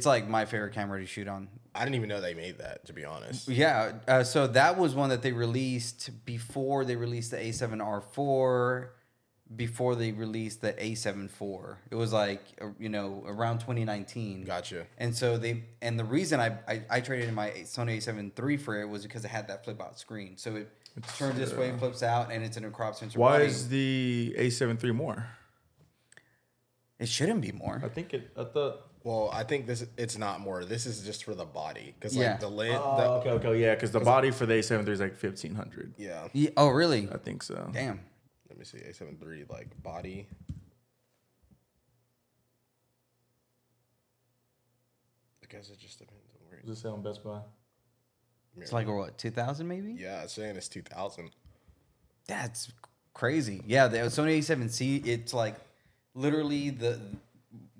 It's like my favorite camera to shoot on. I didn't even know they made that. To be honest, Yeah, uh, so that was one that they released before they released the A7R4, before they released the A7 IV. It was like uh, you know around 2019. gotcha. And so they and the reason I, I I traded in my Sony A7 III for it was because it had that flip out screen. So it turns this way, and flips out, and it's in a crop sensor. Why body. is the A7 III more? it shouldn't be more? I think it. I thought. Well, I think this it's not more. This is just for the body because like Yeah. the lid. Oh, the, okay, okay, yeah, because the body for the A7 III is like 1500. Yeah. Yeah, oh really? I think so. Damn. Let me see. A7 III like body. I guess it just depends on where. Does it say on Best Buy? It's like what 2000 maybe? Yeah, it's saying it's 2000. That's crazy. Yeah, the Sony A7C, it's like literally the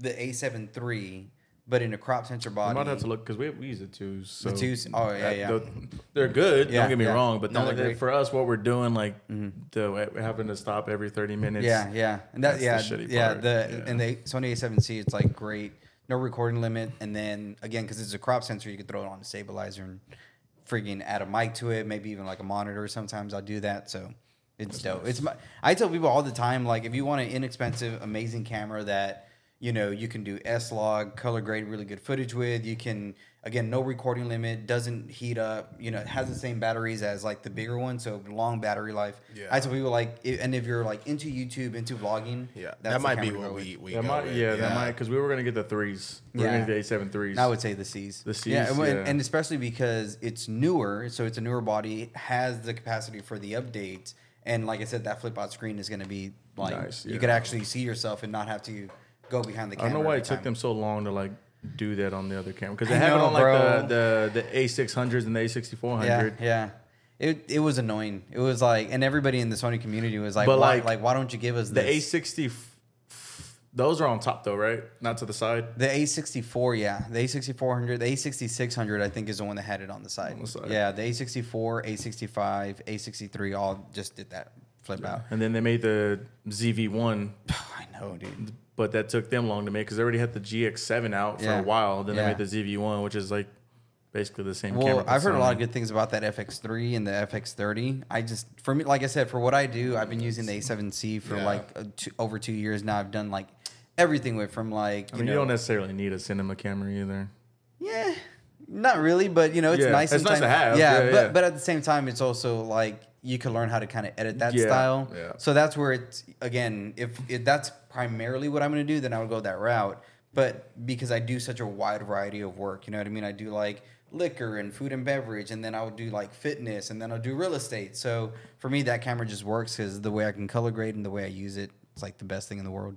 the A7 III, but in a crop sensor body. I might have to look because we, we use the twos. So twos? Oh, yeah, yeah. the- they're good. Yeah, don't get me yeah. wrong, but No, like. Mm-hmm. for us, what we're doing, like the having to stop every 30 minutes. Yeah, yeah, and that That's the yeah, yeah. The Yeah. and the Sony A7C, it's like great, no recording limit, and then again because it's a crop sensor, you can throw it on a stabilizer and freaking add a mic to it, maybe even like a monitor. Sometimes I'll do that, so it's dope. It's my, I tell people all the time, like if you want an inexpensive, amazing camera that you know you can do S log, color grade, really good footage with, you can again no recording limit, doesn't heat up, you know, it has the mm-hmm. same batteries as like the bigger one, so long battery life. Yeah. I tell people like, i- and if you're like into YouTube, into vlogging, Yeah, that's that might be camera what we we That go might, with. yeah, that might because we were gonna get the threes. We We're Yeah. gonna get the A7 threes. I would say the C's. The Cs, yeah, and, yeah. and especially because it's newer, so it's a newer body, has the capacity for the updates, and like I said, that flip out screen is going to be like Nice, you could actually see yourself and not have to go behind the camera. I don't know why it took them so long to like do that on the other camera because they I have it on like bro. the, the the A600s and the A6400. Yeah, yeah. It, it was annoying. It was like, and everybody in the Sony community was like, But, why, like, like, why don't you give us The this? A60, f- f- those are on top though, right? Not to the side. The A64, yeah. The A6400, the A6600, I think, is the one that had it on the side. On the side. Yeah, the A64, A65, A63 all just did that flip out. And then they made the ZV1, I know, dude. But that took them long to make because they already had the GX7 out for Yeah. a while. Then Yeah. they made the ZV1, which is like basically the same Well, camera. I've heard a lot of good things about that FX3 and the FX30. I just, for me, like I said, for what I do, I've been using the A7C for Yeah. like uh, two, over two years now. I've done like everything with from like, I you mean, you, don't necessarily need a cinema camera either. Yeah, not really, but you know, it's Yeah, nice. it's nice to have. Yeah, Yeah, but yeah. but at the same time, it's also like you can learn how to kind of edit that Yeah, style. yeah. So that's where it's again, if, if that's primarily what I'm going to do, then I would go that route. But because I do such a wide variety of work, you know what I mean? I do like liquor and food and beverage, and then I would do like fitness, and then I'll do real estate. So for me, that camera just works because the way I can color grade and the way I use it, it's like the best thing in the world.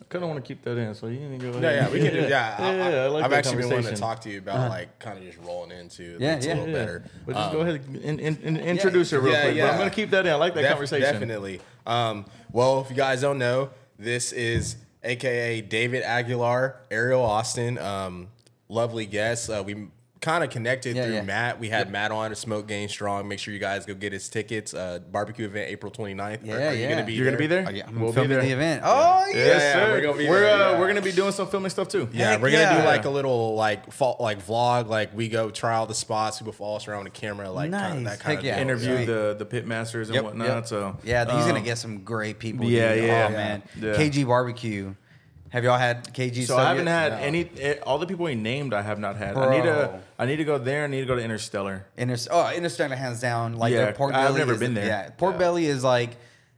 I kind of want to keep that in, so you can go ahead. No, yeah, we can do. Yeah, I, yeah, I like have actually been wanting to talk to you about like kind of just rolling into Yeah, it's yeah. a little Yeah. better. But just Um, go ahead and in, in, in- introduce her real yeah, quick. But yeah. I'm gonna keep that in. I like that Def- conversation. Definitely. Um, well, if you guys don't know, this is AKA David Aguilar, Aerial Austin. Um, lovely guest. Uh, we kind of connected Yeah, through yeah. Matt. We had Matt on to Smoke Game Strong. Make sure you guys go get his tickets. Uh, barbecue event April 29th. Yeah, are, are you yeah. gonna be You're gonna be there. Oh, yeah, I'm We'll be filming there. the event. Oh yeah. Yes, Yeah, sir. we're gonna be we're there, uh, yeah. we're gonna be doing some filming stuff too. Yeah, Heck we're gonna yeah. do like a little like fall, like vlog. Like we go trial the spots. People follow us around the camera. Like Nice. kind of, that kind Heck of yeah. Interview Sweet. the the pit masters and Yep, whatnot. yep. So Yeah, he's gonna um, get some great people. yeah, yeah. Oh man, Yeah. KG barbecue. Have y'all had KG? So I haven't yet? had No. any. eh, All the people he named, I have not had. I need to. I need to go there. I need to go to Interstellar. Inter- oh, Interstellar hands down. Like Yeah, pork I've belly. never is- been there. Yeah, pork Yeah. belly is like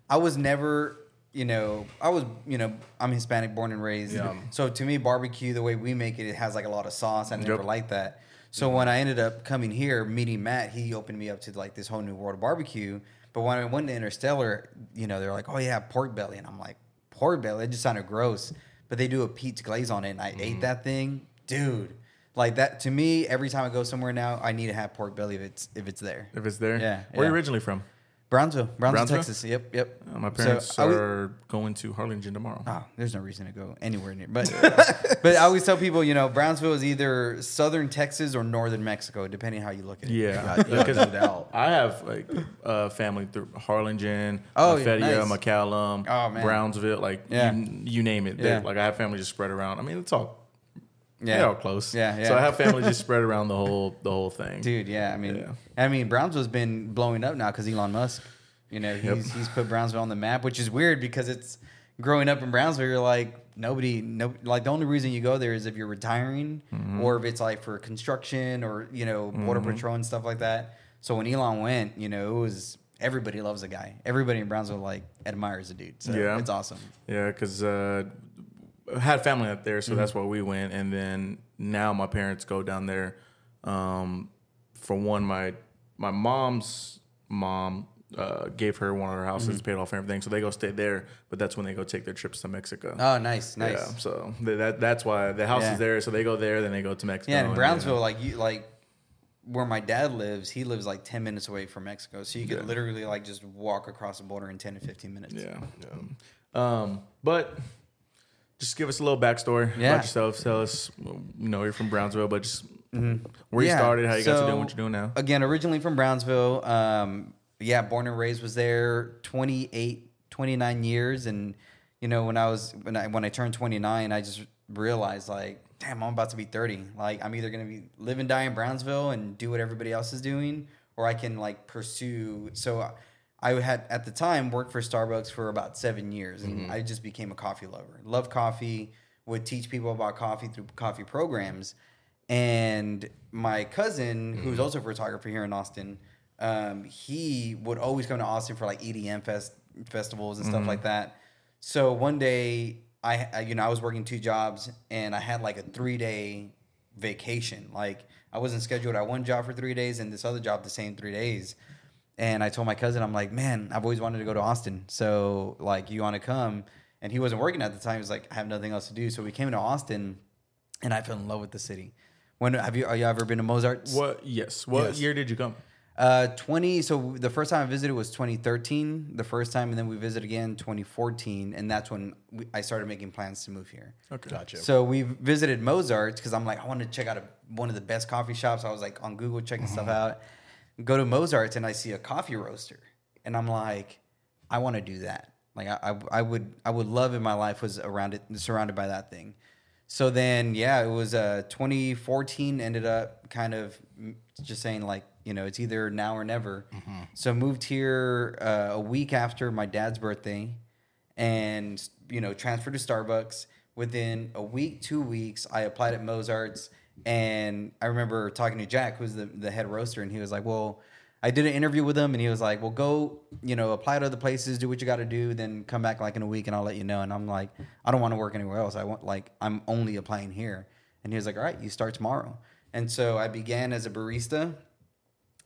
I was never. You know, I was. You know, I'm Hispanic, born and raised. Yeah. So to me, barbecue, the way we make it, it has like a lot of sauce. I never Yep. liked that. So when I ended up coming here, meeting Matt, he opened me up to like this whole new world of barbecue. But when I went to Interstellar, you know, they're like, "Oh yeah, pork belly," and I'm like, "Pork belly?" It just sounded gross. But they do a peach glaze on it, and I Mm-hmm. ate that thing, dude. Like that to me, every time I go somewhere now, I need to have pork belly if it's if it's there. If it's there. Yeah, Where are you originally from? Brownsville, Brownsville, Brownsville? Texas. Yep, yep. Uh, my So, parents would- are going to Harlingen tomorrow. Oh, there's no reason to go anywhere near. But but I always tell people, you know, Brownsville is either southern Texas or northern Mexico, depending how you look at it. Yeah, Yeah, because no. I have like uh, family through Harlingen, Oh, Fedia, nice. McAllen, Oh. Brownsville, like Yeah. you, you name it. Yeah. Like I have family just spread around. I mean, it's all Yeah. Close. Yeah, yeah. So I have family just spread around the whole the whole thing. Dude, yeah. I mean, Yeah. I mean, Brownsville's been blowing up now because Elon Musk. You know, he's Yep. he's put Brownsville on the map, which is weird because it's growing up in Brownsville. You're like nobody, no, like the only reason you go there is if you're retiring Mm-hmm. or if it's like for construction or you know border patrol and stuff like that. So when Elon went, you know, it was everybody loves the guy. Everybody in Brownsville like admires the dude. So Yeah. it's awesome. Yeah, because uh, had family up there, Mm-hmm. so that's where we went. And then now my parents go down there. Um, for one, my my mom's mom uh, gave her one of her houses, Mm-hmm. paid off everything, so they go stay there. But that's when they go take their trips to Mexico. Oh, nice, nice. Yeah, so th- that that's why the house Yeah. is there. So they go there, then they go to Mexico. Yeah, in and, Brownsville, like you like where my dad lives, he lives like ten minutes away from Mexico. So you could Yeah. literally like just walk across the border in ten to fifteen minutes. Yeah. Um, but just give us a little backstory Yeah. about yourself. Tell us, you know, you're from Brownsville, but just where you Mm-hmm. Yeah, started, how you got to doing what you're doing now. Again, originally from Brownsville. Um, yeah, born and raised was there 28, 29 years. And, you know, when I was, when I, when I turned 29, I just realized like, damn, I'm about to be 30. Like I'm either going to be live and die in Brownsville and do what everybody else is doing, or I can like pursue. So I had at the time worked for Starbucks for about seven years and mm-hmm. I just became a coffee lover. Love coffee, would teach people about coffee through coffee programs. And my cousin, who's mm-hmm. also a photographer here in Austin, um, he would always come to Austin for like EDM fest festivals and stuff mm-hmm. like that. So one day, I I- you know I was working two jobs and I had like a three day vacation. Like I wasn't scheduled at one job for three days and this other job the same three days. And I told my cousin, I'm like, man, I've always wanted to go to Austin. So like, you want to come? And he wasn't working at the time. He was like, I have nothing else to do. So we came to Austin, and I fell in love with the city. When have you? Are you ever been to Mozart's? What? Yes. What Yes. year did you come? Uh, 20. So the first time I visited was 2013, the first time, and then we visited again 2014, and that's when we, I started making plans to move here. Okay. Gotcha. So we visited Mozart's because I'm like, I want to check out a, one of the best coffee shops. I was like on Google checking stuff out. Go to Mozart's and I see a coffee roaster, and I'm like, I want to do that. Like I, I, I would, I would love if my life was around it, surrounded by that thing. So then, yeah, it was uh 2014. Ended up kind of just saying like, you know, it's either now or never. So moved here uh, a week after my dad's birthday, and you know transferred to Starbucks. Within a week, two weeks, I applied at Mozart's, and I remember talking to Jack, who's the the head roaster, and he was like, "Well, I did an interview with him, and he was like, "Well, go, you know, apply to other places, do what you got to do, then come back like in a week, and I'll let you know." And I'm like, "I don't want to work anywhere else. I want like I'm only applying here." And he was like, "All right, you start tomorrow." And so I began as a barista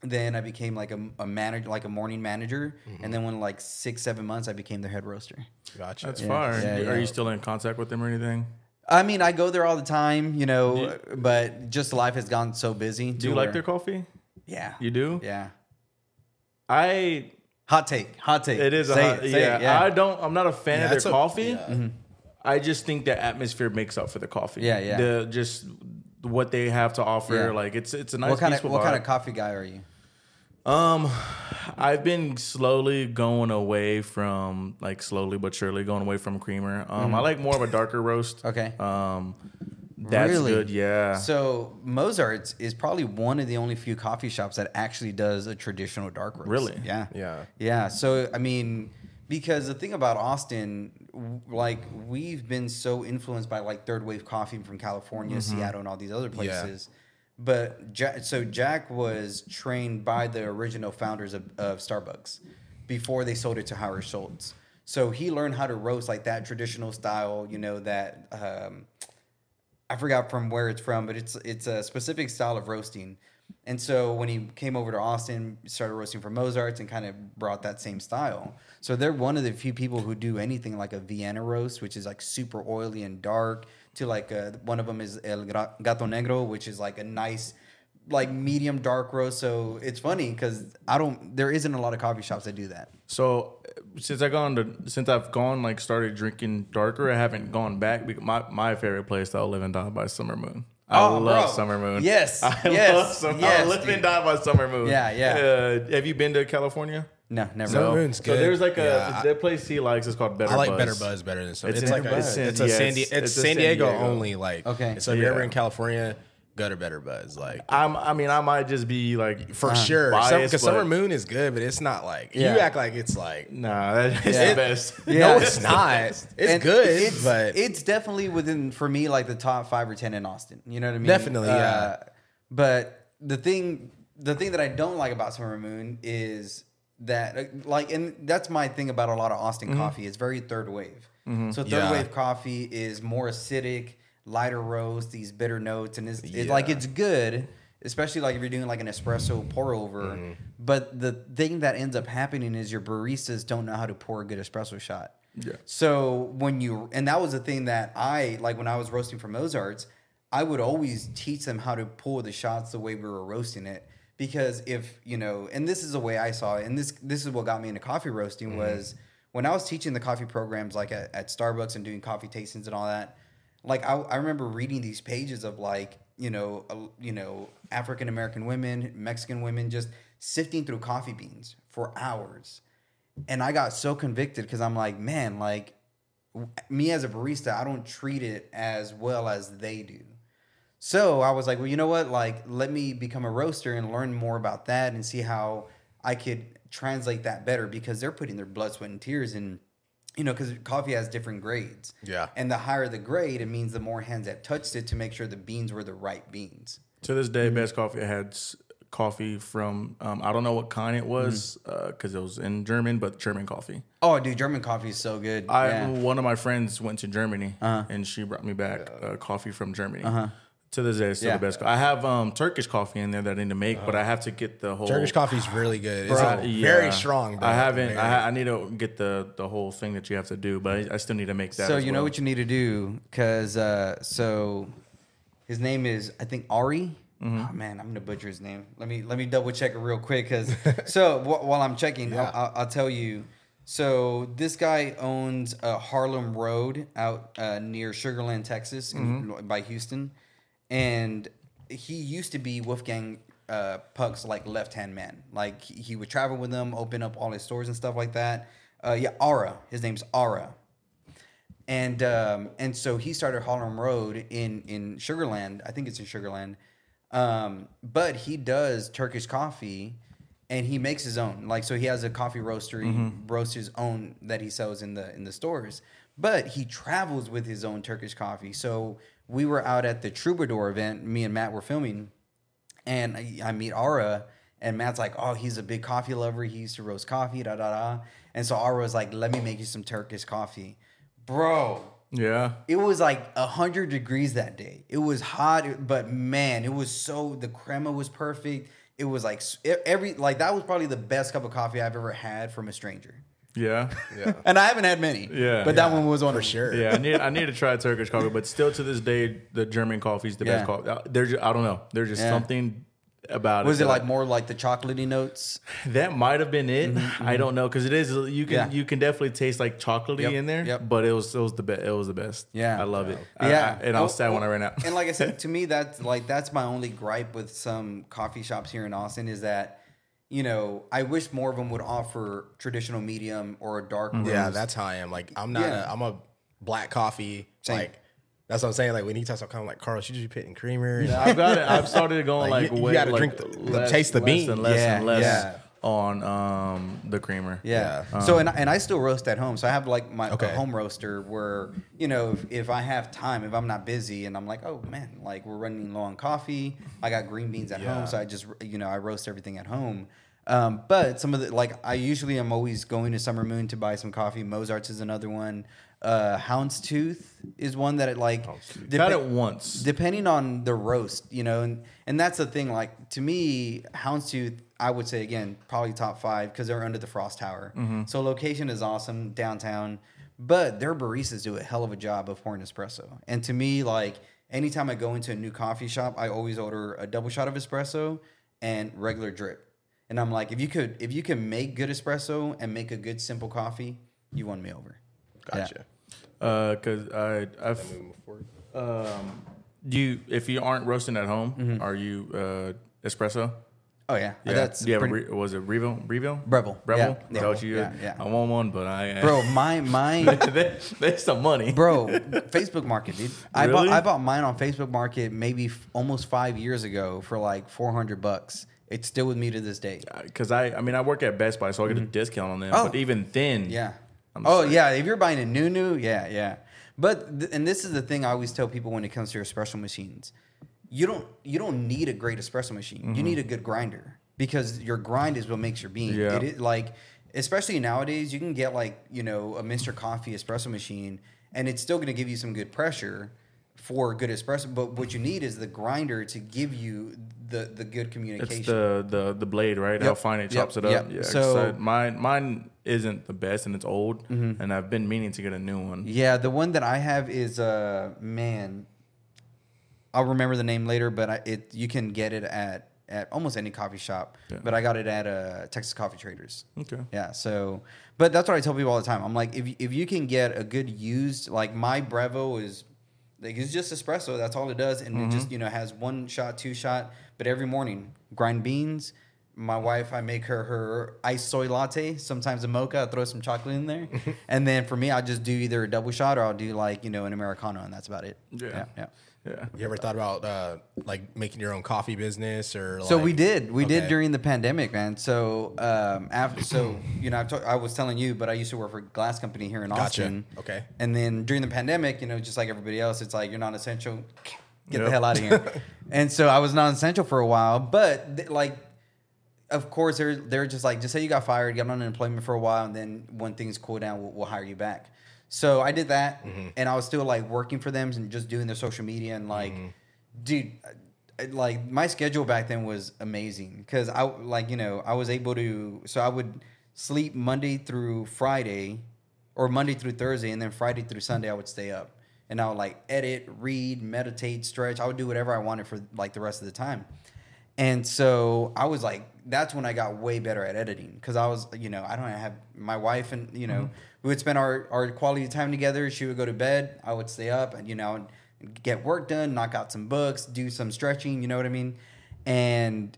then I became like a, a manager, like a morning manager, and then when like six, seven months, I became the head roaster. Gotcha. That's Yeah, fire. yeah, Are yeah. you still in contact with them or anything? I mean, I go there all the time, you know, but just life has gone so busy. Do you like their coffee? Yeah, You do? yeah. I. Hot take, hot take. It is a hot, it, say yeah, it, yeah. I don't. I'm not a fan Yeah, of their a- coffee. yeah. I just think the atmosphere makes up for the coffee. Yeah, yeah. The just what they have to offer. Like it's it's a nice. what kind of what kind of coffee guy are you? Um, I've been slowly going away from like slowly but surely going away from creamer. Um, I like more of a darker roast. Mm-hmm. Okay. Um, that's Really? good. Yeah. So Mozart's is probably one of the only few coffee shops that actually does a traditional dark roast. Really? Yeah. Yeah. Yeah. So I mean, because the thing about Austin, like we've been so influenced by like third wave coffee from California, Seattle, and all these other places. But Jack, so Jack was trained by the original founders of, of Starbucks before they sold it to Howard Schultz. So he learned how to roast like that traditional style, you know, that um, I forgot from where it's from, but it's it's a specific style of roasting. And so when he came over to Austin, started roasting for Mozart's and kind of brought that same style. So they're one of the few people who do anything like a Vienna roast, which is like super oily and dark. To like uh one of them is El Gato Negro, which is like a nice, like medium dark roast. So it's funny because I don't. There isn't a lot of coffee shops that do that. So uh, since I gone to since I've gone like started drinking darker, I haven't gone back. Because my my favorite place that I live and die by Summer Moon. I Oh, love bro. Summer Moon. Yes, I yes, love Summer, yes, I live dude. and die by Summer Moon. Yeah, yeah. Uh, have you been to California? No, never. Summer No. Moon's So there's like a Yeah, that place he likes is called Better I like Buzz. Better Buzz better than some. It's It's, like a, it's it's a yeah, San, it's- Di- it's it's a San San Diego, Diego. only. Like Okay. So if you're ever in California, go to Better Buzz. Like I'm, I mean, I might just be like for sure, because Summer Moon is good, but it's not like Yeah. you act like it's like. Nah, that's Yeah. the best. Yeah. no, it's not. It's And good, it's, but it's definitely within for me like the top five or ten in Austin. You know what I mean? Definitely, yeah. Uh, but the thing, the thing that I don't like about Summer Moon is that uh, like, and that's my thing about a lot of Austin coffee. It's very third wave. So third Yeah. wave coffee is more acidic, lighter roast, these bitter notes, and it's, it's like it's good. Especially like if you're doing like an espresso pour over, Mm-hmm. but the thing that ends up happening is your baristas don't know how to pour a good espresso shot. Yeah. So when you and that was the thing that I like when I was roasting for Mozart's, I would always teach them how to pour the shots the way we were roasting it because if you know, and this is the way I saw it, and this this is what got me into coffee roasting was when I was teaching the coffee programs like at, at Starbucks and doing coffee tastings and all that. Like I, I remember reading these pages of like you know uh, you know African American women, Mexican women just sifting through coffee beans for hours and I got so convicted because I'm like, man, like w- me as a barista, I don't treat it as well as they do. So I was like, well, you know what? Like, let me become a roaster and learn more about that and see how I could translate that better because they're putting their blood, sweat, and tears in. You know, because coffee has different grades. Yeah. And the higher the grade, it means the more hands that touched it to make sure the beans were the right beans. To this day, Mm-hmm. best coffee I had coffee from um, I don't know what kind it was Mm-hmm. because it was in German, but German coffee. Oh, dude, German coffee is so good. I yeah. one of my friends went to Germany Uh-huh. and she brought me back uh, coffee from Germany. To this day, it's still Yeah. the best. co- I have um, Turkish coffee in there that I need to make, but I have to get the whole Turkish coffee's really good. It's Uh, like yeah. very strong. Bro. I haven't. Very- I, ha- I need to get the the whole thing that you have to do, but I, I still need to make that. So as you know well. what you need to do because uh, so his name is I think Ari. Mm-hmm. Oh man, I'm gonna butcher his name. Let me let me double check it real quick because so wh- while I'm checking, Yeah. I'll, I'll, I'll tell you. So this guy owns a Harlem Road out uh, near Sugarland, Texas, in, Mm-hmm. by Houston, and he used to be Wolfgang uh, Puck's like left hand man. Like he, he would travel with them, open up all his stores and stuff like that. Uh, yeah, Ara. His name's Ara and um, and so he started Harlem Road in in Sugarland. I think it's in Sugarland, um, but he does Turkish coffee, and he makes his own. Like so, he has a coffee roaster. He roasts his own that he sells in the in the stores. But he travels with his own Turkish coffee. So we were out at the Troubadour event. Me and Matt were filming, and I, I meet Ara, and Matt's like, "Oh, he's a big coffee lover. He used to roast coffee, da da da." And so Ara was like, "Let me make you some Turkish coffee, bro." Yeah. It was like hundred degrees that day. It was hot, but man, it was so the crema was perfect. It was like every like that was probably the best cup of coffee I've ever had from a stranger, Yeah. Yeah. and I haven't had many. Yeah. but that one was one for of sure. Yeah, I need I need to try Turkish coffee, but still to this day, the German coffee is the Yeah. best coffee. Uh, There's I don't know. There's just Yeah. something about it. Was it. it that like more like the chocolatey notes? that might have been it? I don't know because it is you can Yeah. you can definitely taste like chocolatey Yep, in there. yep. But it was it was the best. It was the best. Yeah. I love it. I- Yeah, I- and I'll Oh, when I right out. and like I said, to me, that's like that's my only gripe with some coffee shops here in Austin is that, you know, I wish more of them would offer traditional medium or a dark roast. Yeah, that's how I am. Like I'm not. Yeah. A, I'm a black coffee. Same. Like that's what I'm saying. Like when he talks about kind of like Carl, should you be putting creamer? and- I've got it. I've started going Like, like, you- you gotta like drink the- the- taste the less bean. and less Yeah, and less yeah. on um the creamer. Yeah. Yeah. so and and I still roast at home. So I have like my Okay. home roaster where you know if, if I have time, if I'm not busy, and I'm like, oh man, like we're running low on coffee. I got green beans at Yeah. home, so I just you know I roast everything at home. Um, but some of the like I usually am always going to Summer Moon to buy some coffee. Mozart's is another one. Uh, Houndstooth is one that it like Got it once. depending on the roast, you know, and and that's the thing. Like to me, Houndstooth, I would say again, probably top five because they're under the Frost Tower. So location is awesome downtown, but their baristas do a hell of a job of pouring espresso. And to me, like anytime I go into a new coffee shop, I always order a double shot of espresso and regular drip. And I'm like, if you could, if you can make good espresso and make a good simple coffee, you won me over. Gotcha. Uh, cause I I've Moving forward. um you if you aren't roasting at home, Mm-hmm. are you uh espresso? Oh yeah, Yeah, that's yeah. pretty, Re- was it Breville? Breville? Breville. Breville. Yeah, Is that what you? yeah, yeah. I want one, but I. bro. My my they, they some money, bro facebook market dude i bought Really? i bought mine on facebook market maybe f- almost five years ago for like 400 bucks it's still with me to this day Because I, I mean, I work at Best Buy, so I get a discount on them. Oh. But even then, yeah I'm oh sorry. yeah if you're buying a new new yeah yeah but th- and this is the thing i always tell people when it comes to your espresso machines you don't you don't need a great espresso machine Mm-hmm. you need a good grinder because your grind is what makes your bean Yeah. it is like especially nowadays you can get like you know a mr coffee espresso machine and it's still going to give you some good pressure for good espresso but what you need is the grinder to give you the the good communication it's the the the blade, right? How fine it yep, chops it up. yep. Yeah. So- I- mine mine isn't the best, and it's old, and I've been meaning to get a new one. Yeah, the one that I have is uh man. I'll remember the name later, but I, it you can get it at at almost any coffee shop. Yeah. But I got it at uh Texas Coffee Traders. Okay. Yeah, so but that's what I tell people all the time. I'm like, if if you can get a good used like my Breville is like it's just espresso. That's all it does, and it mm-hmm. just you know has one shot, two shot. But every morning, grind beans. My wife, I make her her iced soy latte. Sometimes a mocha. I throw some chocolate in there, and then for me, I just do either a double shot or I'll do like you know an americano, and that's about it. Yeah. yeah. yeah. Yeah. You ever thought about uh, like making your own coffee business or? So like- we did. We did during the pandemic, man. So um, after, so you know, I've ta- I was telling you, but I used to work for a glass company here in Gotcha. Austin. Okay. And then during the pandemic, you know, just like everybody else, it's like you're not essential. Get the hell out of here. and so I was not essential for a while, but th- like, of course, they're they're just like, just say you got fired, get on unemployment for a while, and then when things cool down, we'll, we'll hire you back. So I did that, mm-hmm. and I was still like working for them and just doing their social media and like, mm-hmm. dude, like my schedule back then was amazing because I like you know I was able to so I would sleep Monday through Friday, or Monday through Thursday, and then Friday through Sunday I would stay up and I would like edit, read, meditate, stretch. I would do whatever I wanted for like the rest of the time. And so I was like, that's when I got way better at editing because I was, you know, I don't have my wife and, you know, mm-hmm. We would spend our, our quality time together. She would go to bed. I would stay up and, you know, and get work done, knock out some books, do some stretching, you know what I mean? And,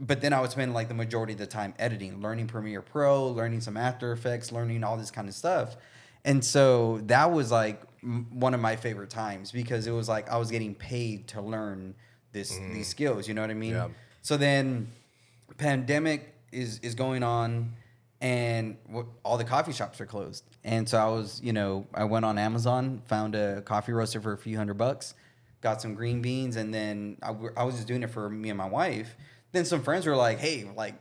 but then I would spend like the majority of the time editing, learning Premiere Pro, learning some After Effects, learning all this kind of stuff. And so that was like m- one of my favorite times because it was like I was getting paid to learn this mm-hmm. these skills. You know what I mean? Yeah. So then, pandemic is is going on, and all the coffee shops are closed. And so I was, you know, I went on Amazon, found a coffee roaster for a few hundred bucks, got some green beans, and then I was just doing it for me and my wife. Then some friends were like, "Hey, like."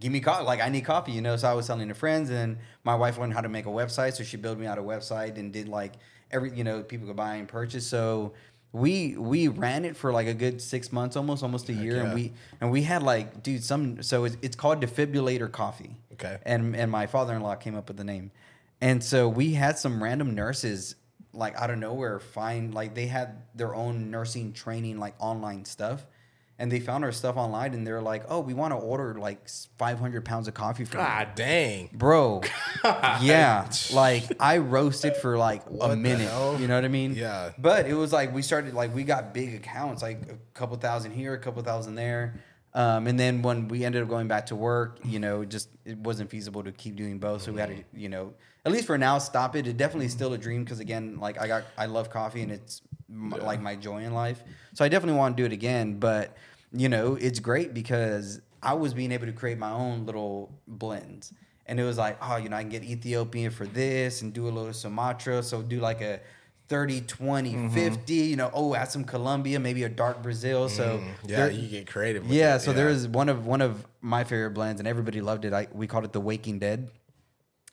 Give me coffee, like I need coffee, you know. So I was telling to friends, and my wife learned how to make a website, so she built me out a website and did like every, you know, people could buy and purchase. So we we ran it for like a good six months, almost almost a year, and we and we had like, dude, some. So it's, it's called defibrillator coffee. Okay. And and my father in law came up with the name, and so we had some random nurses like out of nowhere find like they had their own nursing training like online stuff. And they found our stuff online, and they're like, "Oh, we want to order like 500 pounds of coffee from you." God dang. bro. yeah, like I roasted for like What a minute. You know what I mean? Yeah. But it was like we started like we got big accounts, like a couple thousand here, a couple thousand there. Um, and then when we ended up going back to work, you know, just it wasn't feasible to keep doing both. So we had to, you know, at least for now, stop it. It definitely is still a dream because again, like I got, I love coffee and it's m like my joy in life. So I definitely want to do it again. But you know, it's great because I was being able to create my own little blends. And it was like, oh, you know, I can get Ethiopian for this and do a little Sumatra. So do like a 30, 20, mm-hmm. 50, you know, oh, add some Colombia, maybe a dark Brazil. So mm-hmm. Yeah, there- you get creative. With yeah, it. so there was one of one of my favorite blends, and everybody loved it. I we called it the Waking Dead,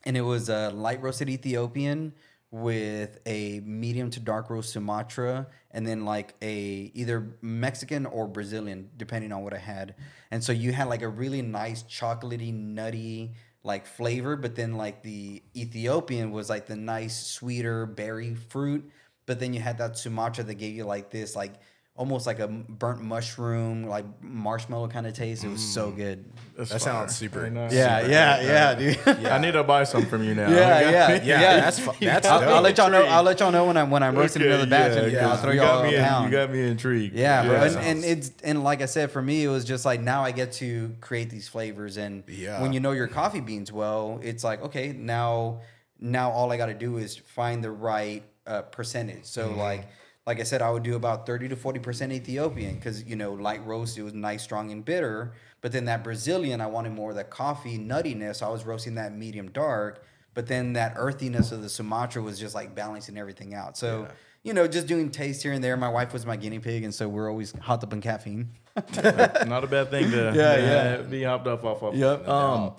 and it was a light roasted Ethiopian with a medium to dark roast Sumatra, and then like a either Mexican or Brazilian, depending on what I had. And so you had like a really nice chocolatey, nutty like flavor, but then like the Ethiopian was like the nice sweeter berry fruit, but then you had that Sumatra that gave you like this like almost like a burnt mushroom, like marshmallow kind of taste. It was so good. That's That fire. sounds super- Very nice. Yeah, Super. yeah, yeah, dude. I need to buy some from you now. Yeah, You yeah, Yeah, Yeah. that's fu- that's I'll. I'll let y'all know. I'll let y'all know when I'm when I'm roasting Okay, another batch, yeah, and yeah. I'll throw you y'all got me. a in- pound. You got me intrigued. Yeah, bro. And, and it's and like I said, for me, it was just like now I get to create these flavors, and Yeah. when you know your coffee beans well, it's like okay, now now all I got to do is find the right uh, percentage. So Mm-hmm. like like I said, I would do about thirty to forty percent Ethiopian because you know light roast it was nice, strong, and bitter. But then that Brazilian, I wanted more of that coffee nuttiness. I was roasting that medium dark. But then that earthiness of the Sumatra was just like balancing everything out. So, you know, just doing taste here and there. My wife was my guinea pig, and so we're always hopped up on caffeine. Not a bad thing to Yeah, yeah, yeah. be hopped up off of. Yep. Um,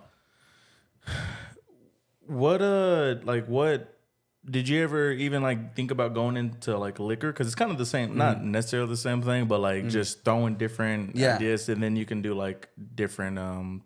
what uh, like what did you ever even like think about going into like liquor? Because it's kind of the same, not necessarily the same thing, but like just throwing different Mm-hmm. Yeah. ideas, and then you can do like different um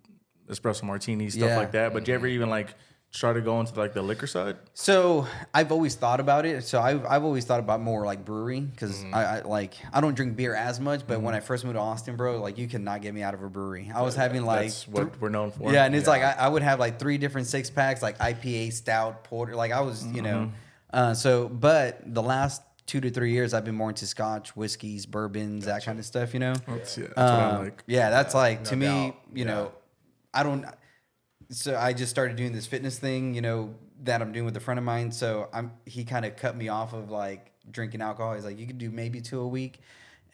espresso martinis stuff Yeah. like that. But you ever even like try to go into like the liquor side? So I've always thought about it. So I've, I've always thought about more like brewery because Mm-hmm. I, I like I don't drink beer as much. But when I first moved to Austin, bro, like you cannot get me out of a brewery. I was having like That's what we're known for. Yeah, and it's like I, I would have like three different six packs, like IPA, stout, porter. Like I was, you know. Mm-hmm. Uh, so, but the last two to three years, I've been more into Scotch, whiskeys, bourbons, that kind of stuff. You know. That's, yeah, that's what I Um, like. Yeah, that's like to me. You know, I don't. So I just started doing this fitness thing. You know that I'm doing with a friend of mine. So I'm. He kind of cut me off of like drinking alcohol. He's like, you could do maybe two a week,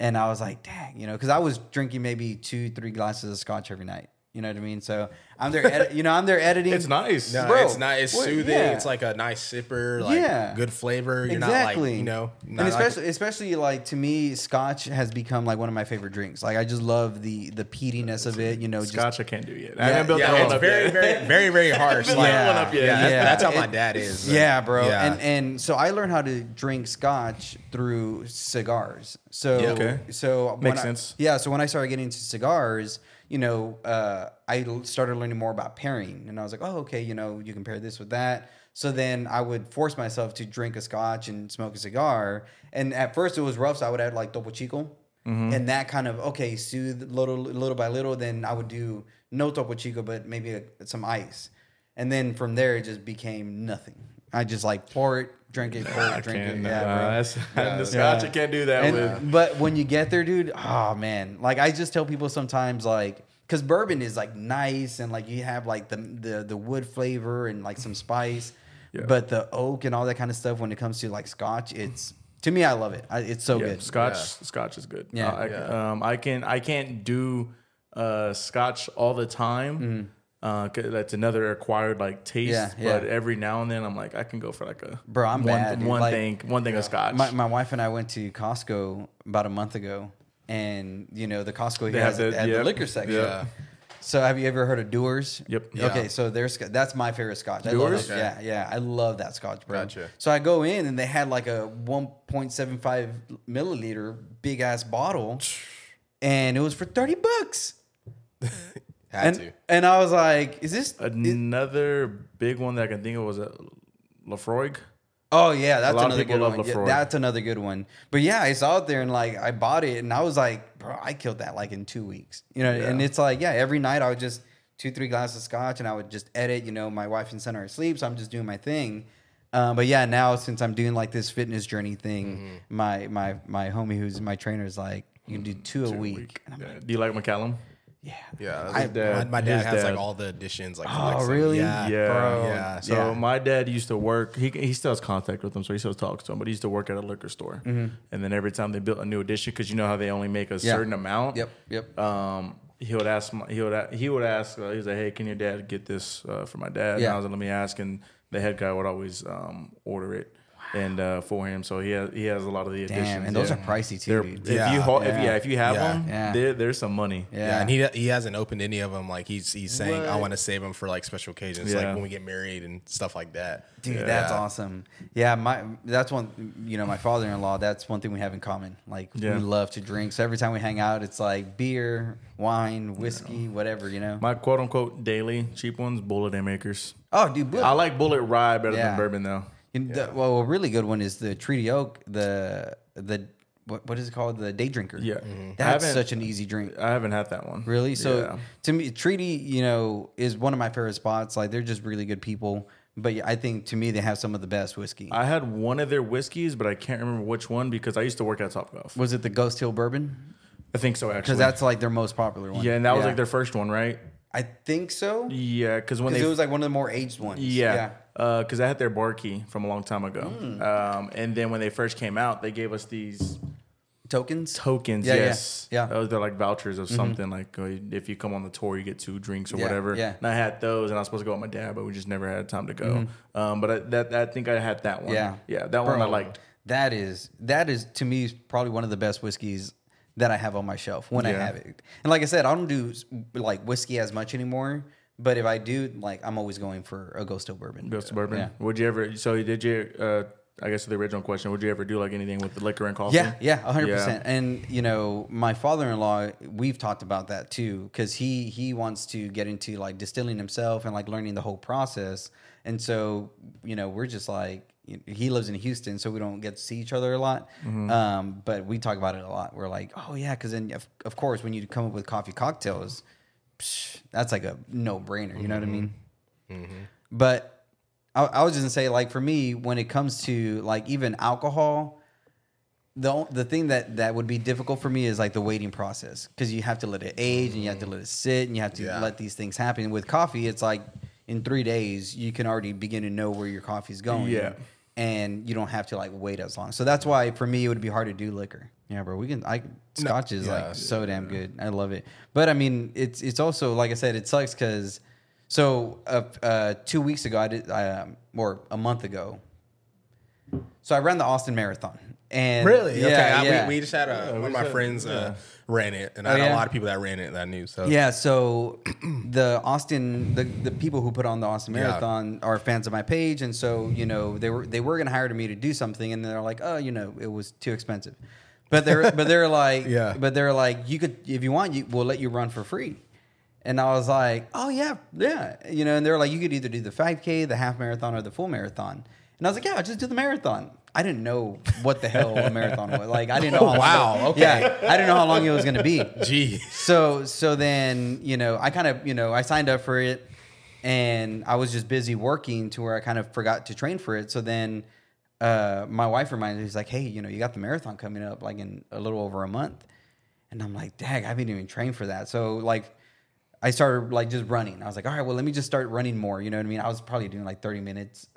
and I was like, dang, you know, because I was drinking maybe two, three glasses of scotch every night. You know what I mean? So I'm there. Edi- you know, I'm there editing. It's nice. No, Bro, it's not. It's what- soothing. yeah. It's like a nice sipper. Like Yeah. good flavor. You're not exactly. like you know. and Not like- especially, especially like to me, Scotch has become like one of my favorite drinks. Like I just love the the peatiness of it. You know, just Scotch, I can't do yet. I haven't built yeah, that it's one up very, yet. very, very, very harsh. built Like, that one up yet. Yeah, that's, Yeah. that's how my dad is. Yeah, bro. Yeah. And and so I learned how to drink scotch through cigars. So Yeah. Okay. so Makes I- sense. Yeah. So when I started getting into cigars, you know, uh, I started learning more about pairing, and I was like, oh, okay, you know, you can pair this with that. So then I would force myself to drink a scotch and smoke a cigar. And at first it was rough, so I would add like Topo Chico. Mm-hmm. And that kind of okay, soothe little little by little. Then I would do no Topo Chico, but maybe a, some ice. And then from there, it just became nothing. I just like pour it, drink it, pour it, drink it. Yeah, nah, bro. that's, the Scotch, I can't do that And- with. But when you get there, dude, oh man, like I just tell people sometimes, like, because bourbon is like nice and like you have like the the the wood flavor and like some spice, Yeah. but the oak and all that kind of stuff when it comes to like Scotch, it's to me, I love it. I, it's so Yeah, good. Scotch, Scotch is good. Yeah. Uh, I, Yeah. Um, I can I can't do uh, Scotch all the time. Uh, 'cause that's another acquired like taste. Yeah, yeah. But every now and then, I'm like, I can go for like a Bro, I'm one, bad, one Like- thing, one thing of Scotch. My, my wife and I went to Costco about a month ago, and you know the Costco They here has, have the- had the liquor section. yeah. So have you ever heard of Dewar's? Yep. Yeah. Okay, so there's that's my favorite scotch. I love Dewar's? it. Yeah, yeah, I love that scotch, bro. Gotcha. So I go in and they had like a 1.75 milliliter big ass bottle, and it was for 30 bucks. Had And to. and I was like, is this? Another big one that I can think of was a Laphroaig. Oh yeah, that's lot another people good love one. Yeah, that's another good one. But yeah, I saw it there and like I bought it and I was like, bro, I killed that like in two weeks. You know, and it's like, yeah, every night I would just two, three glasses of scotch and I would just edit. You know, my wife and son are asleep, so I'm just doing my thing. Um, but yeah, now since I'm doing like this fitness journey thing, Mm-hmm. my my my homie who's my trainer is like, you can do two, a week. And I'm Yeah. like, Do you like Macallan? Yeah, Yeah, I- my, dad- my dad has dad. like all the additions. Like, Oh, flex them. really? Yeah, Yeah, bro. yeah. So Yeah. my dad used to work. He he still has contact with them, so he still talks to them. But he used to work at a liquor store, and then every time they built a new edition, because you know how they only make a Mm-hmm. Yeah. certain amount. Yep, yep. Um, he would ask. My, he would a- he would ask. Uh, he's like, "Hey, can your dad get this uh, for my dad?" And Yeah. I was like, "Let me ask." And the head guy would always um, order it. And uh, for him, so he has he has a lot of the editions. Damn, and those yeah. are pricey too, dude. If Yeah. you ho- if Yeah. yeah if you have Yeah. them, Yeah. there, there's some money. Yeah. Yeah, and he he hasn't opened any of them. Like he's he's saying, I want to save them for like special occasions, Yeah. like when we get married and stuff like that. Dude, Yeah. that's awesome. Yeah, my that's one. You know, my father-in-law. That's one thing we have in common. Like Yeah. we love to drink. So every time we hang out, it's like beer, wine, whiskey, whatever. You know. My quote unquote daily cheap ones, Bulleit and Makers. oh, dude, Bill. I like Bulleit Rye better Yeah. than bourbon though. You know, the- well, a really good one is the Treaty Oak. The the what what is it called? The day drinker. Yeah. Mhm. I That's haven't- such an easy drink. I haven't had that one. Really? So Yeah. to me, Treaty, you know, is one of my favorite spots. Like they're just really good people. But I think to me, they have some of the best whiskey. I had one of their whiskeys, but I can't remember which one because I used to work at Top Golf. was it the Ghost Hill Bourbon? I think so, actually. Because that's like their most popular one. yeah, and that was like their first one, right? I think so. Yeah, because when Because they it was like one of the more aged ones. Yeah. Because I had their bar key from a long time ago. Hmm. Um, and then when they first came out, they gave us these Tokens. tokens. Yeah, yeah, yes. yeah. Mm-hmm. Uh, they're like vouchers of something. Like uh, if you come on the tour, you get two drinks or Yeah, whatever. yeah. And I had those, and I was supposed to go with my dad, but we just never had time to go. Um, but I, that I think I had that one. Mm-hmm. Yeah. Yeah. That one I Bro, liked. That is that is to me probably one of the best whiskeys that I have on my shelf when I have it. And like I said, I don't do like whiskey as much anymore. But if I do, like I'm always going for a Ghost Hill bourbon. Ghost Bourbon. Yeah. Would you ever? So did you? Uh, I guess the original question: Would you ever do like anything with the liquor and coffee? Yeah, yeah, hundred Yeah. percent. And you know, my father-in-law, we've talked about that too, because he he wants to get into like distilling himself and like learning the whole process. And so, you know, we're just like he lives in Houston, so we don't get to see each other a lot. Mm-hmm. Um, but we talk about it a lot. We're like, oh yeah, because then of, of course when you come up with coffee cocktails, psh, that's like a no-brainer. You know what I mean? Mm-hmm. Mm-hmm. But I, I was just gonna say, like for me, when it comes to like even alcohol, the the thing that that would be difficult for me is like the waiting process because you have to let it age and you have to mm. let it sit and you have to Yeah. let these things happen. With coffee, it's like in three days you can already begin to know where your coffee's going. Yeah. And you don't have to like wait as long. So that's why for me it would be hard to do liquor. Yeah, bro. We can. I Scotch is yeah, like so damn good. I love it. But I mean, it's it's also like I said, it sucks because so uh, uh, two weeks ago I did um, or a month ago. So I ran the Austin Marathon. And Really? Yeah, okay. I- we, we just had a, one of my said- friends uh, ran it, and I Oh, know yeah? a lot of people that ran it that I knew. So Yeah, so the Austin, the, the people who put on the Austin Yeah. Marathon are fans of my page, and so you know they were they were gonna hire me to do something, and they're like, oh, you know, it was too expensive, but they're but they're like, Yeah. but they're like, you could if you want, you we'll let you run for free, and I was like, oh yeah, yeah, you know, and they're like, you could either do the five k, the half marathon, or the full marathon, and I was like, yeah, I'll just do the marathon. I didn't know what the hell a marathon was. Like I didn't know. Oh, how Wow, long- okay. Yeah, I didn't know how long it was gonna be. Gee. So so then you know I kind of you know I signed up for it, and I was just busy working to where I kind of forgot to train for it. So then uh, my wife reminded me, she's like, "Hey, you know, you got the marathon coming up like in a little over a month," and I'm like, "Dag, I haven't even trained for that." So like. I started like just running. I was like, all right, well, let me just start running more. You know what I mean? I was probably doing like 30 minutes,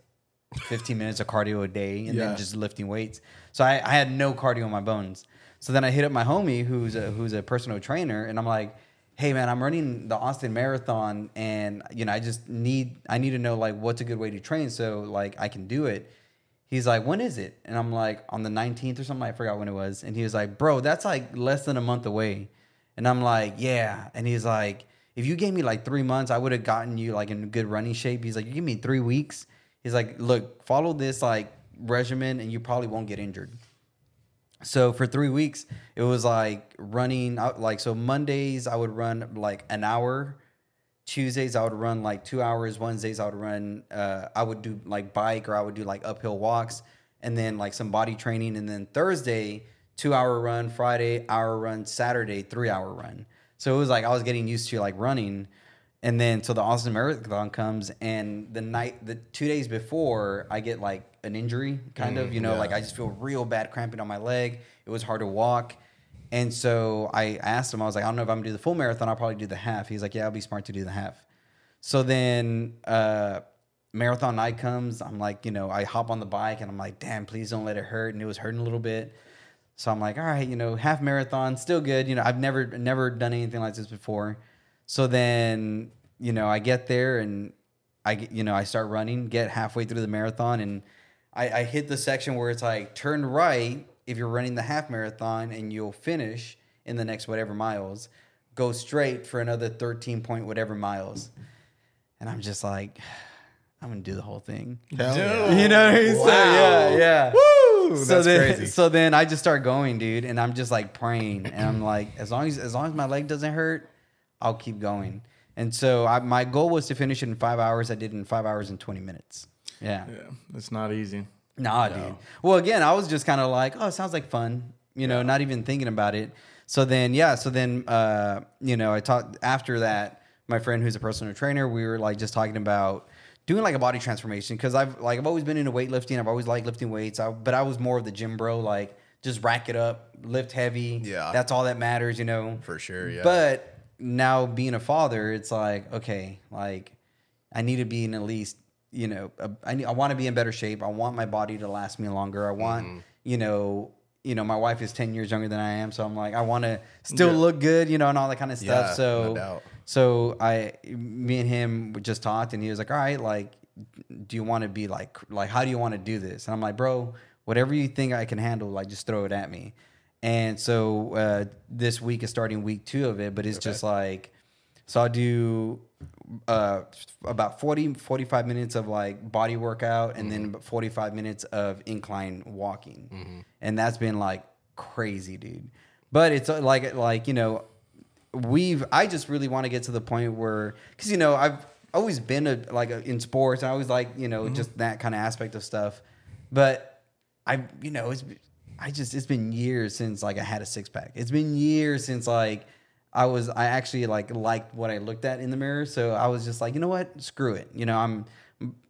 15 minutes of cardio a day and Yeah. then just lifting weights. So I, I had no cardio in my bones. So then I hit up my homie who's a, who's a personal trainer and I'm like, hey man, I'm running the Austin Marathon and you know I just need I need to know like what's a good way to train so like I can do it. He's like, when is it? And I'm like, on the 19th or something. I forgot when it was. And he was like, bro, that's like less than a month away. And I'm like, yeah. And he's like, if you gave me like three months, I would have gotten you like in good running shape. He's like, you give me three weeks. He's like, look, follow this like regimen and you probably won't get injured. So for three weeks, it was like running out like so Mondays I would run like an hour. Tuesdays I would run like two hours. Wednesdays I would run uh I would do like bike or I would do like uphill walks and then like some body training. And then Thursday, two hour run, Friday, hour run, Saturday, three hour run. So it was like I was getting used to like running. And then so the Austin Marathon comes, and the night, the two days before, I get like an injury, kind of, you know, yeah. like I just feel real bad cramping on my leg. It was hard to walk. And so I asked him, I was like, I don't know if I'm gonna do the full marathon. I'll probably do the half. He's like, Yeah, I'll be smart to do the half. So then uh, marathon night comes. I'm like, you know, I hop on the bike and I'm like, damn, please don't let it hurt. And it was hurting a little bit. So I'm like, all right, you know, half marathon, still good. You know, I've never never done anything like this before. So then, you know, I get there and I you know, I start running, get halfway through the marathon and I, I hit the section where it's like turn right if you're running the half marathon and you'll finish in the next whatever miles. Go straight for another 13 point whatever miles. And I'm just like, I'm gonna do the whole thing. Hell yeah. You know what I mean? So, Wow. yeah, yeah. Woo! So That's then, crazy. so then I just start going, dude, and I'm just like praying, and I'm like, as long as as long as my leg doesn't hurt, I'll keep going. And so I, my goal was to finish it in five hours. I did it in five hours and twenty minutes. Yeah. Yeah, it's not easy. Nah, dude. Well, again, I was just kind of like, oh, it sounds like fun. you know, not even thinking about it. So then, yeah, so then, uh, you know, I talked after that. My friend, who's a personal trainer, we were like just talking about doing like a body transformation because I've like I've always been into weightlifting. I've always liked lifting weights, I, but I was more of the gym bro, like just rack it up, lift heavy. Yeah. that's all that matters, you know. For sure, yeah. But now being a father, it's like okay, like I need to be in at least you know I I want to be in better shape. I want my body to last me longer. I want Mm-hmm. you know you know my wife is ten years younger than I am, so I'm like I want to still Yeah. look good, you know, and all that kind of stuff. Yeah, so no so I, me and him just talked, and he was like, "All right, like, do you want to be like, like, how do you want to do this?" And I'm like, "Bro, whatever you think I can handle, like, just throw it at me." And so uh, this week is starting week two of it, but it's just like, so I'll do uh, about 40, 45 minutes of like body workout, and then 45 minutes of incline walking, and that's been like crazy, dude. But it's uh, like, like you know, we've I just really want to get to the point where because you know I've always been a like a, in sports I always like you know just that kind of aspect of stuff, but I you know it's I just it's been years since like I had a six pack. It's been years since like I was I actually like liked what I looked at in the mirror. So I was just like you know what screw it. You know I'm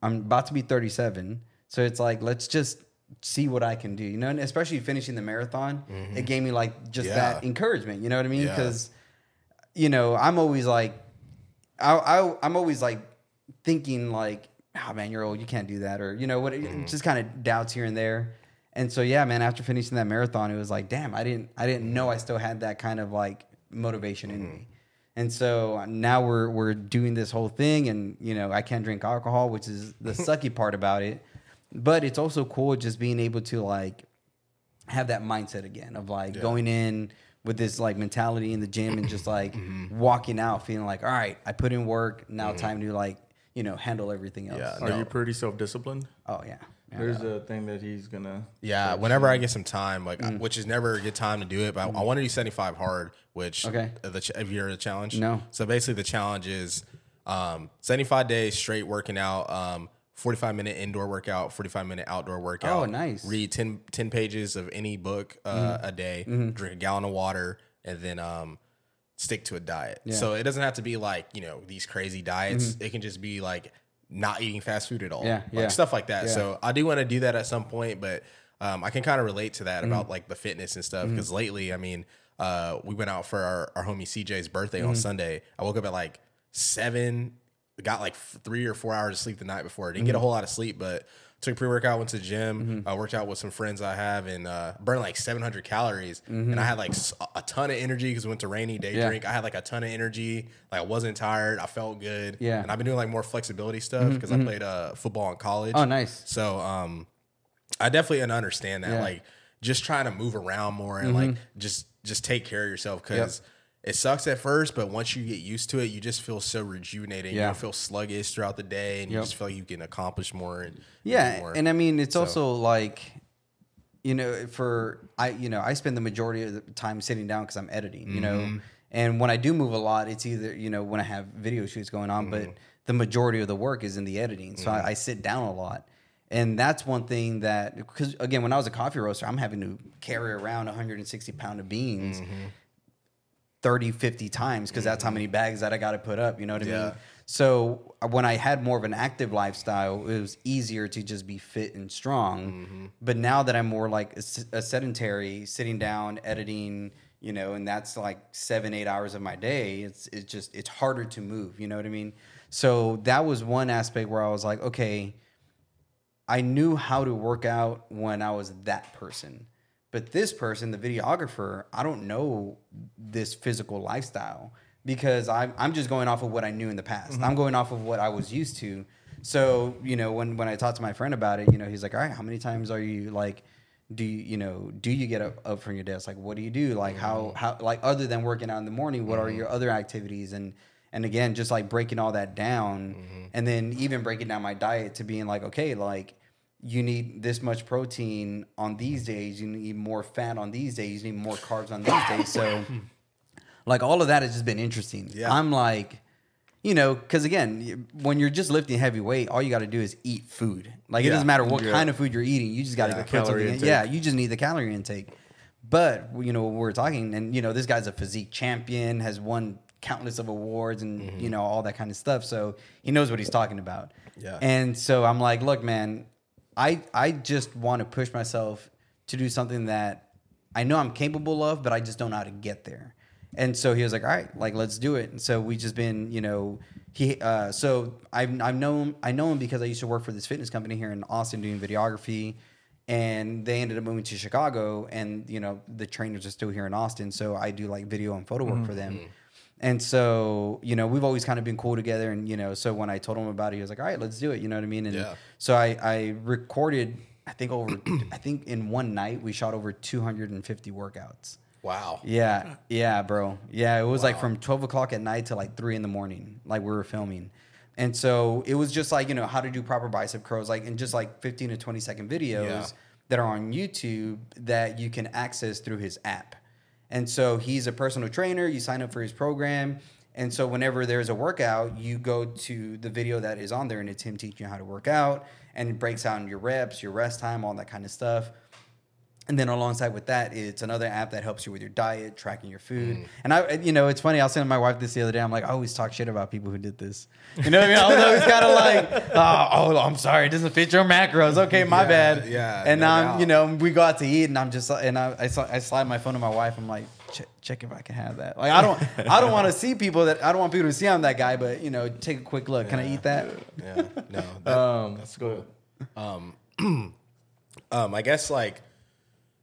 I'm about to be 37, so it's like let's just see what I can do. You know, and especially finishing the marathon, it mm-hmm. gave me like just Yeah. that encouragement. You know what I mean? Yeah. Because you know, I'm always like, I, I I'm always like thinking like, oh man, you're old, you can't do that, or you know what, mm-hmm. just kind of doubts here and there. And so yeah, man, after finishing that marathon, it was like, damn, I didn't I didn't know I still had that kind of like motivation in me. Mm-hmm. And so uh, now we're we're doing this whole thing, and you know, I can't drink alcohol, which is the sucky part about it. But it's also cool just being able to like have that mindset again of like going in with this like mentality in the gym and just like Mm-hmm. walking out feeling like all right i put in work now mm-hmm. time to like you know handle everything else Yeah, Are you pretty self disciplined? oh yeah, Yeah. There's a thing that he's gonna. Yeah, whenever I get some time, like Mm. which is never a good time to do it, but I, I want to do seventy five hard. Which Okay. uh, the ch- have you heard of the challenge? No. So basically, the challenge is um, seventy five days straight working out. Um, 45 minute indoor workout, 45 minute outdoor workout. Oh, nice. Mm-hmm. Read 10, 10 pages of any book uh, a day, drink a gallon of water, and then um, stick to a diet. So it doesn't have to be like, you know, these crazy diets. It can just be like not eating fast food at all. Mm-hmm. Yeah, like yeah. stuff like that. Yeah. So I do want to do that at some point, but um, I can kind of relate to Mm-hmm. that about like the fitness and stuff. Because lately, I mean, uh, we went out for our, our homie CJ's birthday Mm-hmm. on Sunday. I woke up at like seven, got like three or four hours of sleep the night before. Didn't get Mm-hmm. a whole lot of sleep, but took pre workout, went to the gym, uh, worked out with some friends I have, and uh, burned like 700 calories. And I had like a ton of energy because we went to rainy day Mm-hmm. Yeah. drink. I had like a ton of energy. Like I wasn't tired. I felt good. Yeah. Mm-hmm, And I've been doing like more flexibility stuff because I played uh, football in college. oh nice So um I definitely understand that. Yeah. Mm-hmm. Like just trying to move around more and like just just take care of yourself because it sucks at first, but once you get used to it, you just feel so rejuvenated. You Yeah. don't feel sluggish throughout the day and you just feel like you can accomplish more and yeah more. and i mean it's also like you know for i you know i spend the majority of the time sitting down because i'm editing you Mm-hmm. know and when i do move a lot it's either you know when i have video shoots going on Mm-hmm. but the majority of the work is in the editing so I, I sit down a lot and that's one thing that because again when i was a coffee roaster i'm having to carry around 160 pound of beans Mm-hmm. 30 50 times because that's how many bags that i got to put up you know what i Yeah. mean so uh, when I had more of an active lifestyle, it was easier to just be fit and strong. But now that I'm more like a sedentary, sitting down, editing, you know, and that's like seven, eight hours of my day. It's it's just it's harder to move. You know what I mean? So that was one aspect where I was like, okay, I knew how to work out when I was that person. But this person, the videographer, I don't know this physical lifestyle because I'm, I'm just going off of what I knew in the past. Mm-hmm. I'm going off of what I was used to. So, you know, when, when I talked to my friend about it, you know, he's like, all right, how many times are you like, do you, you know, do you get up, up from your desk? Like, what do you do? Like, how, how, like, other than working out in the morning, what are mm-hmm. your other activities? And, and again, just like breaking all that down mm-hmm. and then even breaking down my diet to being like, okay, like, you need this much protein on these days. You need more fat on these days. You need more carbs on these days. So, like, all of that has just been interesting. Yeah. I'm like, you know, because again, when you're just lifting heavy weight, all you got to do is eat food. Like, it Yeah. doesn't matter what Yeah. kind of food you're eating. You just got to Yeah. put something Calorie in. Yeah, you just need the calorie intake. But you know, we're talking, and you know, this guy's a physique champion, has won countless of awards, and Mm-hmm. you know all that kind of stuff. So he knows what he's talking about. Yeah. And so I'm like, look, man, I I just want to push myself to do something that I know I'm capable of, but I just don't know how to get there. And so he was like, all right, like let's do it. And so we just been, you know, he. Uh, so I've I've known I know him because I used to work for this fitness company here in Austin doing videography, and they ended up moving to Chicago, and you know the trainers are still here in Austin, so I do like video and photo work for them. And so, you know, we've always kind of been cool together. And, you know, so when I told him about it, he was like, all right, let's do it. You know what I mean? And Yeah. so I, I recorded, I think over, I think in one night we shot over 250 workouts. Wow. Yeah. Yeah, bro. Yeah. It was like from 12 o'clock at night to like three in the morning, like we were filming. And so it was just like, you know, how to do proper bicep curls, like, and just like 15 to 20 second videos Yeah. that are on YouTube that you can access through his app. And so he's a personal trainer. You sign up for his program. And so whenever there's a workout, you go to the video that is on there and it's him teaching you how to work out and it breaks down your reps, your rest time, all that kind of stuff. And then alongside with that, it's another app that helps you with your diet, tracking your food. And I, you know, it's funny. I was saying to my wife this the other day. I'm like, I always talk shit about people who did this. You know what I mean? I was always kind of like, oh, oh, I'm sorry, it doesn't fit your macros. Okay, my Yeah, bad. yeah, And no um, doubt. you know, we go out to eat, and I'm just, and I, I, I slide my phone to my wife. I'm like, check, check if I can have that. Like, I don't, I don't want to see people that I don't want people to see I'm that guy. But you know, take a quick look. Can I eat that? Yeah. No. That, Um, let's go. um, I guess like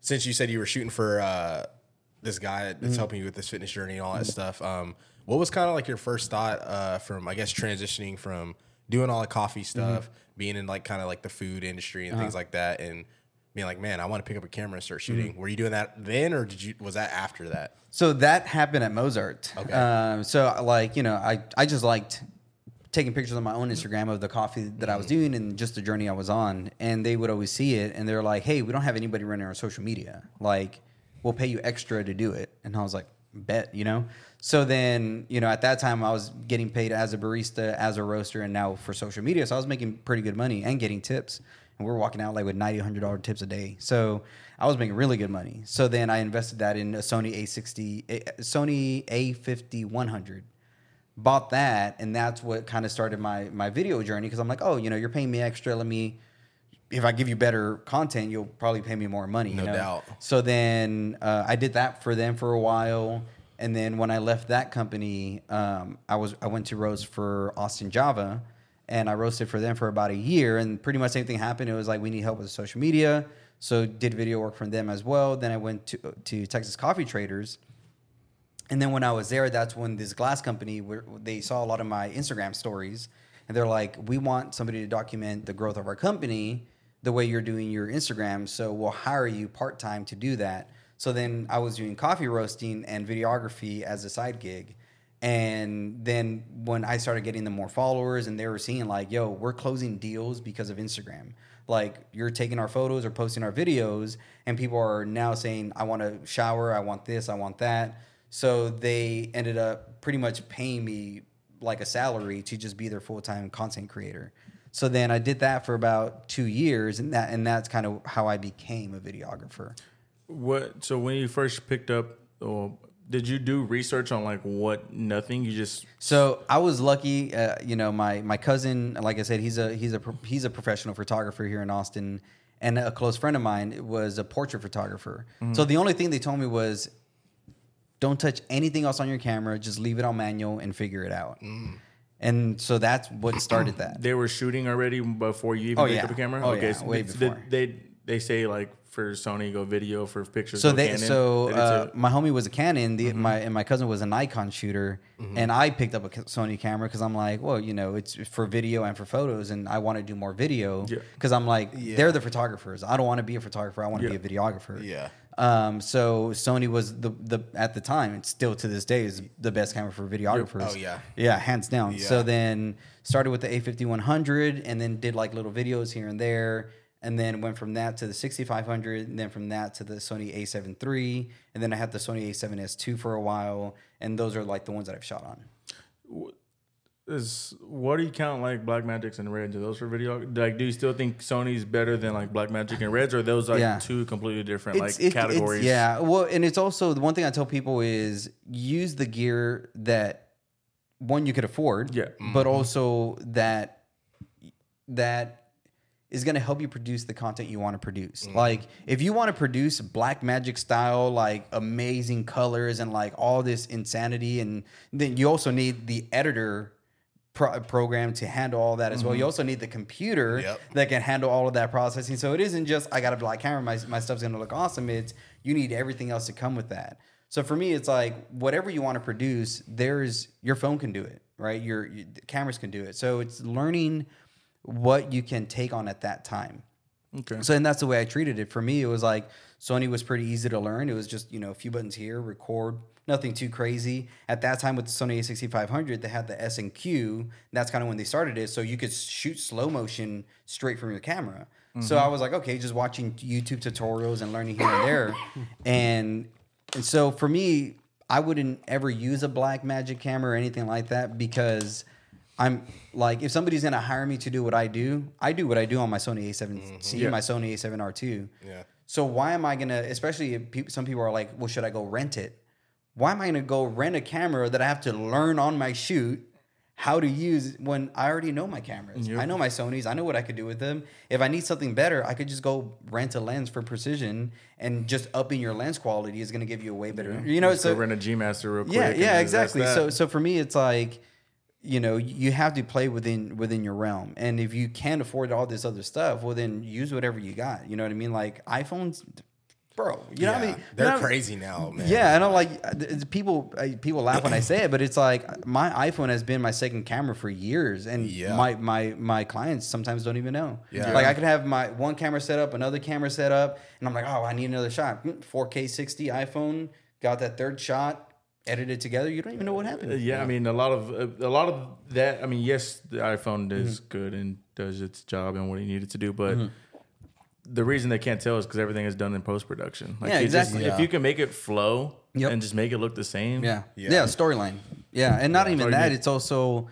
since you said you were shooting for uh, this guy that's Mm-hmm. helping you with this fitness journey and all that stuff, um, what was kind of like your first thought uh, from I guess transitioning from doing all the coffee Mm-hmm. stuff, being in like kind of like the food industry and Uh-huh. things like that, and being like, man, I want to pick up a camera and start Mm-hmm. shooting. Were you doing that then, or did you was that after that? So that happened at Mozart. Okay. Um, so like you know, I I just liked taking pictures on my own Instagram of the coffee that I was mm-hmm. doing and just the journey I was on, and they would always see it, and they're like, "Hey, we don't have anybody running our social media. Like, we'll pay you extra to do it." And I was like, "Bet," you know. So then, you know, at that time, I was getting paid as a barista, as a roaster, and now for social media. So I was making pretty good money and getting tips. And we we're walking out like with ninety, hundred dollar $100 tips a day. So I was making really good money. So then I invested that in a Sony A60, a, Sony A50 Bought that, and that's what kind of started my my video journey. Because I'm like, oh, you know, you're paying me extra. Let me, if I give you better content, you'll probably pay me more money. you No know? doubt. So then uh, I did that for them for a while, and then when I left that company, um, I was I went to roast for Austin Java, and I roasted for them for about a year, and pretty much same thing happened. It was like we need help with social media, so did video work for them as well. Then I went to to Texas Coffee Traders. And then when I was there, that's when this glass company they saw a lot of my Instagram stories, and they're like, "We want somebody to document the growth of our company the way you're doing your Instagram, so we'll hire you part time to do that." So then I was doing coffee roasting and videography as a side gig, and then when I started getting the more followers, and they were seeing like, "Yo, we're closing deals because of Instagram." Like you're taking our photos or posting our videos, and people are now saying, "I want to shower, I want this, I want that." So they ended up pretty much paying me like a salary to just be their full time content creator. So then I did that for about two years, and that and that's kind of how I became a videographer. What? So when you first picked up, or did you do research on like what? Nothing. You just So I was lucky, uh, you know. My my cousin, like I said, he's a he's a he's a professional photographer here in Austin, and a close friend of mine was a portrait photographer. So the only thing they told me was, don't touch anything else on your camera. Just leave it on manual and figure it out. And so that's what started that. they were shooting already before you even Oh, picked yeah. up a camera. Oh, yeah, way did- before. They they say like for Sony go video for pictures. So go they Canon. so They did say uh, that? my homie was a Canon, the, my and my cousin was a Nikon shooter, Mm-hmm. and I picked up a Sony camera because I'm like, well, you know, it's for video and for photos, and I want to do more video Yeah. because I'm like, they're the photographers. I don't want to be a photographer. I want to Yeah. be a videographer. Yeah. Um. So Sony was the the at the time, and still to this day is the best camera for videographers. Oh, yeah. Yeah, hands down. So then started with the A5100 and then did like little videos here and there. And then went from that to the 6500, and then from that to the Sony A7 III, and then I had the Sony A7S II for a while, and those are like the ones that I've shot on. Is what do you count like Black Magics and Reds? Are those for video? Like, do you still think Sony's better than like Black Magic and Reds, or are those like Yeah. two completely different It's- like it- it's- categories? yeah. Well, and it's also the one thing I tell people is use the gear that one you could afford. Yeah. But also that that is going to help you produce the content you want to produce. Mm. Like if you want to produce black magic style like amazing colors and like all this insanity and then you also need the editor pro- program to handle all that as well. You mm-hmm. also need the computer Yep. that can handle all of that processing. So it isn't just I got a black camera, my, my stuff's gonna look awesome. It's you need everything else to come with that. So for me, it's like whatever you want to produce, there's your phone can do it, right? Your, your cameras can do it. So it's learning what you can take on at that time. Okay. So and that's the way I treated it. For me, it was like Sony was pretty easy to learn. It was just you know a few buttons here, record, nothing too crazy. At that time with the Sony A6500, they had the S and Q. That's kind of when they started it, so you could shoot slow motion straight from your camera. So mm-hmm. I was like, okay, just watching YouTube tutorials and learning here and there, and and so for me, I wouldn't ever use a Black Magic camera or anything like that because I'm like, if somebody's gonna hire me to do what I do, I do what I do on my Sony A7C, mm-hmm. Yeah. my Sony A7R2. Yeah. So why am I gonna? Especially if some people are like, well, should I go rent it? Why am I gonna go rent a camera that I have to learn on my shoot how to use when I already know my cameras? Yep. I know my Sony's. I know what I could do with them. If I need something better, I could just go rent a lens for precision, and just upping your lens quality is gonna give you a way better. You know, Just so rent a G Master real quick. yeah, yeah, exactly. So so for me, it's like, you know, you have to play within within your realm, and if you can't afford all this other stuff, well, then use whatever you got. You know what I mean? Like iPhones, bro. You know what I mean? They're know I mean? crazy now, man. Yeah, and I'm like, people uh, people laugh when I say it, but it's like my iPhone has been my second camera for years, and Yeah. my my my clients sometimes don't even know. Yeah. like I could have my one camera set up, another camera set up, and I'm like, oh, I need another shot. 4K 60 iPhone, got that third shot, edited together. You don't even know what happened. Uh, yeah, I mean, a lot of uh, a lot of that. I mean, yes, the iPhone is Mm-hmm. good and does its job and what it needed to do, but the reason they can't tell is because everything is done in post production. Like Yeah, you just- exactly. if you can make it flow Yep. and just make it look the same, Yeah. Yeah. Yeah. storyline. Yeah. And not even that, it's also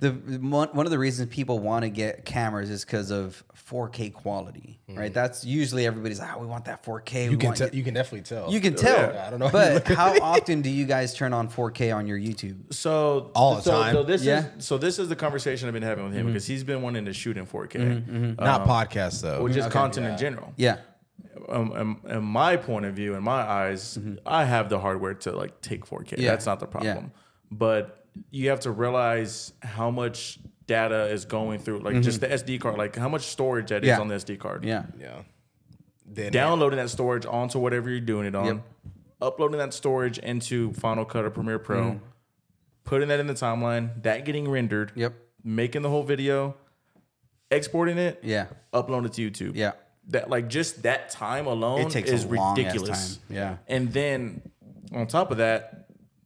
the one one of the reasons people want to get cameras is because of 4K quality, right? That's usually everybody's like, oh, we want that 4K. You we can tell. You can definitely tell. You can tell. Yeah, I don't know. But how often do you guys turn on 4K on your YouTube? So All the so, time. So this Yeah. is so this is the conversation I've been having with him Mm-hmm. because he's been wanting to shoot in 4K, Not podcasts though. or just Okay. content in general. Yeah. um, um, in my point of view, in my eyes, I have the hardware to like take 4K. Mm-hmm. Yeah. That's not the problem. Yeah. But you have to realize how much data is going through, like just the SD card, like how much storage that is Mm-hmm. Yeah. on the SD card. Yeah. yeah. Then Downloading that storage onto whatever you're doing it on, Yep. uploading that storage into Final Cut or Premiere Pro, Mm-hmm. putting that in the timeline, that getting rendered, Yep. making the whole video, exporting it, Yeah. upload it to YouTube. Yeah. That like just that time alone It takes a is long-ass ridiculous. time. Yeah. And then on top of that,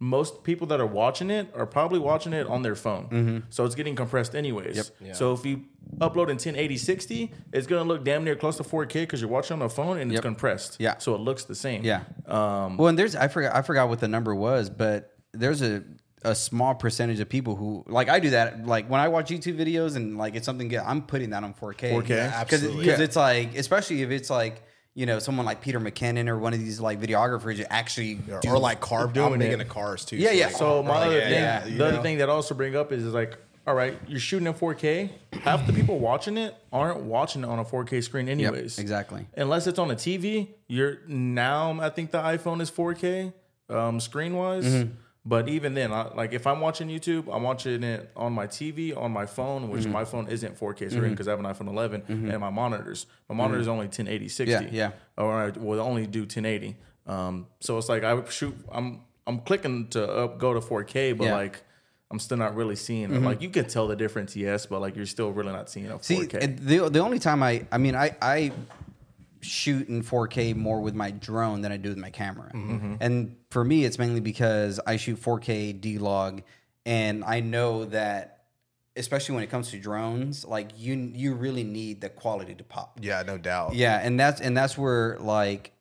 most people that are watching it are probably watching it on their phone. Mm-hmm. So it's getting compressed anyways. Yep. Yeah. So if you upload in 1080 60, it's gonna look damn near close to 4K because you're watching on a phone and Yep. it's compressed. Yeah. So it looks the same. Yeah. Um Well, and there's I forgot I forgot what the number was, but there's a a small percentage of people who like I do that. Like when I watch YouTube videos and like it's something good, I'm putting that on 4K. 4K? Yeah, because absolutely. because Yeah. it's like especially if it's like you know someone like Peter McKinnon or one of these like videographers that actually or, do- or like car. doing I'm big it. cars too. Yeah, yeah. like- So my like, other yeah, thing, yeah, you the other know? thing that I also bring up is, is like, all right, you're shooting in 4K. Half the people watching it aren't watching it on a 4K screen, Yep, anyways. exactly. Unless it's on a TV. You're now. I think the iPhone is 4K um, screen wise. Mm-hmm. But even then, I, like if I'm watching YouTube, I'm watching it on my TV, on my phone, which Mm-hmm. my phone isn't 4K screen because I have an iPhone 11, and my monitors. My monitor is only 1080 60. Mm-hmm. Yeah, yeah. Or I will only do 1080. Um, so it's like I would shoot. I'm I'm clicking to up, go to 4K, but Yeah. like I'm still not really seeing it. Like you can tell the difference, yes, but like you're still really not seeing a 4K. See, the the only time I I mean I I shoot in 4K more with my drone than I do with my camera, Mm-hmm. and for me it's mainly because I shoot 4K D log, and I know that especially when it comes to drones, like you you really need the quality to pop. Yeah, no doubt. Yeah, and that's and that's where like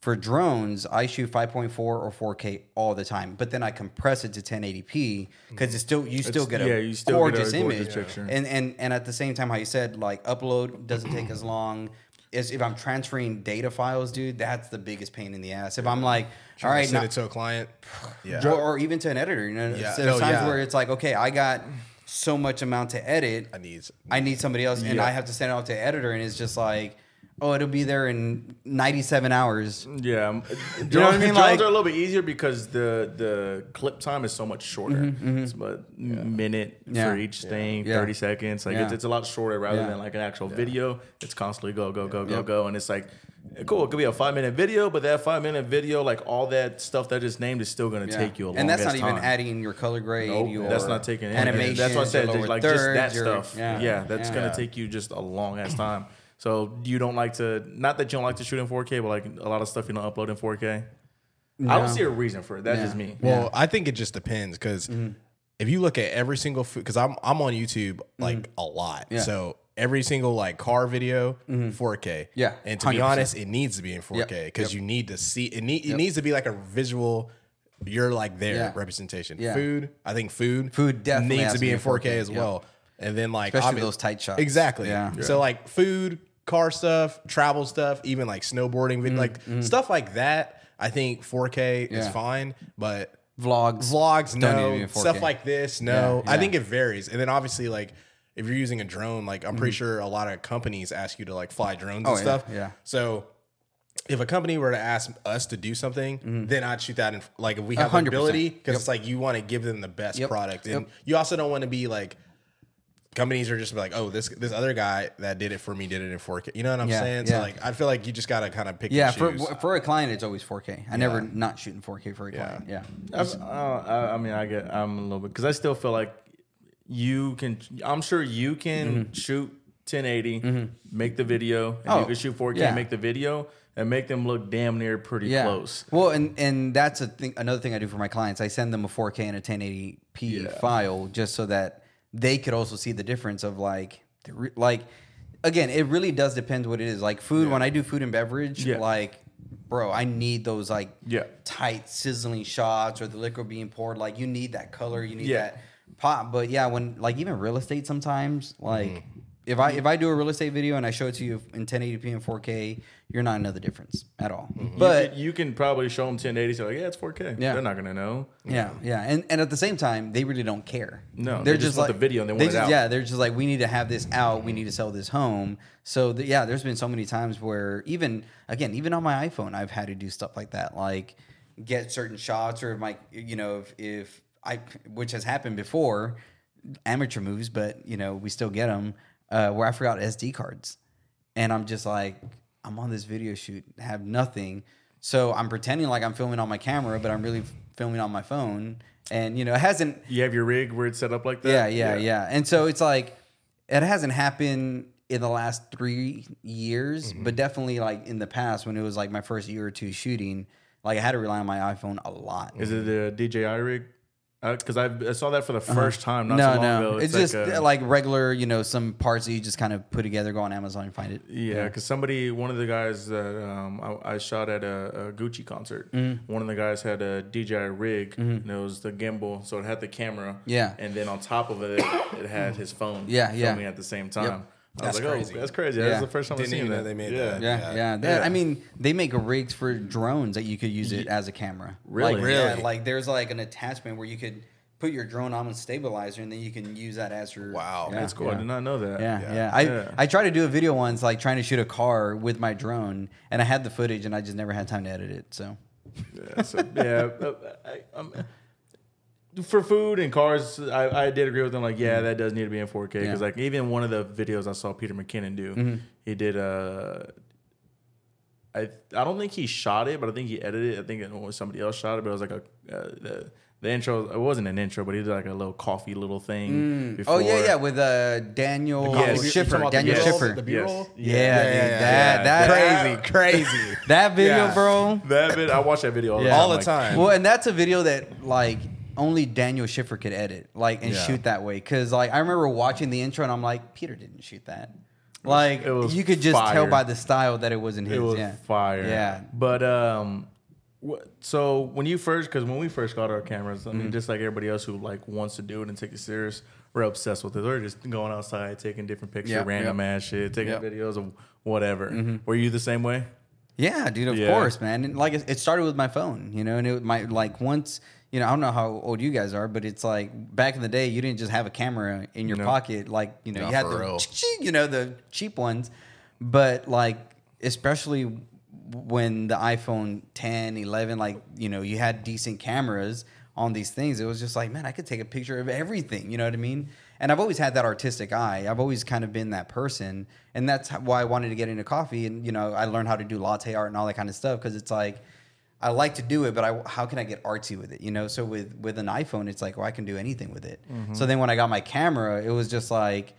For drones, I shoot 5.4 or 4K all the time, but then I compress it to 1080p because it's still you still get a yeah, you still get a gorgeous gorgeous image. picture. And and and at the same time, how you said like upload doesn't take as long. Is if I'm transferring data files, dude, that's the biggest pain in the ass. If I'm like, all Trying to right, send now, it to a client. Yeah. or, or even to an editor, you know, Yeah. there's No, times yeah. where it's like, okay, I got so much amount to edit, I need. I need somebody else, and I have to send it off to editor, and it's just like, oh, it'll be there in 97 hours. Yeah, you know what I mean? drones Like- are a little bit easier because the the clip time is so much shorter. It's about a minute Mm-hmm, Yeah. for each thing, Yeah. thirty seconds. Like Yeah. it's, it's a lot shorter rather Yeah. than like an actual video. It's constantly go go go go Yep. go, and it's like cool. It could be a five minute video, but that five minute video, like all that stuff that I just named, is still going to Yeah. take you a long time. and that's not ass even time. adding your color grade. Nope, your that's not taking any animation. That's what I said. your lower Like just that your- stuff. Yeah, that's yeah. gonna take you just a long ass time. So you don't like to, not that you don't like to shoot in 4K, but like a lot of stuff you don't upload in 4K. I don't see a reason for it. That's Yeah. just me. Well, I think it just depends because Mm-hmm. if you look at every single food, because I'm I'm on YouTube like a lot, Mm-hmm. Yeah. so every single like car video, 4K. Mm-hmm. Yeah, and to be 100%. honest, it needs to be in 4K because yep. you need to see it. Need it needs to be like a visual. You're like there Yeah. representation. Yeah. Food, I think food, Food definitely needs to be in 4K, as Yep. well. And then like Especially those tight shots. Exactly. Yeah. So like food, car stuff, travel stuff, even like snowboarding, vid- like stuff like that. I think 4K is Mm, fine, but Vlogs. vlogs Don't need to no be in 4K. stuff like this no Yeah, i think it varies and then obviously like if you're using a drone like i'm Mm-hmm. pretty sure a lot of companies ask you to like fly drones Oh, and stuff yeah. so if a company were to ask us to do something, then I'd shoot that in like if we have the 100%. ability because Mm-hmm. Yep. it's like you want to give them the best Yep. product, and Yep. you also don't want to be like companies are just like, oh, this this other guy that did it for me did it in 4K. You know what I'm Yeah, saying? yeah. So like I feel like you just gotta kind of pick. Yeah, for for a client, it's always 4K. I never not shooting 4K for a client. Yeah, I've- uh, I, I mean, I get, I'm a little bit because I still feel like you can. I'm sure you can Mm-hmm. shoot 1080, make the video, and Oh, you can shoot 4K, yeah. make the video, and make them look damn near pretty yeah. close. Well, and and that's a thing. Another thing I do for my clients, I send them a 4K and a 1080p Yeah. file just so that they could also see the difference of like, like, again, it really does depend what it is. Like food, when I do food and beverage, Yeah. like, bro, I need those like Yeah. tight sizzling shots or the liquor being poured. Like you need that color, you need Yeah. that pop. But yeah, when like even real estate sometimes, like mm-hmm. If I mm-hmm. if I do a real estate video and I show it to you in 1080p and 4K, you're not know the difference at all. Mm-hmm. But But you, can probably show them 1080, so like, yeah, it's 4K. Yeah. They're not gonna know. yeah, yeah, and and at the same time, they really don't care. No, they're just want the video and they want it just, out. Yeah, they're just like, we need to have this out. We need to sell this home. So the, yeah, there's been so many times where even again, even on my iPhone, I've had to do stuff like that, like get certain shots or my, you know, if, if I, which has happened before, amateur moves, but you know, we still get them. Uh, where I forgot SD cards, and I'm just like, I'm on this video shoot, have nothing. So I'm pretending like I'm filming on my camera, but I'm really filming on my phone. And you know, it hasn't You have your rig where it's set up like that. yeah, yeah, yeah. And so it's like it hasn't happened in the last three years, Mm-hmm. but definitely like in the past when it was like my first year or two shooting, like I had to rely on my iPhone a lot. Is it the DJI rig? Because I, I saw that for the first time not Uh-huh. no, so long no, ago. it's, just a- like regular, you know, some parts that you just kind of put together, go on Amazon and find it. Yeah, because somebody, one of the guys that um, I, I shot at a, a Gucci concert, Mm-hmm. one of the guys had a DJI rig, and it was the gimbal, so it had the camera. Yeah. and then on top of it, it had his phone. Yeah, yeah. filming at the same time. Was That's like, oh, crazy. oh, that's crazy. Yeah. That's the first time I've seen even know that. they made yeah. that. Yeah, Yeah. yeah. That- Yeah. I mean, they make rigs for drones that you could use it as a camera. Really? Like, Yeah, Really? like there's like an attachment where you could put your drone on a stabilizer and then you can use that as your. Wow. Yeah, That's cool. yeah. I did not know that. Yeah, Yeah. yeah. I Yeah. I tried to do a video once, like trying to shoot a car with my drone, and I had the footage, and I just never had time to edit it. So Yeah, so, yeah. I, I'm, for food and cars, I, I did agree with them. Like, yeah, that does need to be in 4K because, Mm-hmm. Yeah. like, even one of the videos I saw Peter McKinnon do, Mm-hmm. he did a. I I don't think he shot it, but I think he edited it. I think it was somebody else shot it, but it was like a uh, the the intro. It wasn't an intro, but he did like a little coffee little thing. Before. oh yeah, yeah, with uh, Daniel Yes. You're Schiffer, about the Daniel yes. B-roll? Schiffer. The B-roll? Yes. yeah, Yeah, dude, yeah, that yeah. that Crazy, crazy. that video, Yeah. bro. That vid, I watch that video all the Yeah. time. All the like, time. Well, and that's a video that like only Daniel Schiffer could edit, like and Yeah. shoot that way. Cause like I remember watching the intro and I'm like, Peter didn't shoot that. Like It was you could just tell fire. by the style that it wasn't his. It was yeah. fire. Yeah. But um, wh- so when you first, because when we first got our cameras, I Mm-hmm. mean, just like everybody else who like wants to do it and take it serious, we're obsessed with it. We're just going outside, taking different pictures, Yep, random ass shit, taking. Mm-hmm. videos of whatever. Were you the same way? Yeah, dude, of Yeah. course, man. And like it it started with my phone, you know, and it my like once, you know, I don't know how old you guys are, but it's like back in the day, you didn't just have a camera in your No. pocket, like you know, No, you had the you know the cheap ones, but like especially when the iPhone 10, 11, like you know, you had decent cameras on these things. It was just like, man, I could take a picture of everything. You know what I mean? And I've always had that artistic eye. I've always kind of been that person, and that's why I wanted to get into coffee. And you know, I learned how to do latte art and all that kind of stuff because it's like I like to do it, but I, how can I get artsy with it? You know, so with with an iPhone, it's like, well, I can do anything with it. Mm-hmm. So then when I got my camera, it was just like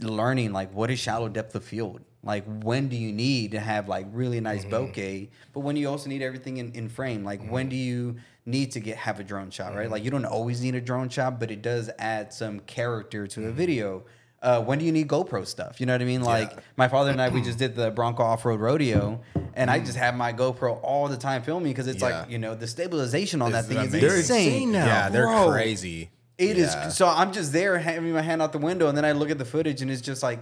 learning like what is shallow depth of field. Like when do you need to have like really nice mm-hmm. bokeh, but when you also need everything in, in frame. Like when mm-hmm. do you need to get have a drone shot, right? Like you don't always need a drone shot, but it does add some character to a video. Uh, when do you need GoPro stuff? You know what I mean? Like my father and I, we just did the Bronco Off Road Rodeo, and I just have my GoPro all the time filming because it's Yeah. like you know the stabilization on that It's thing is amazing. They're insane. insane now. yeah, they're Bro. crazy. It is Yeah. so I'm just there having my hand out the window, and then I look at the footage, and it's just like,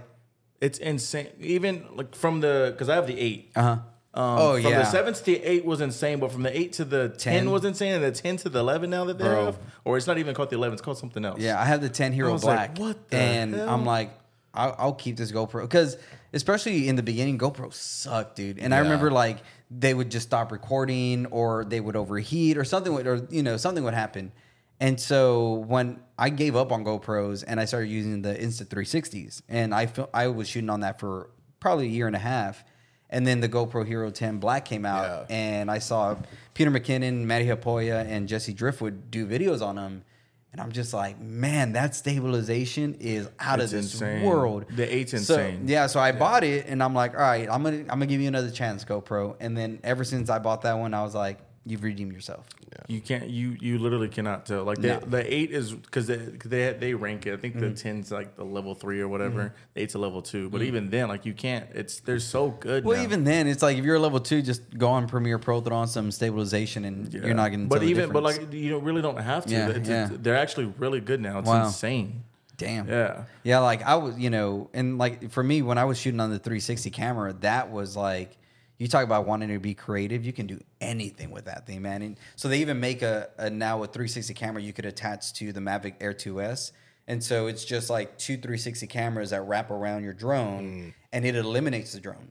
It's insane. Even like from the because I have the eight. uh huh. Um, Oh, from yeah. the seven to the eight was insane, but from the eight to the ten, 10. was insane, and the ten to the eleven now that they Bro. have, or it's not even called the eleven, it's called something else. Yeah, I have the 10 Hero was like, Black. what the and hell? I'm like, I'll, I'll keep this GoPro because, especially in the beginning, GoPro sucked, dude. And I remember like they would just stop recording or they would overheat or something would, or you know, something would happen. And so when I gave up on GoPros and I started using the Insta 360s, and I feel I was shooting on that for probably a year and a half. And then the GoPro Hero 10 Black came out, Yeah. and I saw Peter McKinnon, Matti Haapoja, and Jesse Driftwood do videos on them. And I'm just like, man, that stabilization is out It's of this insane. world. The eight's So, insane. yeah, so I bought it, and I'm like, all right, I'm gonna I'm gonna give you another chance, GoPro. And then ever since I bought that one, I was like, you've redeemed yourself. Yeah. You can't. You you literally cannot tell. Like the, No. the eight is because they they they rank it. I think the Mm-hmm. ten's like the level three or whatever. The eight's a level two. But even then, like you can't. It's they're so good. Mm-hmm. Well, now. even then, it's like if you're a level two, just go on Premiere Pro, throw on some stabilization, and Yeah. you're not gonna. But tell the even but like you don't really don't have to. Yeah, It's- yeah. it's- they're actually really good now. It's Wow. insane. damn, Yeah. Yeah, like I was, you know, and like for me, when I was shooting on the 360 camera, that was like, you talk about wanting to be creative, you can do anything with that thing, man. And so they even make a, a now a 360 camera you could attach to the Mavic Air 2S. And so it's just like two 360 cameras that wrap around your drone and it eliminates the drone.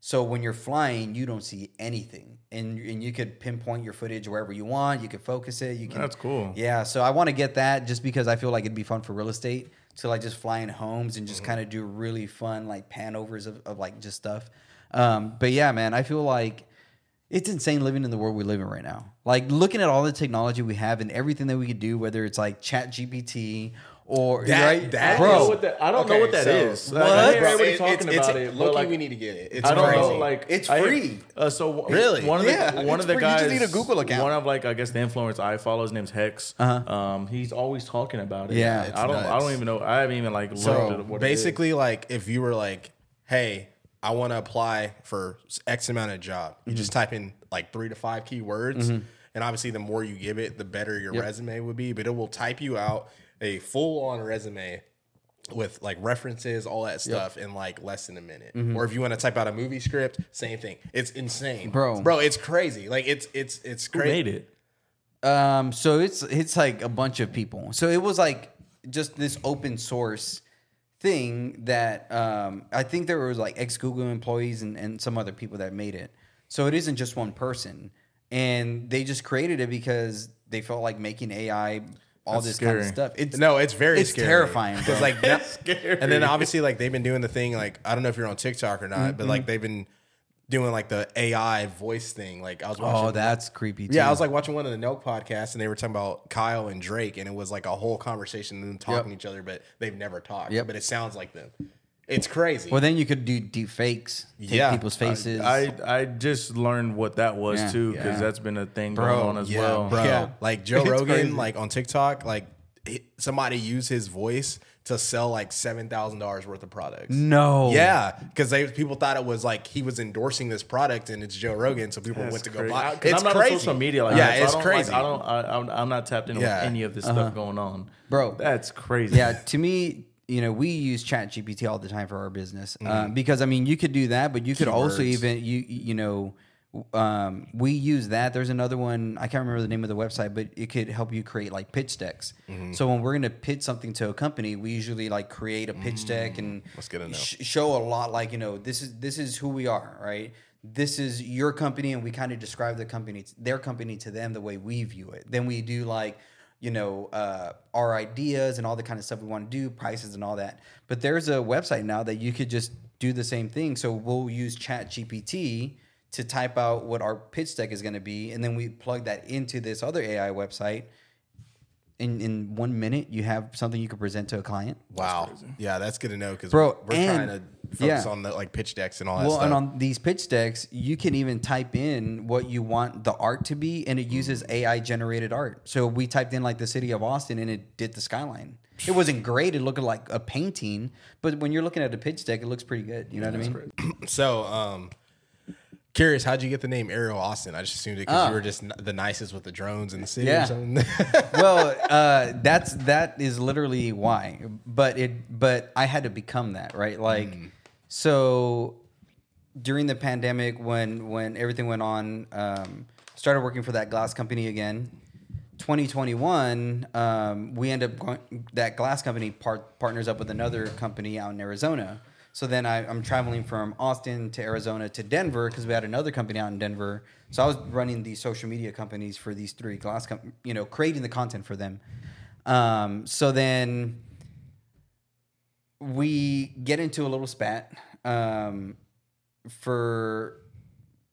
So when you're flying, you don't see anything. And, and you could pinpoint your footage wherever you want. You could focus it. You can That's cool. yeah, so I want to get that just because I feel like it'd be fun for real estate to like just fly in homes and just Mm-hmm. kind of do really fun like panovers of, of like just stuff. Um, but yeah, man, I feel like it's insane living in the world we live in right now. Like looking at all the technology we have and everything that we could do, whether it's like Chat GPT or That- right, that I don't know bro. what that. I don't Okay, know what that so- is. Like, What? I hear Bro, everybody it- talking it's- it's- about it. low-key, like, we need to get it. It's I don't crazy. know. Like It's I free. uh, so Really? one of the Yeah, one of the free. You guys. just need a Google account. One of like I guess the influencer I follow. His name's Hex. Uh-huh. Um, he's always talking about it. Yeah. It's I don't. I don't even know. I haven't even like looked So at what basically, like if you were like, "Hey, I want to apply for X amount of job," you Mm-hmm. just type in like three to five keywords, and obviously, the more you give it, the better your resume would be. But it will type you out a full on resume with like references, all that stuff in like less than a minute. Or if you want to type out a movie script, same thing. It's insane, Bro. Bro, it's crazy. Like it's it's it's Who crazy. made it? Um, so it's it's like a bunch of people. So it was like just this open source thing that um, I think there was like ex Google employees and, and some other people that made it. So it isn't just one person, and they just created it because they felt like making AI all That's this kind of stuff. It's No, it's very It's scary. terrifying, because like that, scary. and then obviously like they've been doing the thing like I don't know if you're on TikTok or not, but like they've been doing like the AI voice thing. Like I was watching. oh, that's creepy. Too. yeah, I was like watching one of the Nelk podcasts, and they were talking about Kyle and Drake, and it was like a whole conversation, them talking Yep. to each other, but they've never talked. Yep. But it sounds like them. It's crazy. well, then you could do deep fakes, take Yeah. people's faces. I I just learned what that was Yeah. too because Yeah. that's been a thing Bro, going on as yeah, well. bro. Yeah. Like Joe Rogan, like on TikTok, like he, somebody use his voice to sell like seven thousand dollars worth of products. No. Yeah, because they people thought it was like he was endorsing this product and it's Joe Rogan, so people went to go buy. I- 'cause It's I'm not crazy. on social media like yeah, that. so it's I don't, crazy. Like, I don't. I, I'm, I'm not tapped into Yeah. any of this stuff going on, Bro. That's crazy. Yeah, to me, you know, we use Chat GPT all the time for our business uh, because I mean, you could do that, but you could also even you you know, um, we use that. There's another one I can't remember the name of the website, but it could help you create like pitch decks. So when we're gonna pitch something to a company, we usually like create a pitch deck and That's good to know. sh- show a lot like you know this is this is who we are, right? This is your company, and we kind of describe the company, their company to them the way we view it. Then we do like you know uh, our ideas and all the kind of stuff we want to do, prices and all that. But there's a website now that you could just do the same thing. So we'll use Chat GPT to type out what our pitch deck is going to be, and then we plug that into this other AI website. In in one minute, you have something you could present to a client. wow. Yeah, that's good to know because Bro, we're and- trying to focus yeah. on the like pitch decks and all that Well, stuff. and on these pitch decks, you can even type in what you want the art to be, and it uses AI generated art. So we typed in like the city of Austin, and it did the skyline. It wasn't great; it looked like a painting, but when you're looking at a pitch deck, it looks pretty good. You know what I mean? So, um, curious, how'd you get the name Aerial Austin? I just assumed it because you were just n- the nicest with the drones in the city Ah. Yeah. or something. well, uh, that's that is literally why. But it, but I had to become that, right? Like, so during the pandemic, when when everything went on, um, started working for that glass company again. 2021, um, we end up going. That glass company part, partners up with another company out in Arizona. So then I, I'm traveling from Austin to Arizona to Denver because we had another company out in Denver. So I was running these social media companies for these three glass, com- you know, creating the content for them. Um, so then we get into a little spat um, for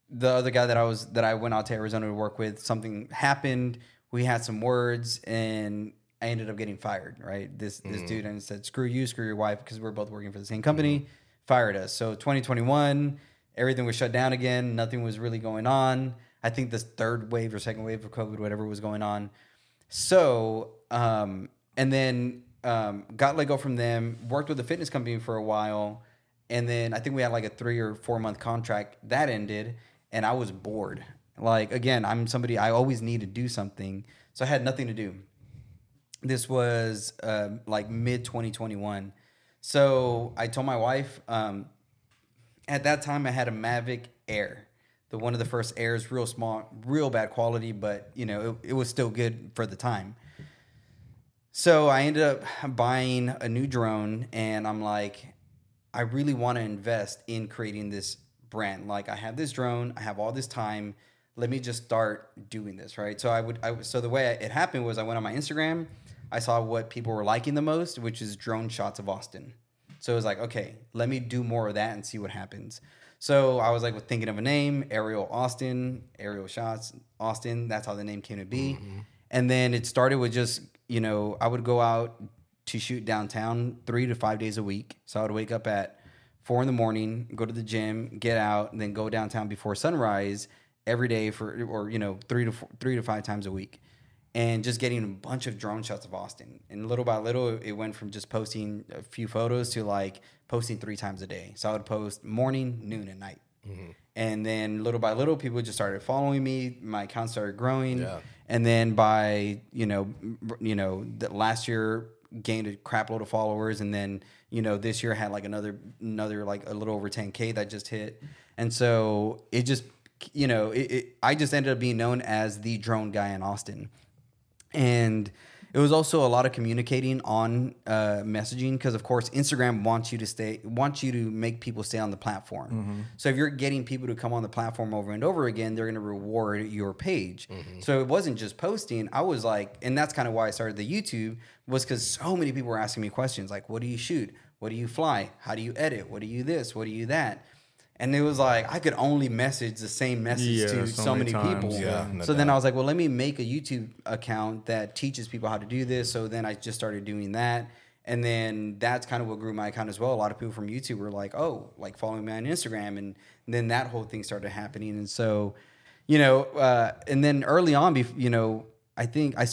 the other guy that I was that I went out to Arizona to work with. Something happened. We had some words, and I ended up getting fired. Right, this this dude and said, "Screw you, screw your wife," because we're both working for the same company. Fired us. So 2021, everything was shut down again. Nothing was really going on. I think this third wave or second wave of COVID, whatever was going on. So, um, and then um, got let go from them. Worked with a fitness company for a while, and then I think we had like a three or four month contract that ended, and I was bored. Like again, I'm somebody I always need to do something, so I had nothing to do. This was um like mid 2021. So I told my wife. Um, at that time, I had a Mavic Air, the one of the first Airs, real small, real bad quality, but you know it, it was still good for the time. So I ended up buying a new drone, and I'm like, I really want to invest in creating this brand. Like I have this drone, I have all this time. Let me just start doing this, right? So I would, I so the way it happened was I went on my Instagram, I saw what people were liking the most, which is drone shots of Austin. So it was like, okay, let me do more of that and see what happens. So I was like, thinking of a name, Aerial Austin, Aerial Shots Austin. That's how the name came to be. Mm-hmm. And then it started with just, you know, I would go out to shoot downtown three to five days a week. So I would wake up at four in the morning, go to the gym, get out, and then go downtown before sunrise every day for, or you know, three to four, three to five times a week, and just getting a bunch of drone shots of Austin. And little by little, it went from just posting a few photos to like posting three times a day. So I would post morning, noon, and night. Mm-hmm. And then little by little, people just started following me. My account started growing, Yeah. and then by you know, you know, the last year gained a crap load of followers, and then you know this year had like another another like a little over 10k that just hit, and so it just you know it, it I just ended up being known as the drone guy in Austin and it was also a lot of communicating on uh, messaging because of course instagram wants you to stay wants you to make people stay on the platform. So if you're getting people to come on the platform over and over again they're going to reward your page. So it wasn't just posting. I was like and that's kind of why i started the youtube was because so many people were asking me questions like what do you shoot? What do you fly? How do you edit? What do you this? What do you that and it was like I could only message the same message Yeah, to so so, many many, people. yeah, no so then. I was like, well, let me make a YouTube account that teaches people how to do this. So then I just started doing that. And then that's kind of what grew my account as well. A lot of people from YouTube were like, oh, like following me on Instagram. And then that whole thing started happening. And so, you know, uh, and then early on, bef- you know, I think I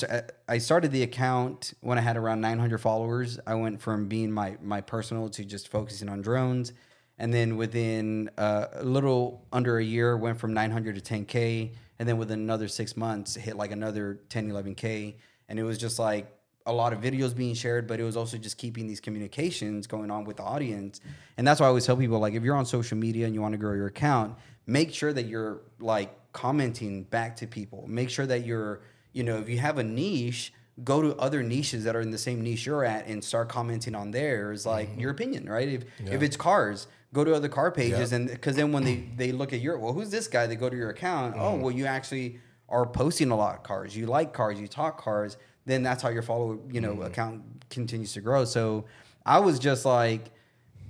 I started the account when I had around 900 followers. I went from being my my personal to just focusing on drones, and then within uh, a little under a year, went from 900 to 10k, and then within another six months, hit like another 10, 11k, and it was just like a lot of videos being shared, but it was also just keeping these communications going on with the audience. And that's why I always tell people like if you're on social media and you want to grow your account, make sure that you're like commenting back to people. Make sure that you're, you know, if you have a niche, go to other niches that are in the same niche you're at and start commenting on theirs, like your opinion, right? If if it's cars, go to other car pages and because then when they they look at your well, who's this guy? They go to your account. Oh, mm-hmm. well, you actually are posting a lot of cars. You like cars. You talk cars. Then that's how your follow you know mm-hmm. account continues to grow. So I was just like.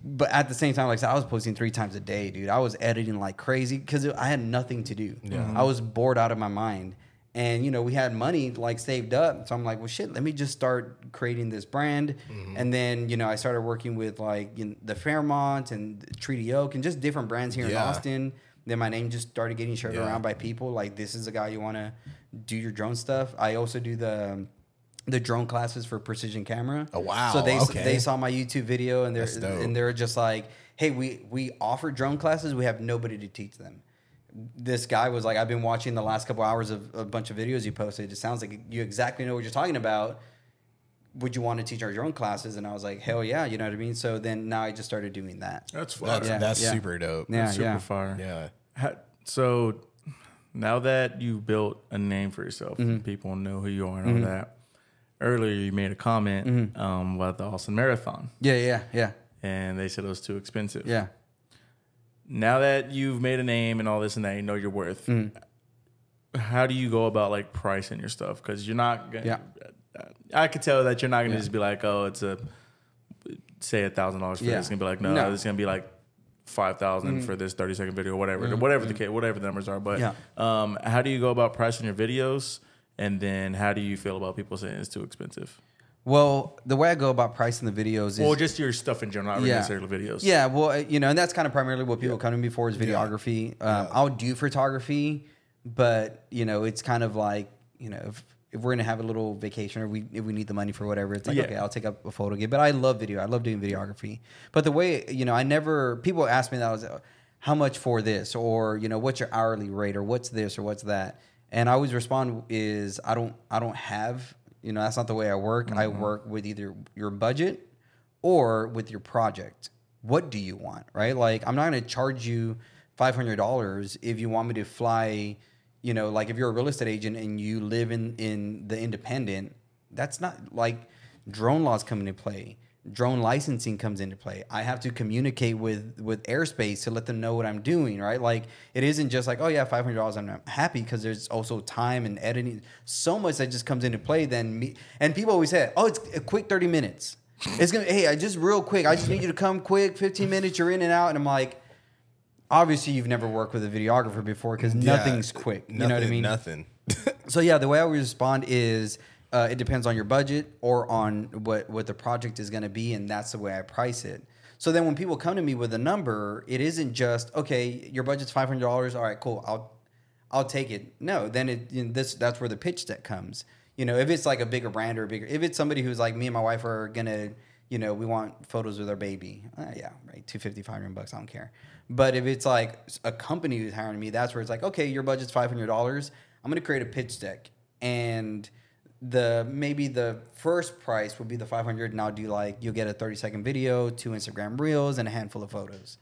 But at the same time, like I said, I was posting three times a day, dude. I was editing like crazy because I had nothing to do. I was bored out of my mind. And you know, we had money like saved up. So I'm like, well shit, let me just start creating this brand. And then, you know, I started working with like you know, the Fairmont and Treaty Oak and just different brands here in Yeah. Austin. Then my name just started getting shared Yeah. around by people. Like, this is a guy you want to do your drone stuff. I also do the um, the drone classes for precision camera. Oh, wow. So they Okay. they saw my YouTube video and they're and they're just like, hey, we we offer drone classes. We have nobody to teach them. This guy was like, I've been watching the last couple hours of a bunch of videos you posted. It sounds like you exactly know what you're talking about. Would you want to teach our drone classes? And I was like, hell yeah, you know what I mean. So then now I just started doing that. That's fire. That's Yeah, that's yeah. super dope. Yeah, That's super yeah. fire. Yeah. Ha- So now that you built a name for yourself, Mm-hmm. and people know who you are and all that. Earlier, you made a comment Mm-hmm. um, about the Austin Marathon, Yeah, yeah, yeah, and they said it was too expensive. yeah. Now that you've made a name and all this and that, you know your worth. Mm. How do you go about like pricing your stuff? Because you're not. Gonna, Yeah. I could tell that you're not going to Yeah. just be like, oh, it's a say a thousand dollars for Yeah. this. It's gonna be like, no, No. Mm. it's gonna be like five for this thirty second video, or whatever, whatever the case, whatever the numbers are. But Yeah. um, how do you go about pricing your videos? And then how do you feel about people saying it's too expensive? Well, the way I go about pricing the videos is Or just your stuff in general, not Yeah. necessarily videos. Yeah, well, uh, you know, and that's kind of primarily what people come to me for is videography. Um, I'll do photography, but you know, it's kind of like you know, if, if we're gonna have a little vacation or we if we need the money for whatever, it's like Yeah. okay, I'll take up a photo gig. But I love video. I love doing videography. But the way you know, I never people ask me that I was how much for this or you know what's your hourly rate or what's this or what's that, and I always respond is I don't I don't have you know that's not the way I work. I mm-hmm. work with either your budget or with your project. What do you want, right? Like, I'm not going to charge you $500 if you want me to fly, you know, like if you're a real estate agent and you live in, in the independent, that's not like drone laws come into play. Drone licensing comes into play. I have to communicate with with airspace to let them know what I'm doing, right? Like it isn't just like, oh yeah, five hundred dollars, I'm happy because there's also time and editing, so much that just comes into play. Then me and people always say, oh, it's a quick thirty minutes. It's gonna, hey, I just real quick. I just need you to come quick, fifteen minutes. You're in and out, and I'm like, obviously you've never worked with a videographer before because Yeah, nothing's quick. You know what I mean? Nothing. So yeah, the way I respond is uh, it depends on your budget or on what what the project is going to be, and that's the way I price it. So then when people come to me with a number, it isn't just okay. Your budget's five hundred dollars. All right, cool. I'll I'll take it. No, then it you know, this that's where the pitch deck comes. You know, if it's like a bigger brand or a bigger, if it's somebody who's like me and my wife are gonna, you know, we want photos with our baby. Uh, yeah, right. 250, 500 bucks. I don't care. But if it's like a company who's hiring me, that's where it's like, okay, your budget's five hundred dollars. I'm gonna create a pitch deck, and the maybe the first price would be the 500 and I'll do like you'll get a 30 second video, two Instagram reels and a handful of photos.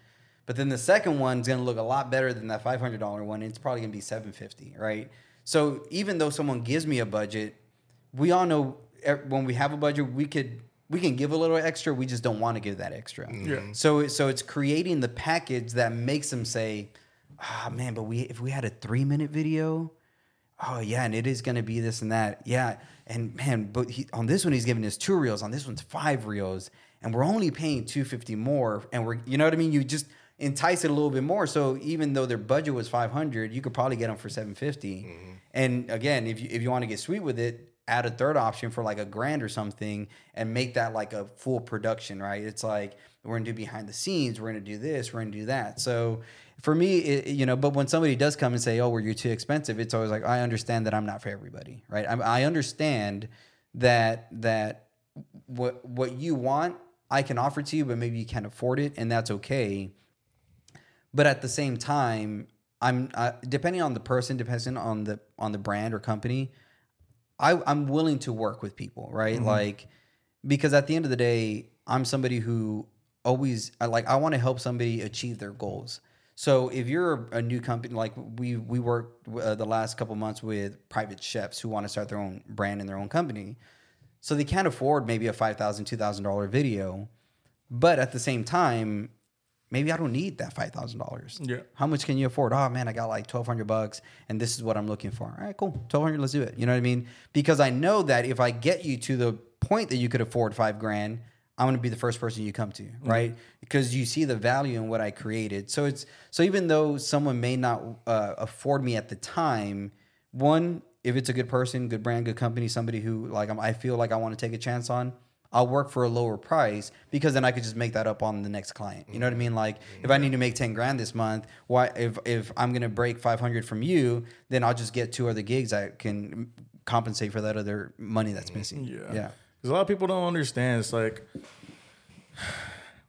But then the second one's going to look a lot better than that $500 one. It's probably going to be 750, right? So even though someone gives me a budget, we all know eh, when we have a budget, we could we can give a little extra. We just don't want to give that extra. Yeah. So so it's creating the package that makes them say, "Ah, man, but we if we had a 3-minute video, oh yeah, and it is going to be this and that. Yeah. And man, but he, on this one he's giving us two reels, on this one's five reels, and we're only paying 250 more and we're you know what I mean? You just entice it a little bit more. So even though their budget was 500, you could probably get them for 750. Mm-hmm. And again, if you if you want to get sweet with it, add a third option for like a grand or something and make that like a full production, right? It's like we're gonna do behind the scenes. We're gonna do this. We're gonna do that. So for me, it, you know, but when somebody does come and say, "Oh, well, you're too expensive," it's always like I understand that I'm not for everybody, right? I, I understand that that what what you want I can offer to you, but maybe you can't afford it, and that's okay. But at the same time, I'm uh, depending on the person, depending on the on the brand or company. I, I'm willing to work with people, right? Like, because at the end of the day, I'm somebody who always I like I want to help somebody achieve their goals. So if you're a new company, like we we worked uh, the last couple months with private chefs who want to start their own brand and their own company, so they can't afford maybe a five thousand, two thousand dollar video, but at the same time, maybe I don't need that five thousand dollars. Yeah. How much can you afford? Oh man, I got like twelve hundred bucks, and this is what I'm looking for. All right, cool, twelve hundred. Let's do it. You know what I mean? Because I know that if I get you to the point that you could afford five grand, I'm going to be the first person you come to, mm-hmm. right? Because you see the value in what I created. So it's so even though someone may not uh, afford me at the time, one if it's a good person, good brand, good company, somebody who like I'm, I feel like I want to take a chance on. I'll work for a lower price because then I could just make that up on the next client. You know what I mean? Like if I mm-hmm. need to make 10 grand this month, why if if I'm going to break 500 from you, then I'll just get two other gigs that can mm, compensate for that other money that's mm-hmm. missing. Yeah. Yeah. Because a lot of people don't understand. It's like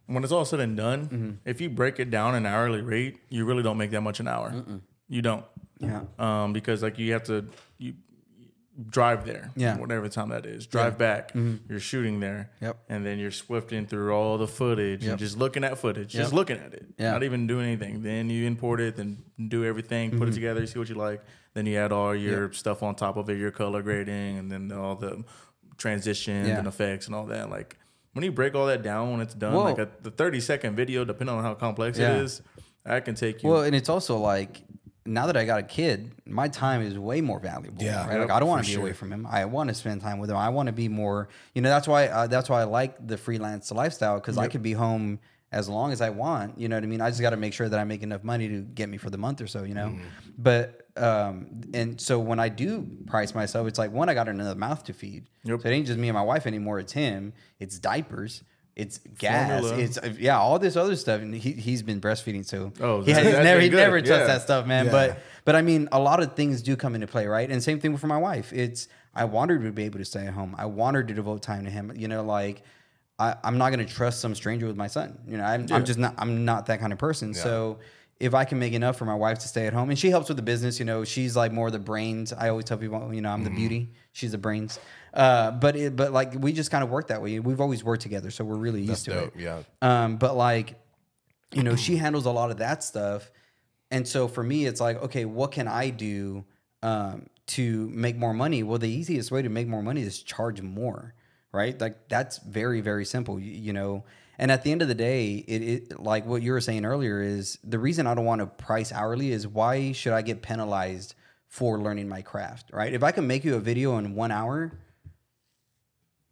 when it's all said and done, Mm-hmm. if you break it down an hourly rate, you really don't make that much an hour. You don't. Yeah. Um, because like you have to you drive there. Yeah. Whatever time that is. Drive back. You're shooting there. Yep. And then you're swifting through all the footage Yep. and just looking at footage. Just looking at it. Yeah. Not even doing anything. Then you import it, then do everything, Mm-hmm. put it together, see what you like. Then you add all your stuff on top of it, your color grading, and then all the transitions Yeah. and effects and all that. Like when you break all that down when it's done, Well- like a, the 30 second video, depending on how complex Yeah. it is, I can take you Well, and it's also like now that I got a kid, my time is way more valuable. Yeah. right? like I don't want to be sure. away from him. I want to spend time with him. I want to be more. You know, that's why. Uh, that's why I like the freelance lifestyle because I could be home as long as I want. You know what I mean? I just got to make sure that I make enough money to get me for the month or so. You know, Mm-hmm. but um, and so when I do price myself, it's like one, I got another mouth to feed. Yep. So it ain't just me and my wife anymore. It's him. It's diapers. It's gas. Formula. It's uh, yeah, all this other stuff. And he he's been breastfeeding, so Oh, he never he never touched Yeah. that stuff, man. Yeah. But but I mean, a lot of things do come into play, right? And same thing for my wife. It's I want her to be able to stay at home. I want her to devote time to him. You know, like I, I'm not going to trust some stranger with my son. You know, I'm, I'm just not. I'm not that kind of person. So if I can make enough for my wife to stay at home, and she helps with the business, you know, she's like more the brains. I always tell people, you know, I'm the beauty. She's the brains. Uh, but it, but like we just kind of work that way. We've always worked together, so we're really used That's to dope. it. Yeah. Um, but like, you know, she handles a lot of that stuff. And so for me, it's like, okay, what can I do um, to make more money? Well, the easiest way to make more money is charge more, right? Like that's very, very simple, you, you know. And at the end of the day, it, it like what you were saying earlier is the reason I don't want to price hourly is why should I get penalized for learning my craft, right? If I can make you a video in one hour,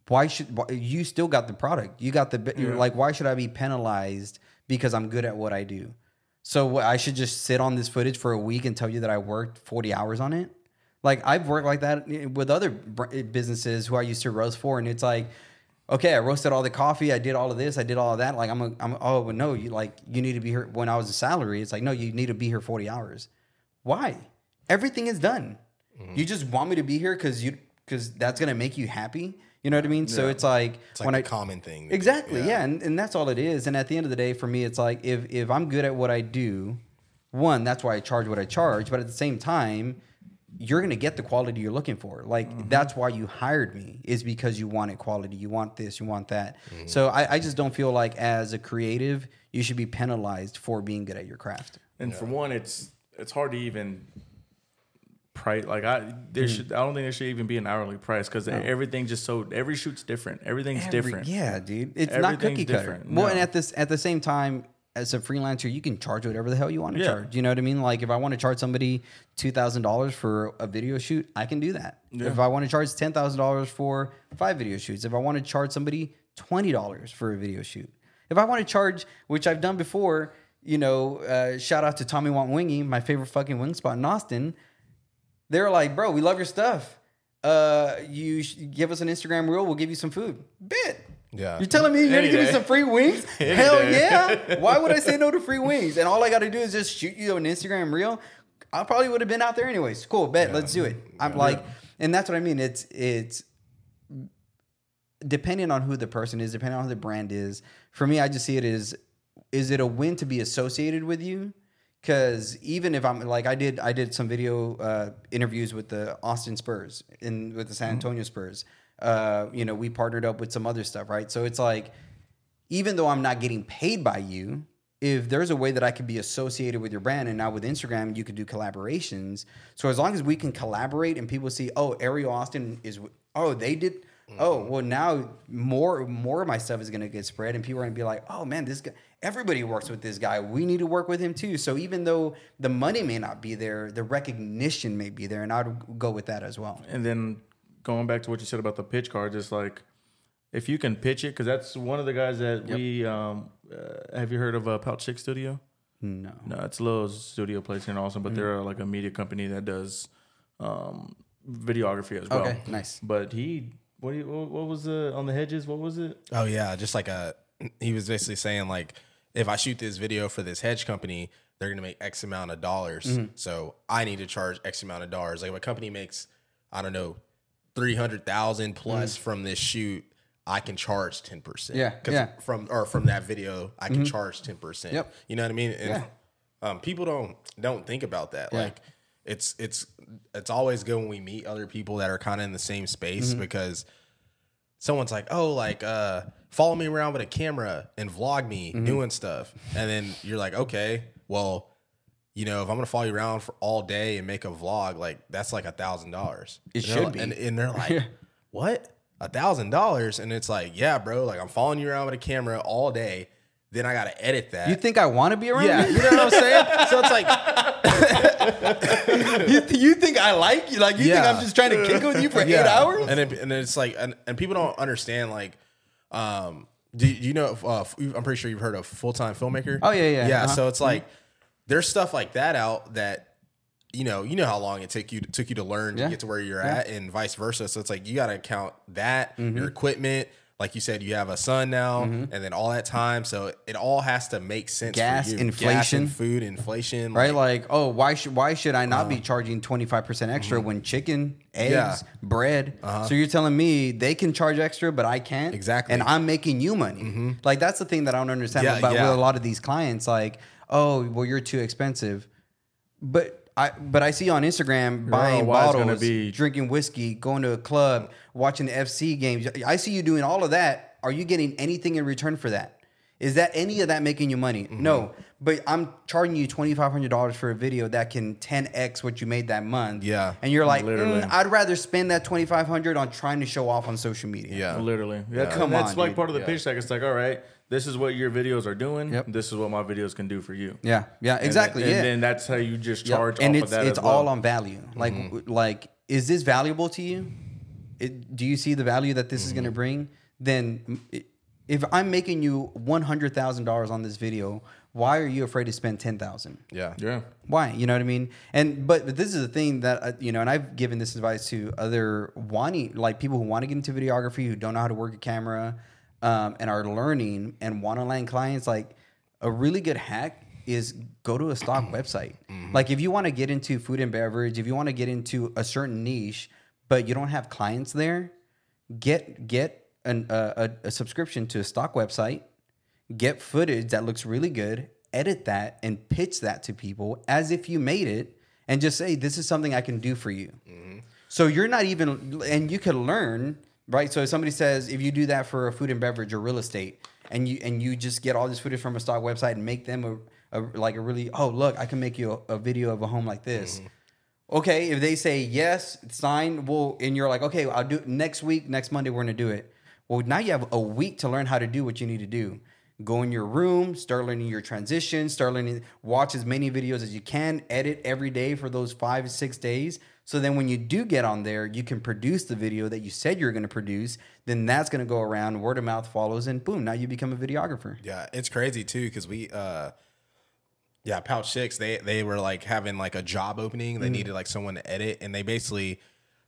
why should why, you still got the product? You got the you're like why should I be penalized because I'm good at what I do? So what, I should just sit on this footage for a week and tell you that I worked 40 hours on it? Like I've worked like that eh, with other eh, businesses who I used to roast for and it's like okay, I roasted all the coffee, I did all of this, I did all of that. Like I'm a, I'm a, oh, but no, you like you need to be here when I was a salary. It's like no, you need to be here 40 hours. Why? Everything is done. Mm-hmm. You just want me to be here cuz you cuz that's going to make you happy. You know what I mean? So it's like It's like when a I common thing. Exactly. Yeah, and, and that's all it is. And at the end of the day, for me, it's like if if I'm good at what I do, one, that's why I charge what I charge. But at the same time, you're gonna get the quality you're looking for. Like mm-hmm. that's why you hired me is because you wanted quality. You want this. You want that. Mm-hmm. So I, I just don't feel like as a creative, you should be penalized for being good at your craft. And for one, it's it's hard to even price. Like I, there mm. should I don't think there should even be an hourly price because everything just so every shoot's different. Everything's Every- different. Yeah, dude. It's not cookie cutter. different. Well, No. and at this at the same time, as a freelancer, you can charge whatever the hell you want to Yeah. charge. You know what I mean? Like if I want to charge somebody two thousand dollars for a video shoot, I can do that. If I want to charge ten thousand dollars for five video shoots, if I want to charge somebody twenty dollars for a video shoot, if I want to charge, which I've done before, you know, uh, shout out to Tommy Want Wingy, my favorite fucking wing spot in Austin they're like, bro, we love your stuff. Uh, you give us an Instagram reel, we'll give you some food. Bit. Yeah. You're telling me you're gonna Any give me some free wings? Hell day. yeah! Why would I say no to free wings? And all I got to do is just shoot you an Instagram reel. I probably would have been out there anyways. Cool, bet. Let's do it. I'm like, and that's what I mean. It's it's depending on who the person is, depending on who the brand is. For me, I just see it as is it a win to be associated with you? Because even if I'm like I did, I did some video uh, interviews with the Austin Spurs and with the San Antonio Spurs. Uh, you know, we partnered up with some other stuff, right? So it's like, even though I'm not getting paid by you, if there's a way that I could be associated with your brand, and now with Instagram, you could do collaborations. So as long as we can collaborate and people see, oh, Aerial Austin is, oh, they did. Oh well, now more more of my stuff is gonna get spread, and people are gonna be like, "Oh man, this guy." Everybody works with this guy. We need to work with him too. So even though the money may not be there, the recognition may be there, and I'd go with that as well. And then going back to what you said about the pitch cards, it's like if you can pitch it, because that's one of the guys that we um, uh, have you heard of uh, Pouch Chick Studio? No. No, it's a little studio place here in Austin, but they're like a media company that does um, videography as well. Okay, nice. But he, what, do you, what what was the on the hedges? What was it? Oh yeah, just like a he was basically saying like if I shoot this video for this hedge company, they're gonna make X amount of dollars. Mm-hmm. So I need to charge X amount of dollars. Like if a company makes, I don't know, three hundred thousand plus from this shoot, I can charge ten percent. Yeah, yeah. From or from that video, I can charge ten percent. Yep. You know what I mean? And Yeah. um, people don't don't think about that. Yeah. Like it's it's it's always good when we meet other people that are kind of in the same space Mm-hmm. because someone's like, oh, like uh, follow me around with a camera and vlog me Mm-hmm. doing stuff, and then you're like, okay, well, you know, if I'm gonna follow you around for all day and make a vlog, like that's like a thousand dollars. It should like- be. and, and they're like, what? A thousand dollars? And it's like, yeah, bro, like I'm following you around with a camera all day. Then I gotta edit that. You think I want to be around yeah, you? you know what I'm saying? So it's like, you, th- you think I like you? Like you think I'm just trying to kick with you for eight Yeah. hours? and it, and it's like and, and people don't understand like um do you know uh, I'm pretty sure you've heard of full time filmmaker Oh, yeah, yeah. yeah Uh-huh. so it's like there's stuff like that out that you know you know how long it took you took you to learn Yeah. to get to where you're at and vice versa so it's like you got to count that Mm-hmm. your equipment like you said you have a son now mm-hmm. and then all that time so it all has to make sense Gas, for you. inflation. and food inflation right? like, Like, oh, why should why should I not be uh-huh. charging twenty five percent extra mm-hmm. when chicken, eggs, Yeah. bread? Uh-huh. So you're telling me they can charge extra, but I can't? Exactly. And I'm making you money. Mm-hmm. Like that's the thing that I don't understand Yeah, about yeah. with a lot of these clients. Like, oh, well, you're too expensive, but. I, but I see you on Instagram buying why it's gonna bottles, be- drinking whiskey, going to a club, watching the FC games. I see you doing all of that. Are you getting anything in return for that? Is that any of that making you money? Mm-hmm. No, but I'm charging you twenty five hundred dollars for a video that can ten x what you made that month. Yeah. and you're like, Literally. "Mm, I'd rather spend that twenty five hundred on trying to show off on social media. yeah Literally, that's, Come on. that's on, like dude. part of the Yeah. pitch deck. It's like, all right, this is what your videos are doing. Yep. This is what my videos can do for you. yeah, yeah, And exactly. then, yeah, And then that's how you just Yep. charge and off it's of that. it's as well. all on value. Like Mm-hmm. like is this valuable to you? It, do you see the value that this is Mm-hmm. going to bring? Then m- i- if I'm making you one hundred thousand dollars on this video, why are you afraid to spend ten thousand? yeah Yeah. Why? You know what I mean? And but, but this is the thing that uh, you know, and I've given this advice to other wanting like people who want to get into videography who don't know how to work a camera um, and are learning and want to land clients. Like a really good hack is go to a stock website. Like if you want to get into food and beverage, if you want to get into a certain niche, but you don't have clients there, get get an, uh, a, a subscription to a stock website get footage that looks really good, edit that, and pitch that to people as if you made it, and just say, "This is something I can do for you." So you're not even, and you can learn, right? So if somebody says, if you do that for a food and beverage or real estate, and you and you just get all this footage from a stock website and make them a, a like a really, oh look, I can make you a, a video of a home like this. Mm-hmm. Okay, if they say yes, sign, well, and you're like, okay, I'll do it next week, next Monday, we're gonna do it. Well, now you have a week to learn how to do what you need to do. Go in your room, start learning your transitions, start learning, watch as many videos as you can, edit every day for those five, six days. So then when you do get on there, you can produce the video that you said you're gonna produce. Then that's gonna go around, word of mouth follows, and boom, now you become a videographer. Yeah, it's crazy too because we, uh, yeah, Pouch Chicks they they were like having like a job opening. They needed like someone to edit, and they basically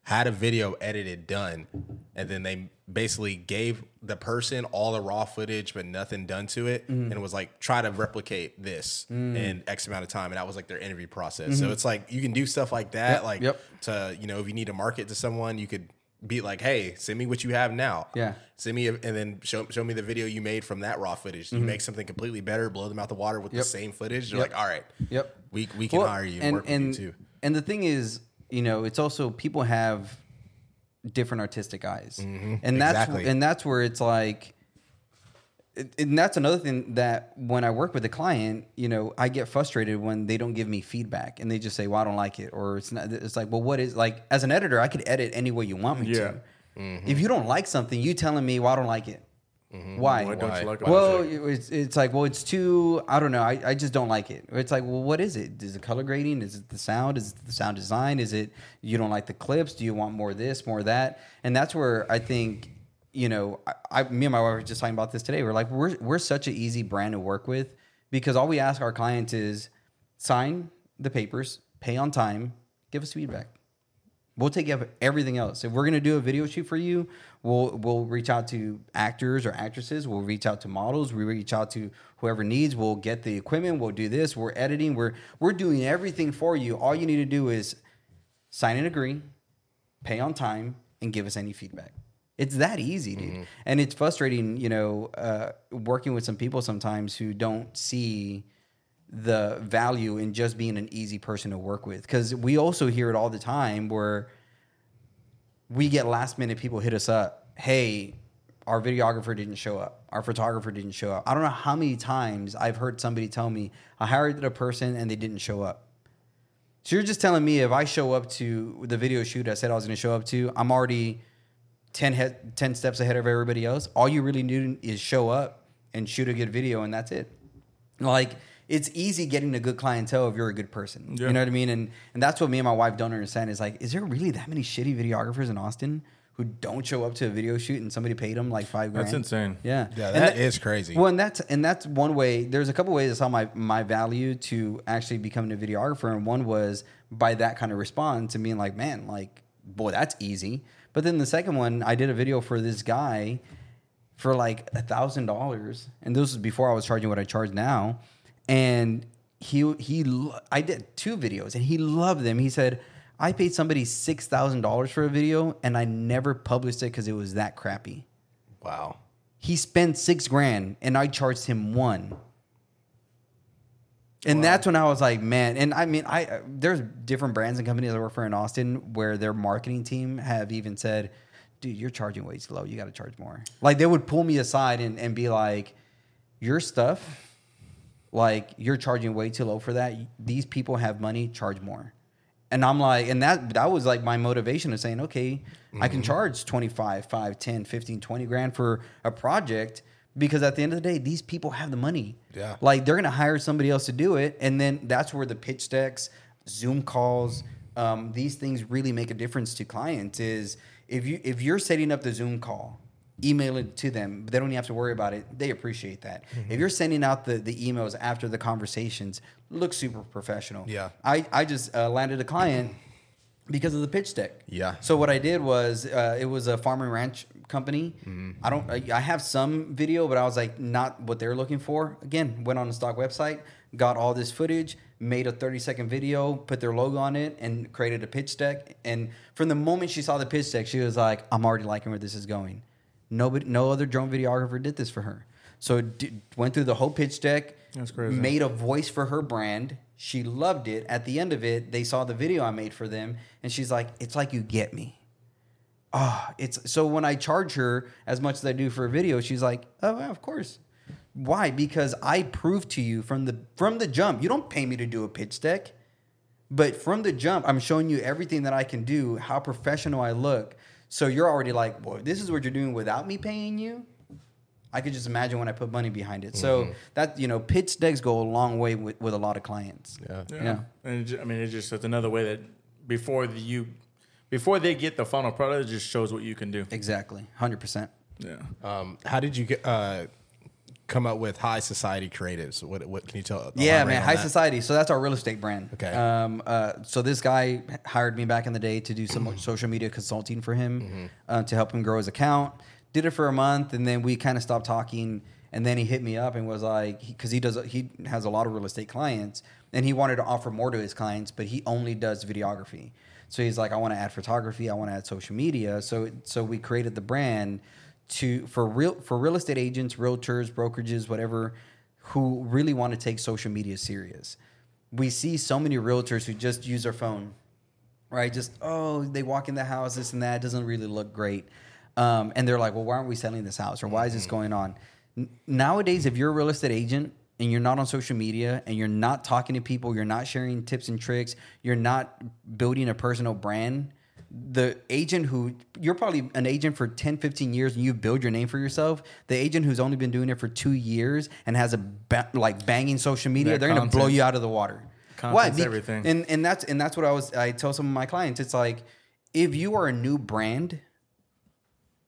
had a video edited done, and then they basically gave the person all the raw footage but nothing done to it, mm-hmm. and it was like try to replicate this mm. in X amount of time, and that was like their interview process. So mm-hmm. it's like you can do stuff like that, Yep, like yep. to you know if you need to market to someone, you could be like, hey, send me what you have now. Yeah. Send me a, and then show show me the video you made from that raw footage. You mm-hmm. make something completely better, blow them out the water with Mm-hmm. Yep. the same footage. You're Yep. like, all right, Yep. we we can Well, hire you and, and work and, you too. And the thing is, you know, it's also people have different artistic eyes, mm-hmm. and that's Exactly. and that's where it's like, and that's another thing that when I work with a client, you know, I get frustrated when they don't give me feedback and they just say, "Well, I don't like it," or it's not. It's like, well, what is like as an editor, I could edit any way you want me Yeah. to. If you mm-hmm. don't like something, you telling me, "Well, I don't like it." Mm-hmm. Why? Why don't Why? you like it? Well, it's, it's like, well, it's too, I don't know. I, I just don't like it. It's like, well, what is it? Is it color grading? Is it the sound? Is it the sound design? Is it, you don't like the clips? Do you want more of this, more of that? And that's where I think, you know, I, I me and my wife were just talking about this today. We're like, we're, we're such an easy brand to work with because all we ask our clients is sign the papers, pay on time, give us feedback. We'll take care of everything else. If we're gonna do a video shoot for you, we'll we'll reach out to actors or actresses. We'll reach out to models. We reach out to whoever needs. We'll get the equipment. We'll do this. We're editing. We're we're doing everything for you. All you need to do is sign and agree, pay on time, and give us any feedback. It's that easy, dude. And it's frustrating, you know, uh, working with some people sometimes who don't see the value in just being an easy person to work with. Because we also hear it all the time where we get last minute people hit us up. Hey, our videographer didn't show up. Our photographer didn't show up. I don't know how many times I've heard somebody tell me I hired a person and they didn't show up. So you're just telling me if I show up to the video shoot I said I was going to show up to, I'm already 10, he- 10 steps ahead of everybody else. All you really need is show up and shoot a good video, and that's it. Like, it's easy getting a good clientele if you're a good person. Yeah. You know what I mean? And and that's what me and my wife don't understand is like, is there really that many shitty videographers in Austin who don't show up to a video shoot and somebody paid them like five grand? That's insane. Yeah, Yeah, And that is crazy. Well, and that's and that's one way. There's a couple ways I saw my my value to actually becoming a videographer, and one was by that kind of response and being like, man, like, boy, that's easy. But then the second one, I did a video for this guy for like a thousand dollars, and this was before I was charging what I charge now, and he he I did two videos, and he loved them. He said. I paid somebody six thousand dollars for a video, and I never published it because it was that crappy. Wow. He spent six grand and I charged him one. And that's when I was like, man. And I mean, I there's different brands and companies I work for in Austin where their marketing team have even said, dude, you're charging way too low. You got to charge more. Like they would pull me aside and, and be like, your stuff, like you're charging way too low for that. These people have money, charge more. And I'm like, and that that was like my motivation of saying, okay, I can charge 25, 5, 10, 15, 20 grand for a project because at the end of the day, these people have the money. Yeah. Like they're gonna hire somebody else to do it. And then that's where the pitch decks, Zoom calls, um, these things really make a difference to clients is if you if you're setting up the Zoom call, email it to them, but they don't even have to worry about it. They appreciate that. Mm-hmm. If you're sending out the, the emails after the conversations, look super professional. Yeah. I, I just uh, landed a client because of the pitch deck. Yeah. So what I did was uh, it was a farm and ranch company. Mm-hmm. I don't. I, I have some video, but I was like not what they're looking for. Again, went on the stock website, got all this footage, made a 30 second video, put their logo on it, and created a pitch deck. And from the moment she saw the pitch deck, she was like, "I'm already liking where this is going." Nobody, no other drone videographer did this for her. So it d- went through the whole pitch deck. That's crazy. Made a voice for her brand. She loved it. At the end of it, they saw the video I made for them, and she's like, "It's like you get me." Ah, it's so when I charge her as much as I do for a video, she's like, "Oh, yeah, of course." Why? Because I proved to you from the from the jump. You don't pay me to do a pitch deck, but from the jump, I'm showing you everything that I can do, how professional I look. So you're already like, "Boy, this is what you're doing without me paying you." I could just imagine when I put money behind it. So that you know, pitch decks go a long way with, with a lot of clients. Yeah. Yeah. And it ju- I mean, it's just it's another way that before the, you, before they get the final product, it just shows what you can do. Exactly, hundred percent. Yeah. Um, how did you get uh, come up with high society creatives. What what can you tell? Yeah, man, High that? Society. So that's our real estate brand. Okay. Um. Uh. So this guy hired me back in the day to do some social media consulting for him, uh, to help him grow his account. Did it for a month, and then we kind of stopped talking. And then he hit me up and was like, because he, does, he has a lot of real estate clients, and he wanted to offer more to his clients, but he only does videography. So he's like, I want to add photography, I want to add social media. So so we created the brand to for real for real estate agents, realtors, brokerages, whatever, who really want to take social media serious. We see so many realtors who just use their phone, right? Just oh, they walk in the house, this and that it doesn't really look great, um, and they're like, well, why aren't we selling this house or why is this going on? N- Nowadays, if you're a real estate agent and you're not on social media and you're not talking to people, you're not sharing tips and tricks, you're not building a personal brand, the agent who you're probably an agent for 10 15 years and you build your name for yourself. The agent who's only been doing it for two years and has a ba- like banging social media they're gonna blow you out of the water. Content's Be- everything. and and that's and that's what i was i tell some of my clients. It's like if you are a new brand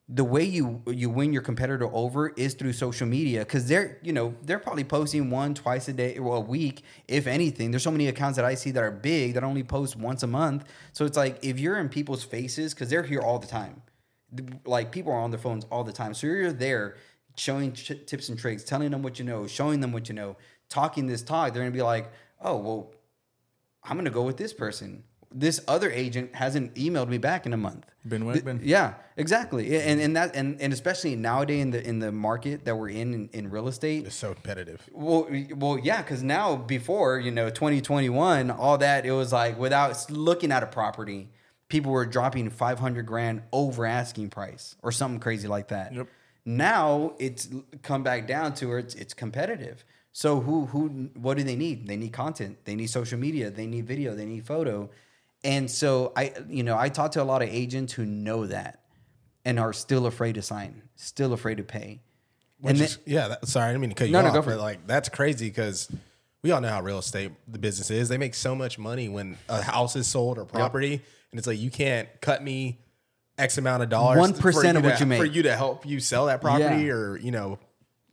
the way you you win your competitor over is through social media because they're you know they're probably posting one twice a day or a week if anything. There's so many accounts that i see that are big that only post once a month. So it's like if you're in people's faces because they're here all the time. Like people are on their phones all the time. So you're there showing ch- tips and tricks telling them what you know showing them what you know talking this talk they're gonna be like oh well i'm gonna go with this person this other agent hasn't emailed me back in a month Ben Th- Wegman. yeah, exactly. And and that and, and especially nowadays in the in the market that we're in in, in real estate. It's so competitive. Well, well, yeah, because now before you know 2021, all that it was like without looking at a property, people were dropping 500 grand over asking price or something crazy like that. Yep. Now it's come back down to where it's it's competitive. So who who what do they need? They need content. They need social media. They need video. They need photo. And so I you know I talk to a lot of agents who know that and are still afraid to sign, still afraid to pay. Which and is, yeah, that, sorry, I didn't mean to cut you No, off. no, go for but it. like that's crazy because we all know how real estate the business is. They make so much money when a house is sold or property, and it's like you can't cut me X amount of dollars. 1% for of to- what you make. for you to help you sell that property Yeah. or you know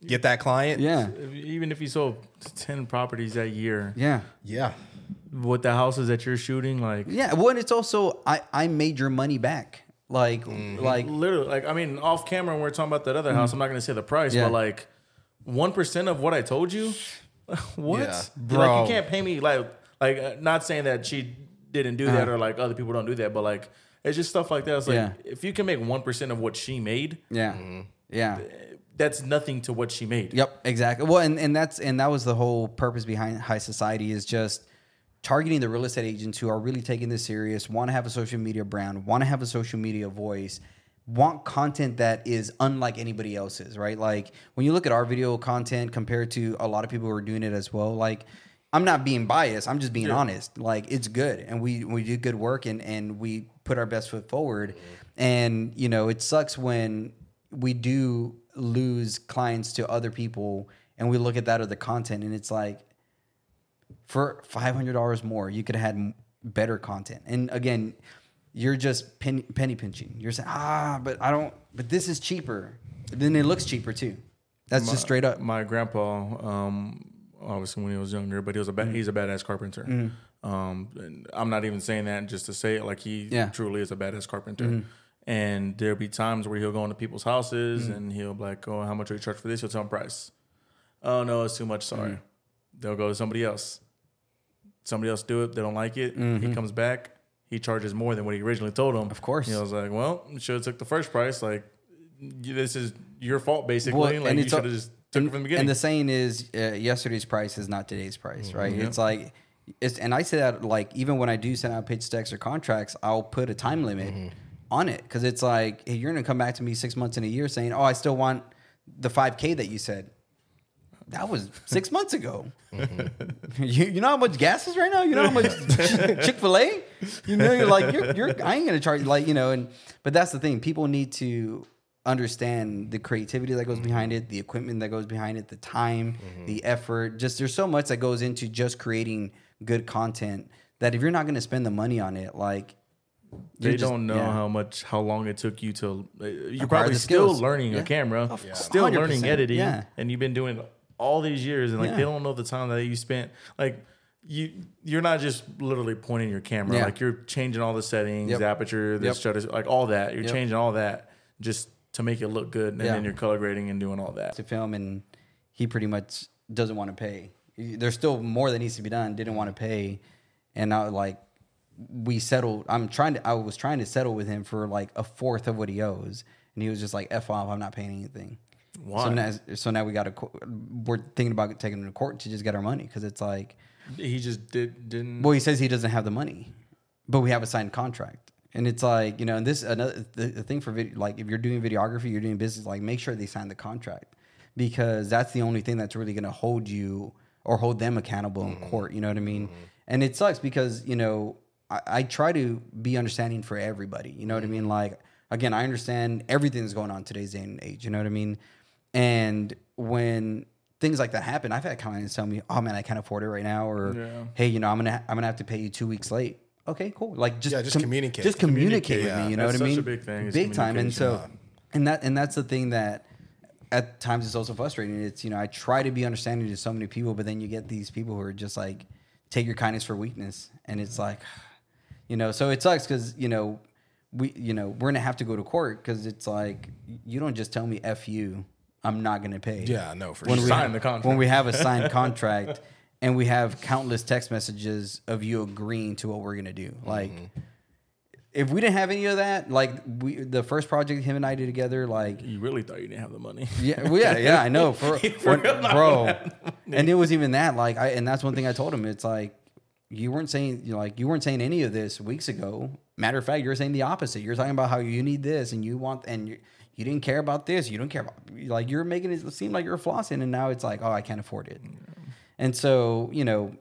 get that client. yeah, Even if you sold ten properties that year, yeah. yeah. With the houses that you're shooting, like Yeah, well, and it's also I I made your money back. Like Mm-hmm. like literally, like I mean, off camera when we're talking about that other house, I'm not gonna say the price, Yeah. but like one percent of what I told you, what? Yeah. Like Bro. you can't pay me like like uh, not saying that she didn't do that Uh-huh. or like other people don't do that, but like it's just stuff like that. It's like Yeah. if you can make one percent of what she made, yeah, Mm-hmm. yeah. that's nothing to what she made. Yep, exactly. Well, and, and that's and that was the whole purpose behind High Society is just targeting the real estate agents who are really taking this serious, want to have a social media brand, want to have a social media voice, want content that is unlike anybody else's, right? Like when you look at our video content compared to a lot of people who are doing it as well, like I'm not being biased, I'm just being honest. Like it's good and we we do good work and and we put our best foot forward. Mm-hmm. And you know, it sucks when we do lose clients to other people and we look at that or the content and it's like for $500 more you could have had better content and again you're just penny, penny pinching you're saying ah but i don't but this is cheaper then it looks cheaper too that's just straight up My grandpa, um, obviously when he was younger, but he was a ba- Mm-hmm. he's a badass carpenter. Um, and I'm not even saying that just to say it. Like he Yeah. Truly is a badass carpenter. And there'll be times where he'll go into people's houses Mm-hmm. and he'll be like, "Oh, how much are you charge for this?" He'll tell them price. Oh no, it's too much. Sorry. Mm-hmm. They'll go to somebody else. Somebody else do it. They don't like it. He comes back. He charges more than what he originally told him. Mm-hmm. Of course. He was like, "Well, should have took the first price. Like, this is your fault, basically. Well, like, and you should have just took it from the beginning." And the saying is, uh, yesterday's price is not today's price, right? It's like, it's and I say that like even when I do send out pitch decks or contracts, I'll put a time limit on it because it's like hey, you're gonna come back to me six months in a year saying, oh, I still want the five k that you said. That was six months ago. Mm-hmm. you, you know how much gas is right now. You know how much Chick Fil A. You know, you're like you're, you're. I ain't gonna charge like you know. And but that's the thing. People need to understand the creativity that goes mm-hmm. behind it, the equipment that goes behind it, the time, mm-hmm. the effort. Just there's so much that goes into just creating good content that if you're not gonna spend the money on it, like they just- don't know yeah. how much how long it took you to. uh, You're Acquire probably still learning Yeah. a camera, course. still learning 100%. editing, Yeah. and you've been doing all these years, and like Yeah. they don't know the time that you spent. Like you, you're not just literally pointing your camera. Yeah. Like you're changing all the settings, Yep. aperture, the Yep. shutter, like all that. You're Yep. changing all that just to make it look good, and Yeah. then you're color grading and doing all that. to film and he pretty much doesn't want to pay. There's still more that needs to be done. Didn't want to pay, and now like we settled. I'm trying to. I was trying to settle with him for like a fourth of what he owes, and he was just like, "F off, I'm not paying anything." Why? So now, so now we got to. We're thinking about taking him to court to just get our money because it's like, He just did didn't. well, he says he doesn't have the money, but we have a signed contract. And it's like you know, and this another the, the thing for video, like if you're doing videography, you're doing business, like make sure they sign the contract because that's the only thing that's really going to hold you or hold them accountable in mm-hmm. court. You know what I mean? Mm-hmm. And it sucks because you know I, I try to be understanding for everybody. You know what I mm-hmm. mean? Like again, I understand everything that's going on today's day and age. You know what I mean? And when things like that happen, I've had clients tell me, "Oh man, I can't afford it right now," or Yeah. "Hey, you know, I'm gonna I'm gonna have to pay you two weeks late." Okay, cool. Like just Yeah, just communicate. Just communicate, Communicate, with yeah. me. You know That's what I mean? a big thing is big time. And so, and that and that's the thing that at times it's also frustrating. It's you know I try to be understanding to so many people, but then you get these people who are just like take your kindness for weakness, and it's like, you know, so it sucks because you know we you know we're gonna have to go to court because it's like you don't just tell me f you, I'm not gonna pay. Yeah, no, for when sure. we Sign have, the contract. when we have a signed contract and we have countless text messages of you agreeing to what we're gonna do. Mm-hmm. Like if we didn't have any of that, like we the first project him and I did together, like you really thought you didn't have the money. yeah, well, yeah, yeah, I know, for, when- bro. And it was even that, like, I and that's one thing I told him. It's like you weren't saying, you know, like, you weren't saying any of this weeks ago. Matter of fact, you're saying the opposite. You're talking about how you need this and you want, and you, didn't care about this. You don't care about, like, you're making it seem like you're flossing, and now it's like, oh, I can't afford it. And so, you know,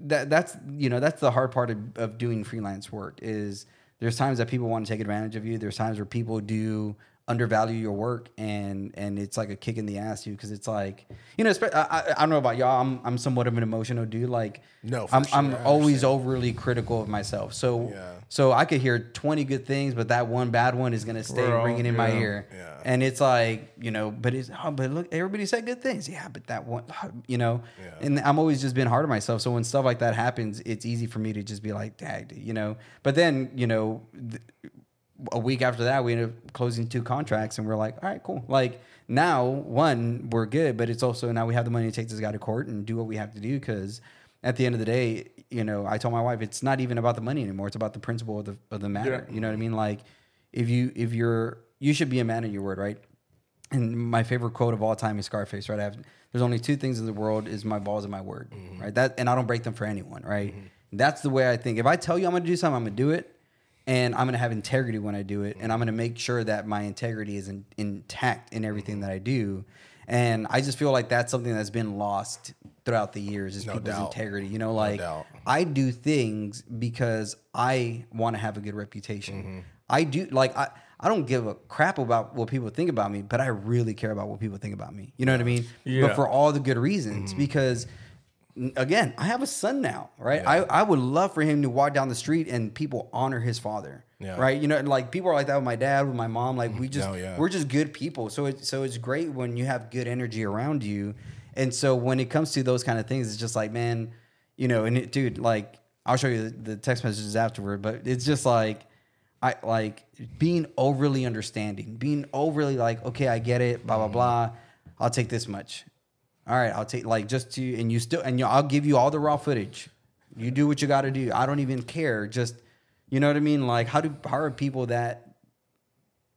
that that's you know that's the hard part of, of doing freelance work is there's times that people want to take advantage of you there's times where people do undervalue your work and and it's like a kick in the ass to you because it's like you know I, I, I don't know about y'all I'm I'm somewhat of an emotional dude like No, for I'm sure, I'm always overly critical of myself so Yeah. so I could hear 20 good things but that one bad one is gonna stay We're all- ringing in my ear Yeah. and it's like you know but it's oh, but look everybody said good things yeah but that one oh, you know Yeah. and I'm always just been hard on myself. So when stuff like that happens, it's easy for me to just be like, "Dag," you know. But then, you know, th- a week after that, we ended up closing two contracts, and we're like, "All right, cool." Like now, one, we're good, but it's also now we have the money to take this guy to court and do what we have to do because at the end of the day, you know, I told my wife it's not even about the money anymore; it's about the principle of the of the matter. Yeah. You know what I mean? Like if you if you're you should be a man of your word, right? and my favorite quote of all time is Scarface, right? I have there's only two things in the world is my balls and my word, mm-hmm. right? That and I don't break them for anyone, right? Mm-hmm. That's the way I think. If I tell you I'm gonna do something, I'm gonna do it, and I'm gonna have integrity when I do it, and I'm gonna make sure that my integrity is in, intact in everything that I do. And I just feel like that's something that's been lost throughout the years is No people's doubt. integrity. You know, like doubt. I do things because I want to have a good reputation. Mm-hmm. I do like I I don't give a crap about what people think about me, but I really care about what people think about me. You know what I mean? Yeah. But for all the good reasons, Mm-hmm. because n- again, I have a son now, right? I, I would love for him to walk down the street and people honor his father. Yeah. Right. You know, and like people are like that with my dad, with my mom. Like we mm, just Oh, yeah. we're just good people. So it's so it's great when you have good energy around you. And so when it comes to those kind of things, it's just like, man, you know, and it, dude, like I'll show you the, the text messages afterward, but it's just like I like being overly understanding, being overly like, okay, I get it, blah blah mm. blah. I'll take this much. All right, I'll take like just to and you still and you, I'll give you all the raw footage. You do what you got to do. I don't even care. Just you know what I mean? Like how do how are people that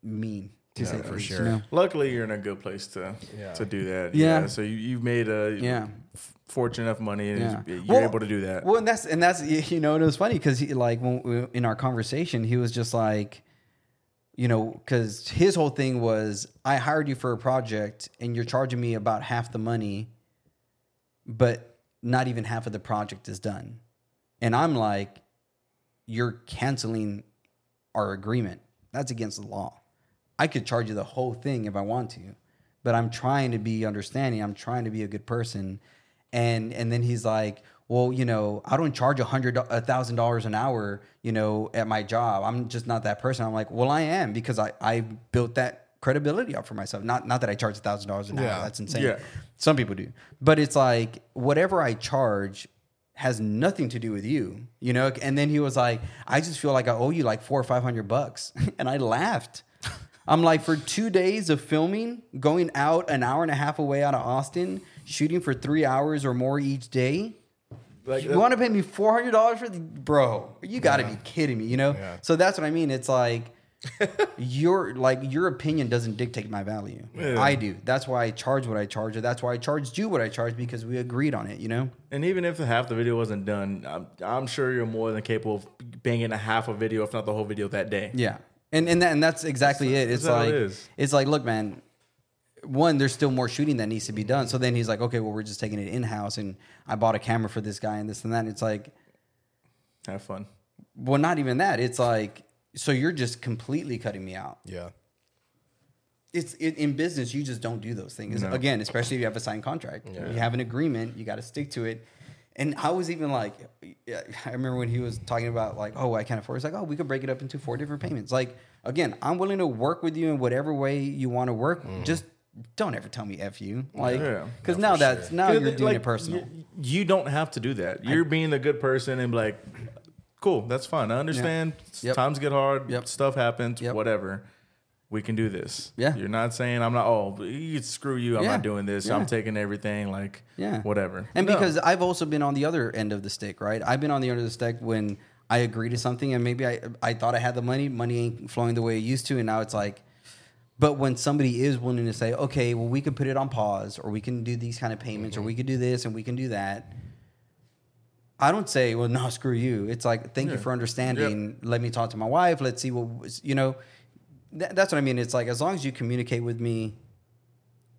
mean? To Yeah, say for the least, sure. You know? Luckily, you're in a good place to Yeah. to do that. Yeah. So you, you've made a Yeah. fortune enough money, and Yeah. you're Well- able to do that. Well, and that's and that's you know, and it was funny because he like when we, in our conversation, he was just like, you know, because his whole thing was, I hired you for a project, and you're charging me about half the money, but not even half of the project is done, and I'm like, you're canceling our agreement. That's against the law. I could charge you the whole thing if I want to, but I'm trying to be understanding. I'm trying to be a good person. And and then he's like, well, you know, I don't charge a hundred, a thousand dollars an hour, you know, at my job. I'm just not that person. I'm like, well, I am because I, I built that credibility up for myself. Not, not that I charge a thousand dollars an Yeah. hour. That's insane. Yeah. Some people do, but it's like whatever I charge has nothing to do with you, you know. And then he was like, I just feel like I owe you like four or five hundred bucks, and I laughed. I'm like, for two days of filming, going out an hour and a half away out of Austin, shooting for three hours or more each day. Like, You want to uh, pay me four hundred dollars for the bro? You got to be kidding me, you know? Yeah. So that's what I mean. It's like your like your opinion doesn't dictate my value. Yeah. I do. That's why I charge what I charge. Or that's why I charged you what I charge because we agreed on it. You know? And even if half the video wasn't done, I'm, I'm sure you're more than capable of banging a half a video, if not the whole video that day. Yeah. And and that, and that's exactly it. It's like it it's like look, man. One, there's still more shooting that needs to be done. So then he's like, okay, well, we're just taking it in house, and I bought a camera for this guy and this and that. And it's like, Have fun. well, not even that. It's like, so you're just completely cutting me out. Yeah. it's it, in business you just don't do those things again especially if you have a signed contract you have an agreement you got to stick to it and i was even like i remember when he was talking about like oh i can't afford it. it's like oh we could break it up into four different payments like again i'm willing to work with you in whatever way you want to work mm. just don't ever tell me f you like Yeah. because now that's now you're doing Like, it personal You, you don't have to do that. You're being a good person and like, cool, that's fine. I understand. Yep. Times get hard. Yep. Stuff happens. Yep. Whatever. We can do this. Yeah. You're not saying I'm not. Oh, screw you. I'm Yeah. not doing this. Yeah. I'm taking everything. Like, Yeah. whatever. And No. because I've also been on the other end of the stick, right? I've been on the end of the stick when I agree to something and maybe I I thought I had the money, money ain't flowing the way it used to, and now it's like but when somebody is willing to say, okay, well, we can put it on pause, or we can do these kind of payments, or mm-hmm. we can do this and we can do that. I don't say, well, no, screw you. It's like, thank you for understanding. Let me talk to my wife. Let's see what, you know, Th- that's what I mean. It's like, as long as you communicate with me,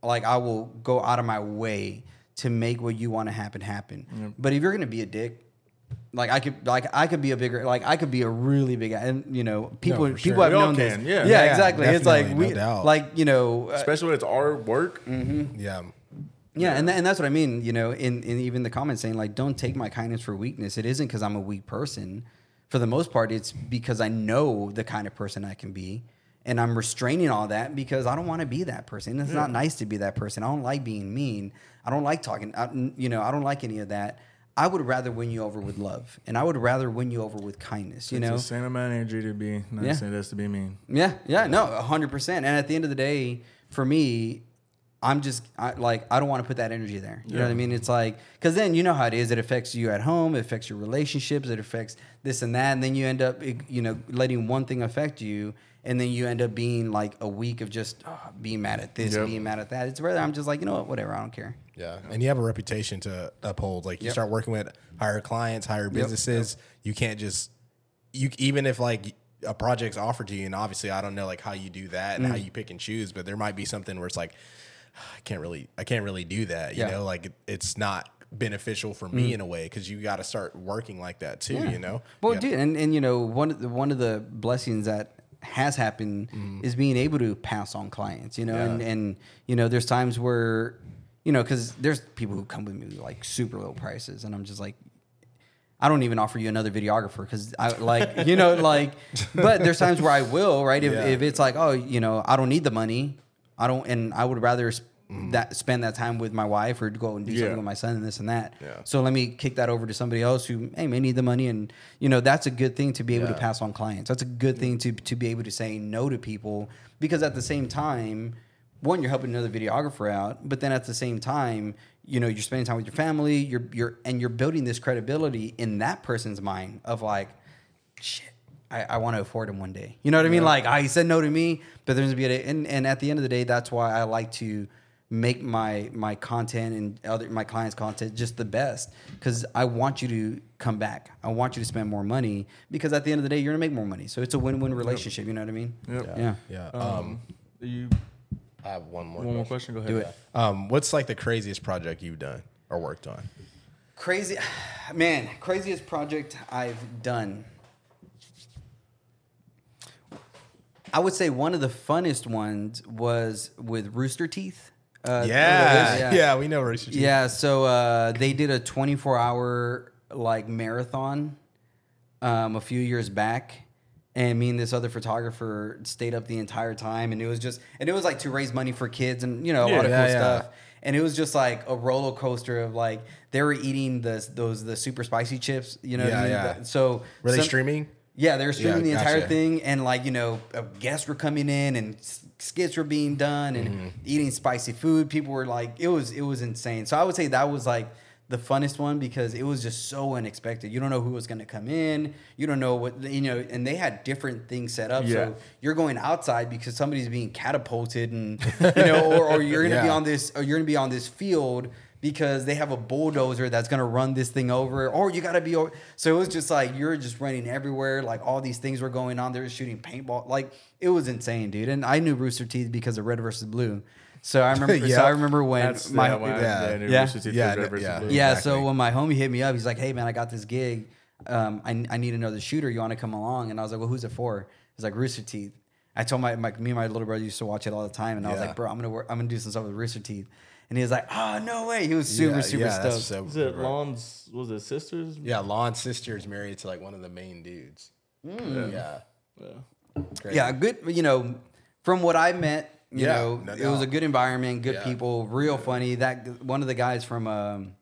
like I will go out of my way to make what you want to happen happen. But if you're gonna be a dick, like I could, like I could be a bigger, like I could be a really big, and you know, people, for people sure. have We all known can, this. yeah. yeah, Yeah, exactly. It's like definitely, we, no doubt. like you know, uh, especially when it's our work. Yeah. yeah, and, tha- and that's what I mean. You know, in, in even the comments saying like, don't take my kindness for weakness. It isn't because I'm a weak person. For the most part, it's because I know the kind of person I can be, and I'm restraining all that because I don't want to be that person. It's not nice to be that person. I don't like being mean. I don't like talking. I, you know, I don't like any of that. I would rather win you over with love, and I would rather win you over with kindness. You it's know, the same amount of energy to be nice Yeah. it is to be mean. yeah, yeah, no, hundred percent. And at the end of the day, for me, I'm just I, like I don't want to put that energy there. You know what I mean? It's like because then you know how it is. It affects you at home. It affects your relationships. It affects this and that. And then you end up you know letting one thing affect you, and then you end up being like a week of just oh, being mad at this, Yep. being mad at that. It's rather I'm just like you know what, whatever. I don't care. Yeah, and you have a reputation to uphold. Like you Yep. start working with higher clients, higher businesses. You can't just you even if like a project's offered to you, and obviously I don't know like how you do that and how Mm. you pick and choose, but there might be something where it's like I can't really I can't really do that. You Yeah. Mm. know, like it, it's not beneficial for me in a way because you got to start working like that too. You know, Well, Yeah. dude, and, and you know one of the one of the blessings that has happened mm. is being able to pass on clients. You know, and Yeah. and you know there's times where you know because there's people who come with me with like super low prices, and I'm just like. I don't even offer you another videographer because I like you know like, but there's times where I will right if, Yeah. if it's like oh you know I don't need the money I don't and I would rather sp- that spend that time with my wife or go and do Yeah. something with my son and this and that Yeah. so let me kick that over to somebody else who hey may need the money and you know that's a good thing to be able to pass on clients. That's a good thing to to be able to say no to people because at the same time, one you're helping another videographer out, but then at the same time, you know you're spending time with your family. You're you're and you're building this credibility in that person's mind of like, shit. I, I want to afford him one day. You know what I mean? Like I said no to me, but there's gonna be a day. And, and at the end of the day, that's why I like to make my my content and other my clients' content just the best because I want you to come back. I want you to spend more money because at the end of the day, you're gonna make more money. So it's a win-win relationship. You know what I mean? Yep. Yeah. yeah. Um, Um, you I have one more. one more question. question? Go ahead. Do it. Um, what's like the craziest project you've done or worked on? Crazy, man. Craziest project I've done. I would say one of the funnest ones was with Rooster Teeth. Uh, Yeah, yeah. yeah, we know Rooster Teeth. Yeah, so uh, they did a 24 hour like marathon um, a few years back, and me and this other photographer stayed up the entire time, and it was just and it was like to raise money for kids and you know a lot of Yeah, cool yeah. stuff. And it was just like a roller coaster of like they were eating the those the super spicy chips, you know. what I Yeah, mean? yeah. So Were they some- streaming? yeah, they were streaming Yeah, the entire gotcha. thing, and like you know, uh, guests were coming in, and s- skits were being done, and Mm-hmm. eating spicy food. People were like, it was it was insane. So I would say that was like the funnest one because it was just so unexpected. You don't know who was going to come in. You don't know what you know, and they had different things set up. Yeah. So you're going outside because somebody's being catapulted, and you know, or, or you're going to be on this, or you're going to be on this field because they have a bulldozer that's gonna run this thing over, or you gotta be. o- So it was just like you're just running everywhere. Like all these things were going on. They were shooting paintball. Like it was insane, dude. And I knew Rooster Teeth because of Red versus Blue. So I remember. So I remember when That's my yeah, when I- yeah, yeah, yeah. Yeah, was no- Red versus yeah. Blue. yeah. Exactly. So when my homie hit me up, he's like, "Hey man, I got this gig. Um, I, I need another shooter. You want to come along?" And I was like, "Well, who's it for?" He's like, "Rooster Teeth." I told my, my me and my little brother used to watch it all the time, and I was like, "Bro, I'm gonna work, I'm gonna do some stuff with Rooster Teeth." And he was like, "Oh no way!" He was super Yeah, super yeah, stoked. so Was it cool. Lon's? Was it sisters? Yeah, Lon's sister is married to like one of the main dudes. Mm. Yeah. Yeah. Crazy. yeah, good. You know, from what I met, you Yeah, know, no it was a good environment, good Yeah. people, real funny. That one of the guys from um,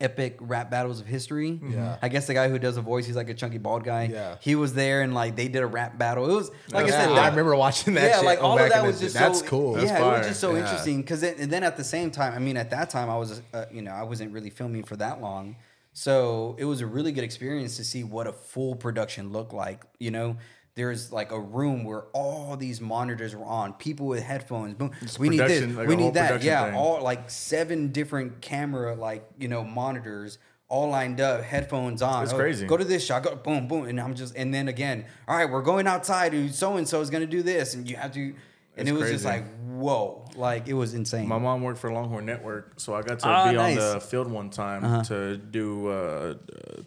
Epic Rap Battles of History. Yeah. I guess the guy who does the voice, he's like a chunky bald guy. Yeah. he was there, and like they did a rap battle. It was like Yeah, I said, I that- remember watching that. yeah, shit like all of that was just that's so, cool. Yeah, That's it was just so Yeah. interesting because then, and then at the same time, I mean, at that time, I was, uh, you know, I wasn't really filming for that long, so it was a really good experience to see what a full production looked like. You know, there's like a room where all these monitors were on, people with headphones. Boom, we need this, like we need that. Yeah, thing. all like seven different camera, like you know, monitors. All lined up, headphones on. It's Oh, crazy. Go to this shot, go boom, boom, and I'm just, and then again, all right, we're going outside. So and so is going to do this, and you have to, and It's it was just like whoa, like it was insane. My mom worked for Longhorn Network, so I got to Ah, be nice. on the field one time Uh-huh. to do uh, uh,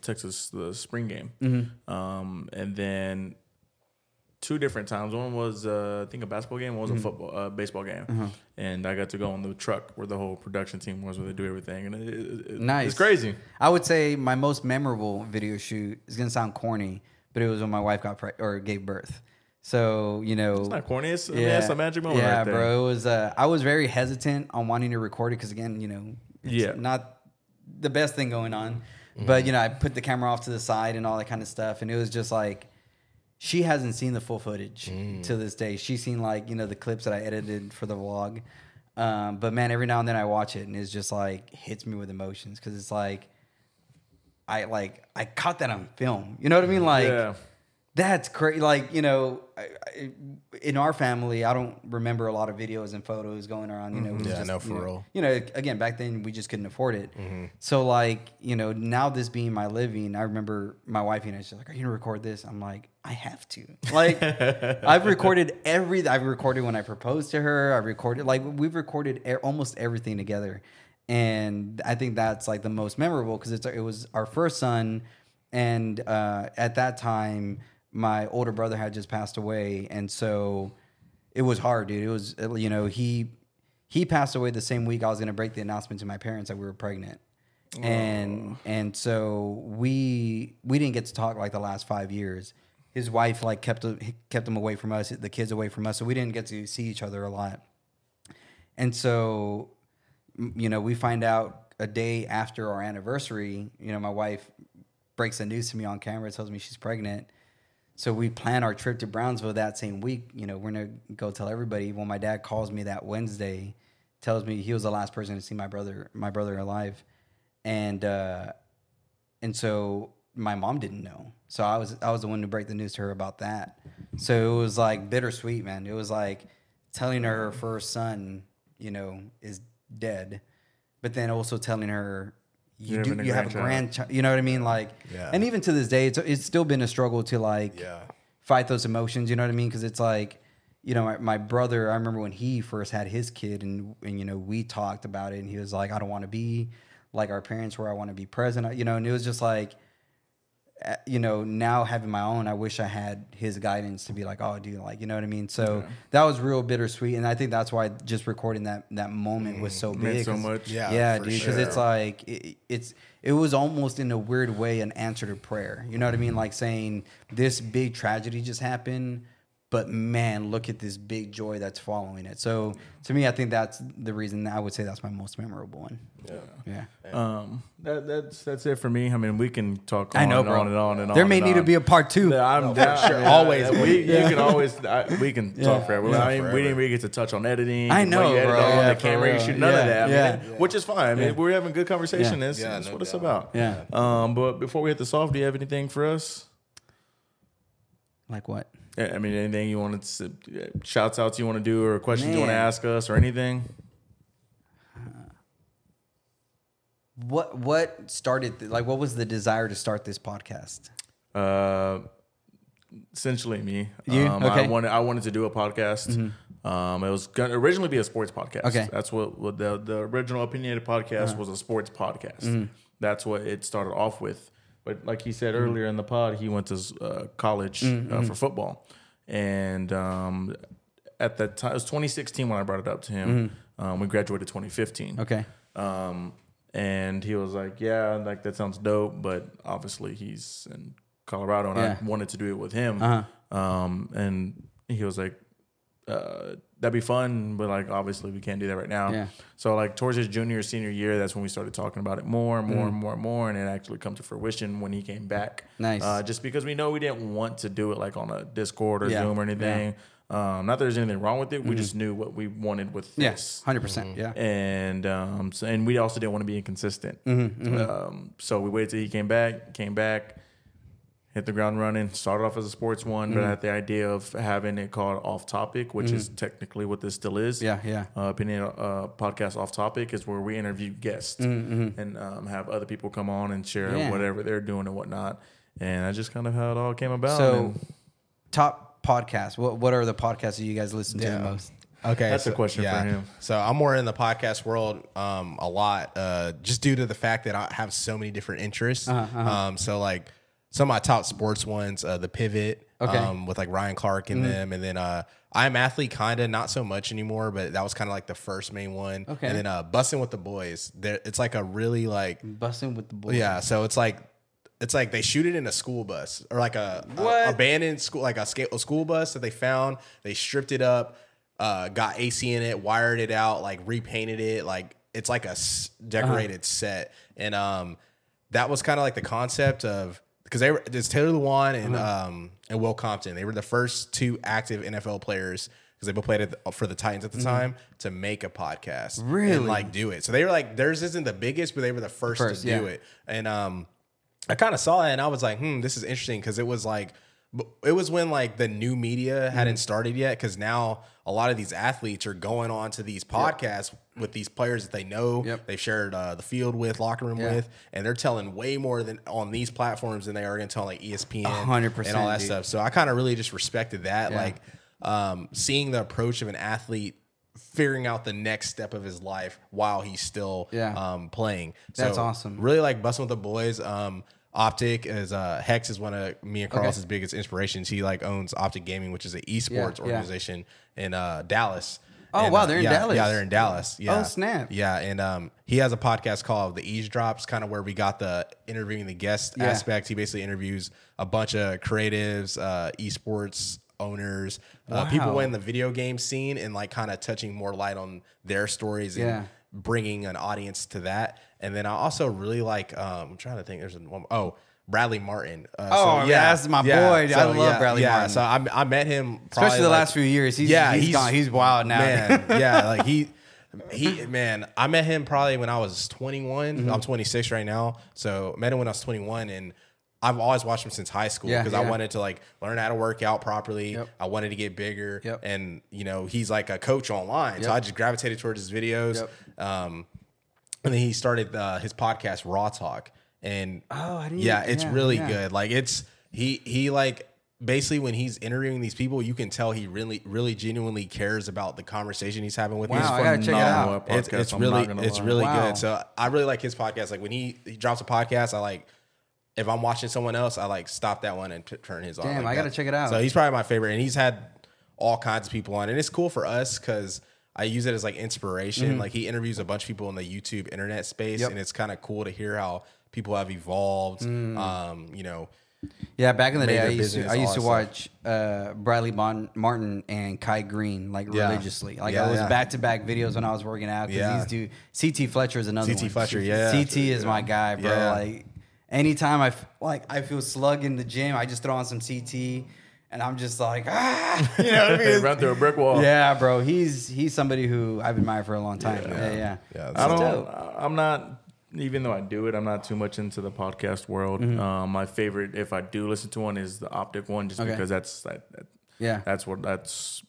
Texas the spring game, Mm-hmm. um, and then two different times. One was uh, I think a basketball game. One was Mm-hmm. a football uh, baseball game, Uh-huh. and I got to go on the truck where the whole production team was, where they do everything, and it, it, it- Nice. It's crazy. I would say my most memorable video shoot is gonna sound corny, but it was when my wife got pre- or gave birth. So you know, It's not corny. It's, mean, it's a magic moment. Yeah, right there. bro. It was. Uh, I was very hesitant on wanting to record it because again, you know, it's Yeah. not the best thing going on. But you know, I put the camera off to the side and all that kind of stuff, and it was just like she hasn't seen the full footage to this day. She's seen like you know the clips that I edited for the vlog. Um, but man, every now and then I watch it and it's just like hits me with emotions because it's like I like I caught that on film. You know what I mean? Like yeah. That's crazy. Like you know, I, I, in our family, I don't remember a lot of videos and photos going around. You know, was Yeah, just, no, for you know, real. You know, again, back then we just couldn't afford it. Mm-hmm. So like, you know, now this being my living, I remember my wife and I. She's like, "Are you gonna record this?" I'm like, "I have to." Like, I've recorded every. I've recorded when I proposed to her. I recorded like we've recorded e- almost everything together, and I think that's like the most memorable because it's it was our first son, and uh, at that time my older brother had just passed away, and so it was hard, dude. It was you know he he passed away the same week I was gonna break the announcement to my parents that we were pregnant. And and so we we didn't get to talk like the last five years. His wife like kept kept him away from us, the kids away from us, so we didn't get to see each other a lot. And so, you know, we find out a day after our anniversary. You know, my wife breaks the news to me on camera, tells me she's pregnant. So we plan our trip to Brownsville that same week. You know, we're gonna go tell everybody. When my dad calls me that Wednesday, tells me he was the last person to see my brother, my brother alive, and uh, and so my mom didn't know. So I was I was the one to break the news to her about that. So it was like bittersweet, man. It was like telling her her first son, you know, is dead, but then also telling her you You're do having you have a grandchild. You know what I mean? Like, Yeah. and even to this day, it's it's still been a struggle to like Yeah. fight those emotions. You know what I mean? Because it's like, you know, my, my brother. I remember when he first had his kid, and and you know, we talked about it, and he was like, I don't want to be like our parents were. I want to be present. You know, and it was just like, Uh, you know, now having my own, I wish I had his guidance to be like, oh, dude, like, you know what I mean? So that was real bittersweet, and I think that's why just recording that that moment was so mm. Meant big. so 'cause- much. Yeah, yeah, for dude, because it's like it, it's it was almost in a weird way an answer to prayer. You know what I mean? Like saying this big tragedy just happened, but man, look at this big joy that's following it. So to me, I think that's the reason I would say that's my most memorable one. Yeah, yeah. Um, that, that's that's it for me. I mean, we can talk. On I know, and bro. on and on and on. there may and need to be a part two. Yeah, I'm down. sure. yeah, Always. yeah, We, You can always. I, we can Yeah. talk forever. Yeah, I mean, forever. we didn't really get to touch on editing. I know, you edit bro. on the camera. You shoot none Yeah, of that. I mean, yeah. which is fine. I mean, we're having good conversation. Yeah. That's, Yeah, that's no what it's about. Yeah. Um, but before we hit this off, do you have anything for us? Like what? I mean, anything you want to shouts outs you want to do, or questions you want to ask us, or anything? What what started th- like what was the desire to start this podcast? Uh, essentially me. You? Um, I Okay. Mm-hmm. wanted I wanted to do a podcast. Um, it was gonna originally be a sports podcast. Okay. that's what, what the the original opinionated podcast Uh-huh. was a sports podcast. Mm-hmm. That's what it started off with. But like he said earlier in the pod, he went to uh, college Mm-hmm. uh, for football, and um, at that time it was 2016 when I brought it up to him. Um, we graduated 2015. Mm-hmm. Okay. Um, and he was like, "Yeah, like that sounds dope," but obviously he's in Colorado, and Yeah. I wanted to do it with him. Uh-huh. Um, and he was like, uh, "That'd be fun, but like obviously we can't do that right now." Yeah. So like towards his junior or senior year, that's when we started talking about it more and Mm. more and more and more, and it actually come to fruition when he came back. Nice. Uh, just because we know we didn't want to do it like on a Discord or Yeah. Zoom or anything. Um, not that there's anything wrong with it. We just knew what we wanted with Mm-hmm. Hundred percent. Yeah. and um, so, and we also didn't want to be inconsistent. Mm-hmm, Um, so we waited till he came back, came back, hit the ground running. Started off as a sports one, Mm-hmm. but had the idea of having it called Off Topic, which is technically what this still is. Yeah, yeah. Uh, opinion uh, podcast Off Topic is where we interview guests and um, have other people come on and share Mm-hmm, Yeah. whatever they're doing and whatnot. And that's just kind of how it all came about. So and top podcasts. What what are the podcasts that you guys listen to the most? Okay, That's a question for him. So I'm more in the podcast world um, a lot, uh, just due to the fact that I have so many different interests. Uh-huh, Um, so like some of my top sports ones, uh, the Pivot, Okay. Mm-hmm. um, with like Ryan Clark and them, and then uh, I'm athlete, kind of not so much anymore, but that was kind of like the first main one. Okay. and then uh, Bussin' with the Boys. There, it's like a really like Bussin' with the boys. yeah, so it's like it's like they shoot it in a school bus or like a, a abandoned school, like a, sca- a school bus that they found. They stripped it up, uh, got AC in it, wired it out, like repainted it. Like it's like a s- decorated set, and um, that was kind of like the concept of because they were it's Taylor Lewan and um and Will Compton. They were the first two active NFL players. Because they both played at the, for the Titans at the time to make a podcast, Really? and like do it. So they were like theirs isn't the biggest, but they were the first, First, to yeah. do it. And um, I kind of saw that and I was like, hmm, this is interesting because it was like, it was when like the new media hadn't started yet. Because now a lot of these athletes are going on to these podcasts with these players that they know, Yep. they've shared uh, the field with, locker room Yeah. with, and they're telling way more than on these platforms than they are going to tell like ESPN, hundred percent, and all that dude. stuff. So I kind of really just respected that, Yeah. like um, seeing the approach of an athlete. Figuring out the next step of his life while he's still Yeah. um, playing. That's So, awesome. Really like Bussin' with the boys. Um, Optic is uh, H3CZ is one of me and Carlos's biggest inspirations. He like owns Optic Gaming, which is an esports Yeah, yeah. organization in uh, Dallas. Oh, And, wow, uh, they're in yeah, Dallas. Yeah, they're in Dallas. Yeah. Oh, snap. Yeah, and um, he has a podcast called The Eavesdrops, kind of where we got the interviewing the guest Yeah. aspect. He basically interviews a bunch of creatives, uh, esports owners, uh, people in the video game scene, and like kind of touching more light on their stories and Yeah. bringing an audience to that. And then I also really like. Um, I'm trying to think. There's one. Oh. Bradley Martin. Uh, Oh, yeah, that's my boy. I love yeah, Bradley yeah. Martin. So I, I met him, probably Especially the like- last few years. He's, yeah, he's, gone. He's wild now. Man, yeah, like he, he, man. I met him probably when I was 21. Mm-hmm. I'm 26 right now, so met him when I was 21, and I've always watched him since high school Yeah, because I wanted to like learn how to work out properly. Yep. I wanted to get bigger, Yep. and you know he's like a coach online, so I just gravitated towards his videos. Yep. Um, and then he started uh, his podcast Raw Talk, and Oh, I didn't- yeah, it's yeah, really yeah. good. Like it's he he like basically when he's interviewing these people, you can tell he really really genuinely cares about the conversation he's having with Wow, these. I gotta check it out. at It's, it's really it's lie. really Wow. good. So I really like his podcast. Like when he, he drops a podcast, I like if I'm watching someone else, I like stop that one and t- turn his on. Damn, like I gotta that. check it out. So he's probably my favorite, and he's had all kinds of people on, and it's cool for us because. I use it as like inspiration. Like he interviews a bunch of people in the YouTube internet space, Mm-hmm. Yep. and it's kind of cool to hear how people have evolved. Mm. Um, you know, Yeah, back in the day, I used to I used to watch uh, Bradley Bon- Martin and Kai Greene like Yeah. religiously. Like Yeah, I was back to back videos when I was working out. Because Yeah. these two, CT Fletcher is another CT one. Fletcher, yeah. CT is my guy, bro. Yeah. Like anytime I f- like I feel slug in the gym, I just throw on some CT, and I'm just like ah, you know what I mean? Run through a brick wall. Yeah, bro. He's he's somebody who I've admired for a long time. Yeah, yeah. Yeah, I don't. dope. I'm not. Even though I do it, I'm not too much into the podcast world. Mm-hmm. Um, my favorite, if I do listen to one, is the Optic one, just Okay. because that's that, that Yeah. that's what that's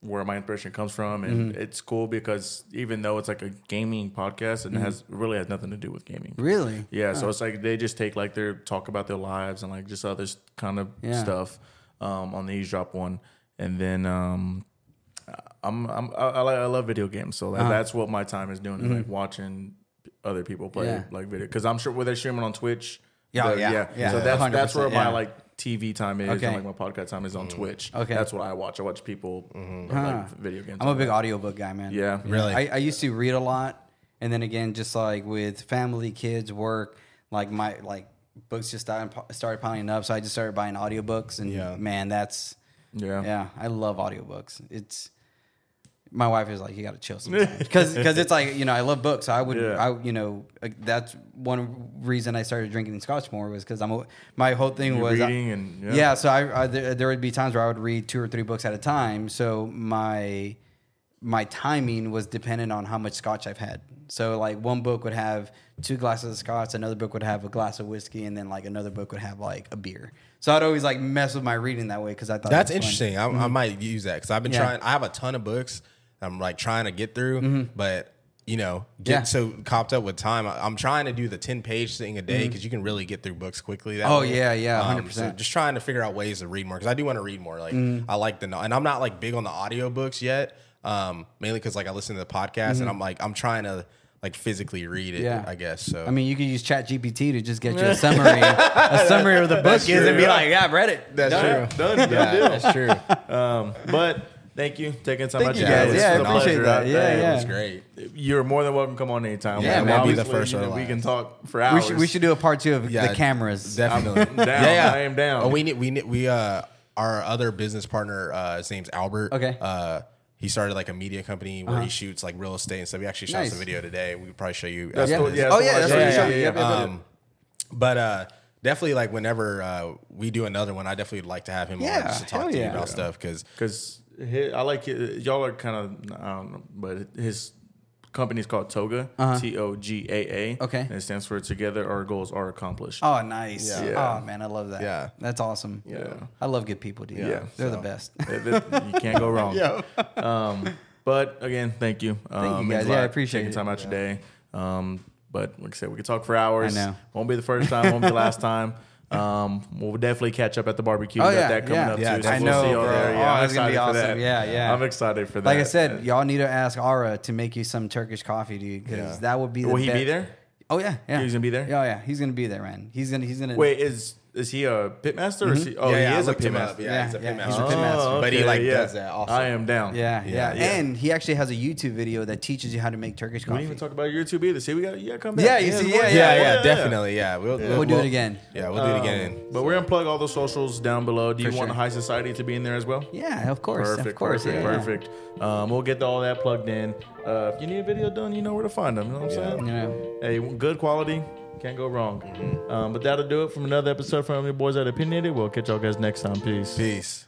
where my inspiration comes from, and Mm-hmm. it's cool because even though it's like a gaming podcast, it has really has nothing to do with gaming. Really? Yeah, so it's like they just take like their talk about their lives and like just other kind of Yeah. stuff um, on the eavesdrop one, and then um, I'm I'm I, I, I love video games, so like, Uh-huh. that's what my time is doing, is like watching other people play Yeah. like video because I'm sure where they're streaming on Twitch. Yeah, they're- yeah, yeah, So that's that's where my yeah. like TV time is, Okay. and like my podcast time is on mm-hmm. Twitch. Okay. that's what I watch. I watch people mm-hmm. like video games. I'm a big audiobook guy, man. Yeah. Really? I, I used to read a lot, and then again, just like with family, kids, work, like my like books just started, started piling up, so I just started buying audiobooks, and Yeah. man, that's yeah. yeah, I love audiobooks. It's my wife is like, you got to chill sometimes because it's like you know I love books. So I would Yeah. I you know uh, that's one reason I started drinking scotch more was because I'm a, my whole thing You're was uh, reading and- yeah. yeah. So I, I there, there would be times where I would read two or three books at a time. So my my timing was dependent on how much scotch I've had. So like one book would have two glasses of scotch, another book would have a glass of whiskey, and then like another book would have like a beer. So I'd always like mess with my reading that way because I thought That's it was fun. interesting. I, I might use that because I've been Mm-hmm. Yeah. trying. I have a ton of books. I'm like trying to get through, but you know, get Mm-hmm. Yeah. so copped up with time. I, I'm trying to do the 10 page thing a day because you can really get through books quickly. That Mm-hmm. Oh, way. yeah, yeah, Um, 100%. so just trying to figure out ways to read more because I do want to read more. Like Mm-hmm. I like the and I'm not like big on the audiobooks yet. Um, mainly because like I listen to the podcast and I'm like I'm trying to like physically read it. Mm-hmm. Yeah. I guess so. I mean, you could use Chat GPT to just get you a summary, a summary of the book is, and be like, "Yeah, I've read it." that's Done. true. Done. Done Yeah, deal. that's true. Um, but thank you taking time Thank out you guys. day. Yeah, I appreciate that. I- Yeah, yeah. It was great. You're more than welcome to come on anytime. Yeah, Like, man. Be the first you know, We can talk for We hours. should we should do a part two of Yeah, the cameras. Definitely. I'm down. I am down. Oh, we need we need we uh our other business partner, uh, his name's Albert. Okay. Uh-huh. Uh, he started like a media company where he shoots like real estate and stuff. We actually shot Nice. some video today. We could probably show you. That's after the- this. yeah, Oh yeah, one that's showed what you. you. Yeah, yeah. yep, yep. Um, but uh, definitely like whenever uh, we do another one, I definitely would like to have him Yeah, on just to talk hell to you yeah. about stuff because because I like it. Y'all are kind of I don't know, but his company is called Toga. T O G A A. Uh-huh. Okay. and it stands for Together Our Goals Are Accomplished. Oh, nice. Yeah. Yeah. Oh man, I love that. Yeah. that's awesome. Yeah. I love good people, dude. Yeah, they're the best. It- it- you can't go wrong. yeah. Um, but again, thank you. Um, you, guys. Yeah, I appreciate taking it. time out your day. Um, but like I said, we could talk for hours. I know. Won't be the first time. Won't be the last time. Um, we'll definitely catch up at the barbecue. Oh, We got yeah, that coming yeah. up Yeah, too. So I we'll know, see y'all bro. there. Oh, Yeah, I'm it's gonna be excited for awesome. that. Yeah, yeah. I'm excited for that. Like I said, y'all need to ask Ara to make you some Turkish coffee, dude, because Yeah. that would be. The will he be- be there? Oh yeah, yeah. He's gonna be there? Oh yeah, he's gonna be there, man. He's gonna he's gonna Wait, is is he a pitmaster or is he? Oh, Yeah, yeah, he I is a looked him up. pitmaster. Yeah, he's a Yeah, pitmaster. he's a Oh, pitmaster. But he, okay, like, yeah. does that also. I am down. Yeah, yeah, Yeah, And he actually has a YouTube video that teaches you how to make Turkish coffee. We didn't even talk about YouTube either. See, we got you got to come back. Yeah, you see, it's yeah, yeah, yeah, yeah, yeah. definitely, yeah. We'll, we'll do it again. Yeah, we'll do it again. But we're gonna plug all the socials down below. Do you For want sure. High Society to be in there as well? Yeah, of course, Perfect, of course, perfect, yeah, yeah. perfect. Um, we'll get all that plugged in. Uh, if you need a video done, you know where to find them. You know what I'm saying? You know, Hey, good quality, can't go wrong. Mm-hmm. Um, but that'll do it from another episode from the boys at Opinionated. We'll catch y'all guys next time. Peace. Peace.